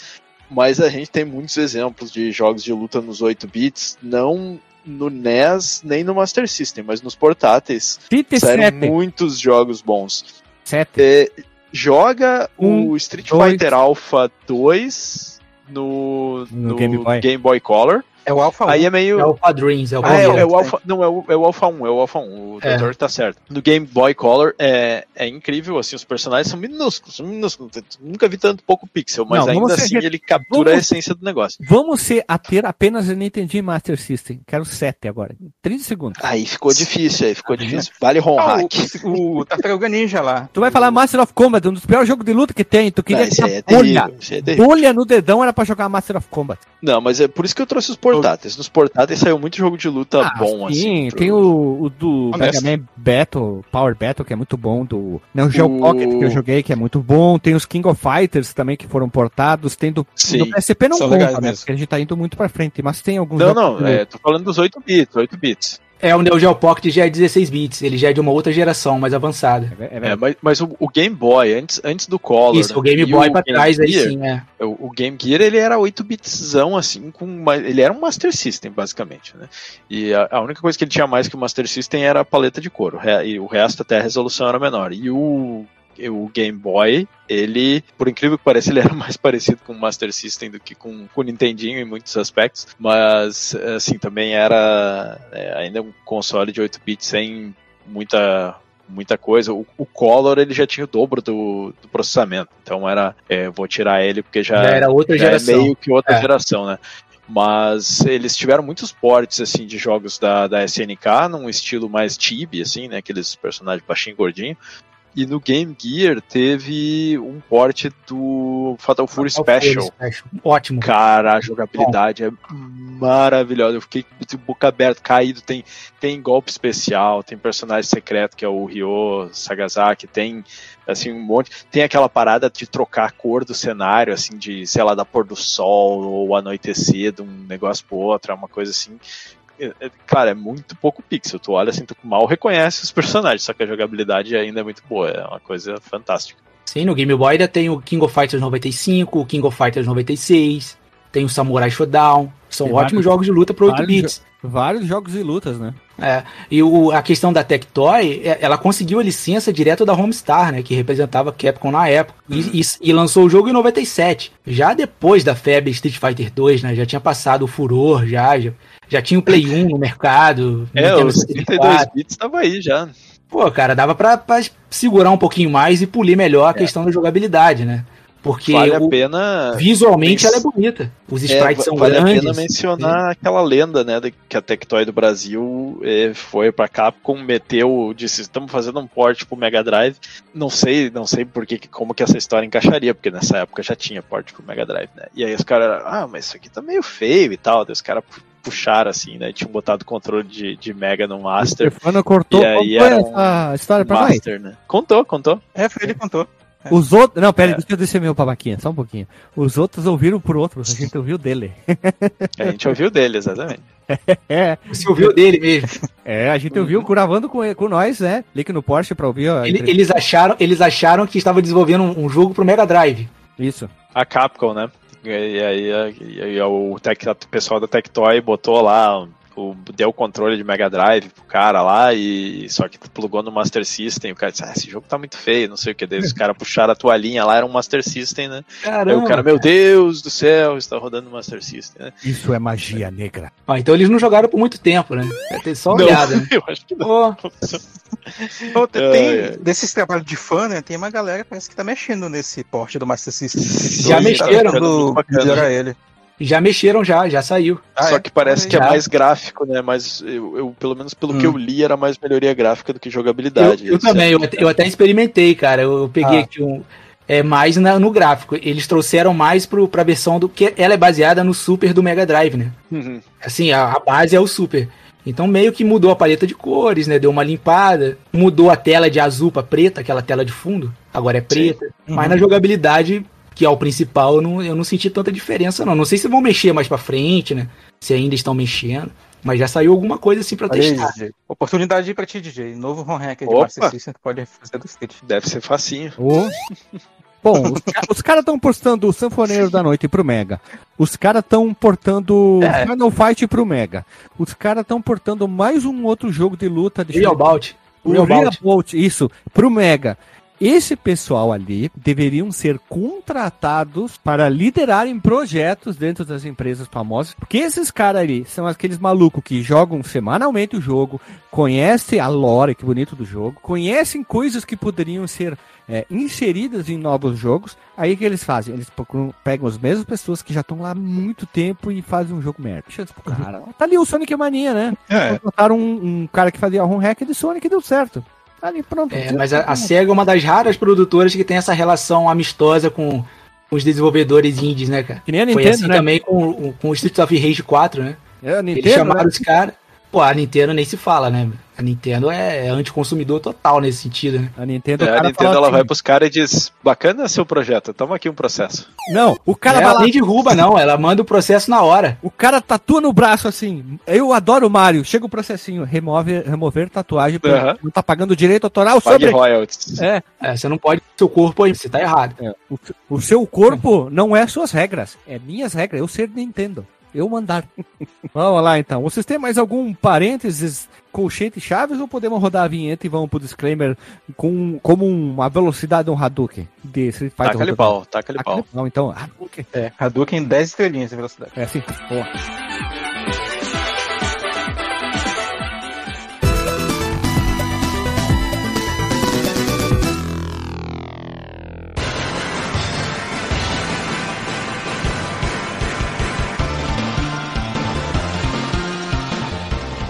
mas a gente tem muitos exemplos de jogos de luta nos 8 bits, não no NES nem no Master System, mas nos portáteis. Fita Saíram 7. muitos jogos bons. 7. É, joga Um, o Street dois. Fighter Alpha 2 no, No no Game Boy. Game Boy Color. É o Alpha 1. Aí é meio. É o Padrins, é o Ah, é, é o Alpha. Não, é o, é o Alpha 1, é o Alpha 1. O É. doutor tá certo. No Game Boy Color é, é incrível, assim, os personagens são minúsculos, são minúsculos. Nunca vi tanto pouco pixel, mas Não, ainda assim re- ele captura vamos- a essência do negócio. Vamos ser a ter apenas a Nintendo Master System. Quero 7 agora. 30 segundos. Aí ficou difícil, aí ficou difícil. Vale ROM Ah, hack. o, o Tartaruga Ninja lá. Tu vai falar Master of Combat, um dos piores jogos de luta que tem. Tu queria Não, é bolha. terrível. é. Bolha no dedão era pra jogar Master of Combat. Não, mas é por isso que eu trouxe os portáteis. Nos portáteis saiu muito jogo de luta Ah, bom, sim, assim. pro- tem o, o do. Mega Man Battle, Power Battle, que é muito bom, do Neo Geo O- Pocket, que eu joguei, que é muito bom, tem os King of Fighters também, que foram portados, tem do, Sim. do PSP não conta, né, mesmo. porque a gente tá indo muito pra frente, mas tem alguns Não, não, é, tô falando dos 8 bits, 8 bits. É, o Neo Geo Pocket já é 16 bits, ele já é de uma outra geração, mais avançada. É, é, É, mas, mas o, o Game Boy, antes, antes do Color. Isso, o Game Boy pra Game trás aí Gear, sim, é. O, o Game Gear ele era 8 bitzão assim, com uma- ele era um Master System basicamente, né? E a, a única coisa que ele tinha mais que o Master System era a paleta de cor, o re- e o resto até a resolução era menor. E o o Game Boy, ele, por incrível que pareça, ele era mais parecido com o Master System do que com, com o Nintendinho em muitos aspectos, mas assim, também era é, ainda um console de 8 bits sem muita muita coisa. O, o Color ele já tinha o dobro do, do processamento, então era é, vou tirar ele porque já, Já era outra já geração. é meio que outra É. geração, né? Mas eles tiveram muitos portes assim de jogos da, da SNK num estilo mais chibi assim, né, aqueles personagens baixinho e gordinho. E no Game Gear teve um porte do Fatal Fury Special. Ótimo. Cara, a jogabilidade é maravilhosa. Eu fiquei de boca aberta, caído. Tem, tem golpe especial, tem personagem secreto que é o Ryo Sagasaki, tem assim um monte. Tem aquela parada de trocar a cor do cenário, assim, de, sei lá, da pôr do sol ou anoitecer de um negócio pro outro, é uma coisa assim. É- é- Cara, é muito pouco pixel. Tu olha assim, tu mal reconhece os personagens, só que a jogabilidade ainda é muito boa. É uma coisa fantástica. Sim, no Game Boy ainda tem o King of Fighters 95, o King of Fighters 96, tem o Samurai Showdown. São Tem ótimos vários- jogos de luta para 8 vários bits. Vários jogos e lutas, né? É, e o- a questão da Tectoy, é- ela conseguiu a licença direto da Homestar, né, que representava Capcom na época, e, e- e lançou o jogo em 97. Já depois da febre Street Fighter 2, né, já tinha passado o furor, já, já, já tinha o Play 1 no mercado. É, Nintendo os 32 64. bits tava aí já. Pô, cara, dava pra, pra segurar um pouquinho mais e polir melhor a questão da jogabilidade, né? Porque vale a o- pena. visualmente ela é bonita. Os É, sprites va- são vale grandes. a pena mencionar aquela lenda, né, de- que a Tectoy do Brasil eh, foi pra Capcom, meteu, disse, estamos fazendo um port pro Mega Drive. Não sei, não sei por que, como que essa história encaixaria, porque nessa época já tinha port pro Mega Drive, né? E aí os caras, ah, mas isso aqui tá meio feio e tal. Daí os caras puxaram assim, né? Tinham botado controle de, de Mega no O Master. Stefano cortou, E aí era um essa história pra nós. Master, né? Contou, contou. É, foi ele que contou. Os outros. Não, pera, É. deixa eu descer meu babaquinha, só um pouquinho. Os outros ouviram por outros, a gente ouviu dele. A gente ouviu dele, exatamente. É, Você ouviu dele mesmo. é a gente ouviu gravando com, com nós, né? Link no Porsche pra ouvir. Ele- eles, acharam, eles acharam que estava desenvolvendo um, um jogo pro Mega Drive. Isso. a Capcom, né? E aí, e aí o, tec, o pessoal da Tectoy botou lá, o, deu o controle de Mega Drive pro cara lá, e só que plugou no Master System. O cara disse: Ah, esse jogo tá muito feio, não sei o que. Daí os caras puxaram a toalhinha lá, era um Master System, né? Aí Caramba. o cara, meu Deus do céu, está rodando no Master System, né? Isso é magia negra. Ah, então eles não jogaram por muito tempo, né? Vai ter só olhada. né? eu acho que não. Pô, Então, tem, É, é. desses trabalhos de fã, né? Tem uma galera que parece que tá mexendo nesse porte do Master System. Já Dois, mexeram. tá Muito bacana. melhorar ele. Já mexeram já, já saiu. Ah, Só é? que parece que é Já. mais gráfico, né? Mas eu, eu, pelo menos pelo Hum. que eu li, era mais melhoria gráfica do que Eu, jogabilidade. eu Isso também, é- eu, até- eu até experimentei, cara. Eu, eu peguei Ah. aqui um. É mais na- no gráfico. Eles trouxeram mais pro, pra versão do que ela é baseada no Super do Mega Drive, né? Uhum. Assim, a, a base é o Super. Então meio que mudou a paleta de cores, né? Deu uma limpada. Mudou a tela de azul pra preta, aquela tela de fundo. Agora é preta. Mas na jogabilidade, que é o principal, eu não, eu não senti tanta diferença, não. Não sei se vão mexer mais pra frente, né? Se ainda estão mexendo. Mas já saiu alguma coisa assim pra Olha aí, testar. DJ. Oportunidade aí pra ti, DJ. Novo home hacker de pode fazer do Street. Deve ser facinho. Ô. Bom, os, ca- os caras estão portando o Sanfoneiro da Noite pro Mega. Os caras estão portando É. Final Fight pro Mega. Os caras estão portando mais um outro jogo de luta. Real. Bout. O Real. Bout, isso, pro Mega. Esse pessoal ali deveriam ser contratados para liderarem projetos dentro das empresas famosas, porque esses caras ali são aqueles malucos que jogam semanalmente o jogo, conhecem a lore, que bonito do jogo, conhecem coisas que poderiam ser é, inseridas em novos jogos. Aí o que eles fazem? Eles procuram- pegam as mesmas pessoas que já estão lá há muito tempo e fazem um jogo merda. Dizer pro cara. Tá ali o Sonic Mania, né? É. Botaram um, um cara que fazia home hack de Sonic e deu certo. Ali, pronto. É, mas a, a SEGA é uma das raras produtoras que tem essa relação amistosa com os desenvolvedores indies, né, cara? Que nem a Foi Nintendo, assim né? também com, com o Streets of Rage 4, né? É, a Eles Nintendo, chamaram né? os caras. Pô, a Nintendo nem se fala, né? A Nintendo é anticonsumidor total nesse sentido, né? A Nintendo, É, o a Nintendo fala ela assim, vai pros caras e diz: bacana seu projeto, toma aqui um processo. Não, o cara vai ela lá, nem derruba, não. Ela manda o processo na hora. o cara tatua no braço assim. Eu adoro o Mario. Chega o processinho, remove, remover tatuagem, porque Aham. não tá pagando direito autoral Pague sobre. royalties. É, É, você não pode seu corpo aí, você tá errado. é, o, o seu corpo não é suas regras, é minhas regras. Eu ser Nintendo. Eu mandar. vamos lá então. Vocês têm mais algum parênteses, colchete chaves ou podemos rodar a vinheta e vamos pro disclaimer com como uma velocidade de um Hadouken de Street Fighter? Taca-lhe pau, taca-lhe pau. pau, então. Hadouken. É, Hadouken 10 estrelinhas de velocidade. É assim. Boa.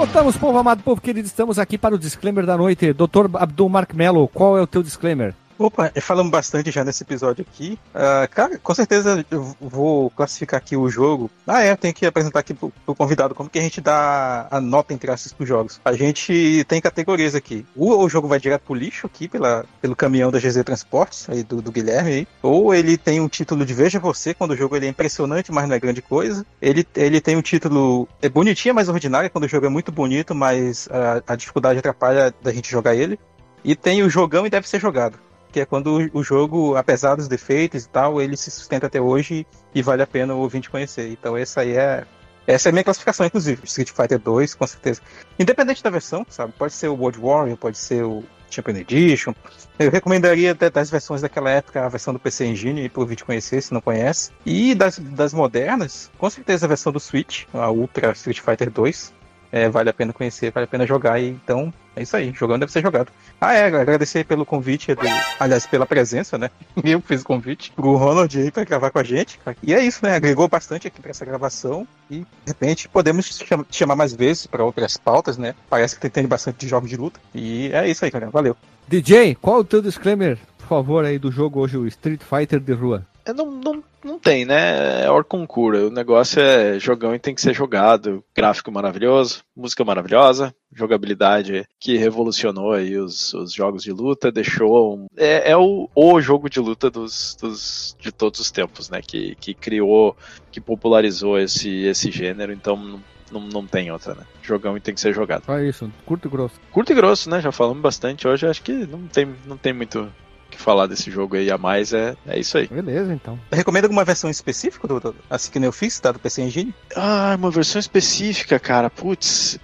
Voltamos, povo amado, povo querido, estamos aqui para o disclaimer da noite. Dr. Abdul Mark Mello, qual é o teu disclaimer? Opa, falamos bastante já nesse episódio aqui. Uh, cara, com certeza eu vou classificar aqui o jogo. Ah, é, eu tenho que apresentar aqui pro, pro convidado como que a gente dá a nota entre aspas pros jogos. A gente tem categorias aqui. Ou o jogo vai direto pro lixo aqui, pela, pelo caminhão da GZ Transportes, aí do, do Guilherme aí. Ou ele tem um título de Veja Você, quando o jogo ele é impressionante, mas não é grande coisa. Ele, ele tem um título é bonitinho, mas ordinário, quando o jogo é muito bonito, mas a, a dificuldade atrapalha da gente jogar ele. E tem o jogão e deve ser jogado que é quando o jogo, apesar dos defeitos e tal, ele se sustenta até hoje e vale a pena o ouvinte conhecer. Então essa aí é essa é a minha classificação, inclusive. Street Fighter 2, com certeza. Independente da versão, sabe? Pode ser o World Warrior, pode ser o Champion Edition. Eu recomendaria das versões daquela época a versão do PC Engine para o vídeo conhecer, se não conhece. E das, das modernas, com certeza a versão do Switch, a Ultra Street Fighter 2 é, vale a pena conhecer, vale a pena jogar. E, então, é isso aí. Jogando deve ser jogado. Ah, é, agradecer pelo convite, do, aliás, pela presença, né? Eu fiz o convite pro Ronald aí pra gravar com a gente. E é isso, né? Agregou bastante aqui pra essa gravação. E, de repente, podemos te chamar mais vezes para outras pautas, né? Parece que tem entende bastante de jogos de luta. E é isso aí, cara. Valeu. DJ, qual o teu disclaimer, por favor, aí do jogo hoje, o Street Fighter de rua? É, não, não, não tem, né? É hora concura. O negócio é jogão e tem que ser jogado. Gráfico maravilhoso, música maravilhosa, jogabilidade que revolucionou aí os, os jogos de luta, deixou um, é, é, o, o jogo de luta dos, dos, de todos os tempos, né? Que, que criou, que popularizou esse, esse gênero. Então não, não tem outra, né? Jogão e tem que ser jogado. Só isso, curto e grosso. Curto e grosso, né? Já falamos bastante hoje, acho que não tem, não tem muito que falar desse jogo aí a mais, é, é isso aí. Beleza, então. Recomenda alguma versão específica do, do assim que eu fiz, tá? Do PC Engine? Ah, uma versão específica, cara. Putz,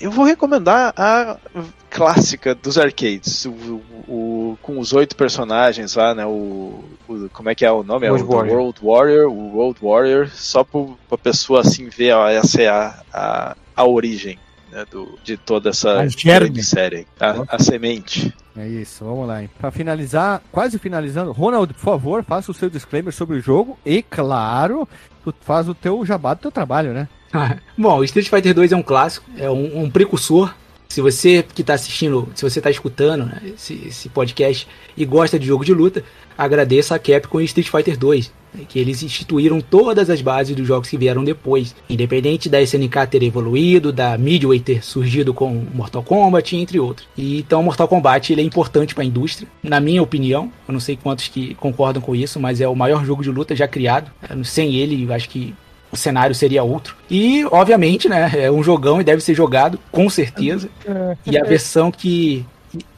eu vou recomendar a clássica dos arcades, o, o, com os oito personagens lá, né? O, o, como é que é o nome? World é o Warrior. World Warrior, o World Warrior, só para a pessoa assim ver, ó, essa é a, a, a origem né, do, de toda essa série, a, a semente. É isso, vamos lá. Para finalizar, quase finalizando, Ronald, por favor, faça o seu disclaimer sobre o jogo e, claro, tu faz o teu jabá do teu trabalho, né? Bom, Street Fighter 2 é um clássico, é um, um precursor. Se você que está assistindo, se você está escutando né, esse, esse, podcast e gosta de jogo de luta, agradeça a Capcom e Street Fighter 2 que eles instituíram todas as bases dos jogos que vieram depois, independente da SNK ter evoluído, da Midway ter surgido com Mortal Kombat, entre outros. E, então, Mortal Kombat ele é importante para a indústria, na minha opinião. Eu não sei quantos que concordam com isso, mas é o maior jogo de luta já criado. Sem ele, eu acho que o cenário seria outro. E, obviamente, né, é um jogão e deve ser jogado, com certeza. E a versão que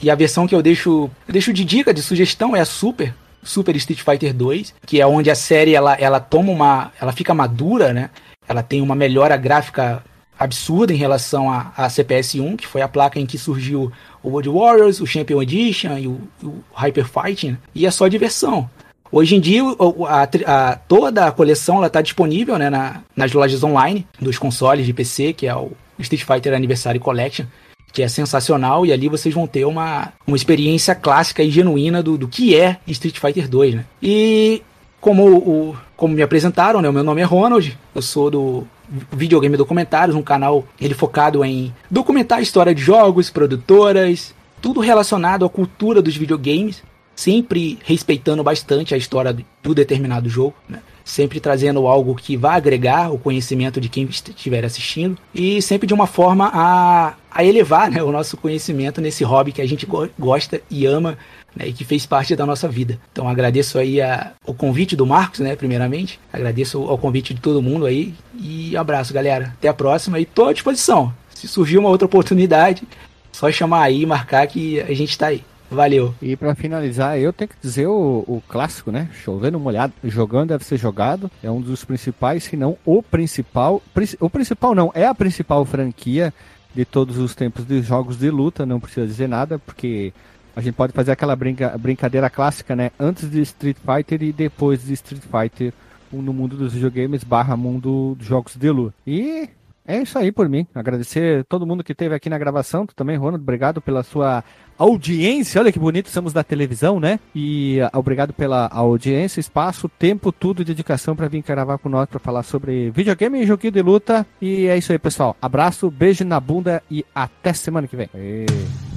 e a versão que eu deixo, eu deixo de dica, de sugestão é a Super, Super Street Fighter 2, que é onde a série ela, ela toma uma. ela fica madura, né? Ela tem uma melhora gráfica absurda em relação a, a CPS 1, que foi a placa em que surgiu o World Warriors, o Champion Edition e o, o Hyper Fighting, e é só diversão. Hoje em dia, a, a, toda a coleção está disponível né, na, nas lojas online dos consoles de PC, que é o Street Fighter Anniversary Collection que é sensacional, e ali vocês vão ter uma, uma experiência clássica e genuína do, do que é Street Fighter 2, né? E como, o, como me apresentaram, né, o meu nome é Ronald, eu sou do Videogame Documentários, um canal ele focado em documentar a história de jogos, produtoras, tudo relacionado à cultura dos videogames, sempre respeitando bastante a história do determinado jogo, né? sempre trazendo algo que vá agregar o conhecimento de quem estiver assistindo e sempre de uma forma a, a elevar né, o nosso conhecimento nesse hobby que a gente go gosta e ama né, e que fez parte da nossa vida. Então agradeço aí a, o convite do Marcos, né, primeiramente, agradeço ao convite de todo mundo aí e abraço, galera. Até a próxima e estou à disposição. Se surgir uma outra oportunidade, só chamar aí e marcar que a gente está aí. Valeu. E para finalizar, eu tenho que dizer o, o, clássico, né? Chovendo molhado, jogando deve ser jogado. É um dos principais, se não o principal. O principal não, é a principal franquia de todos os tempos de jogos de luta, não precisa dizer nada, porque a gente pode fazer aquela brinca, brincadeira clássica, né? Antes de Street Fighter e depois de Street Fighter no mundo dos videogames barra mundo dos jogos de luta. E É isso aí por mim. Agradecer todo mundo que esteve aqui na gravação. Tu também, Ronald, obrigado pela sua audiência. Olha que bonito, estamos da televisão, né? E uh, obrigado pela audiência, espaço, tempo, tudo, dedicação para vir gravar com nós para falar sobre videogame e joguinho de luta. E é isso aí, pessoal. Abraço, beijo na bunda e até semana que vem. E...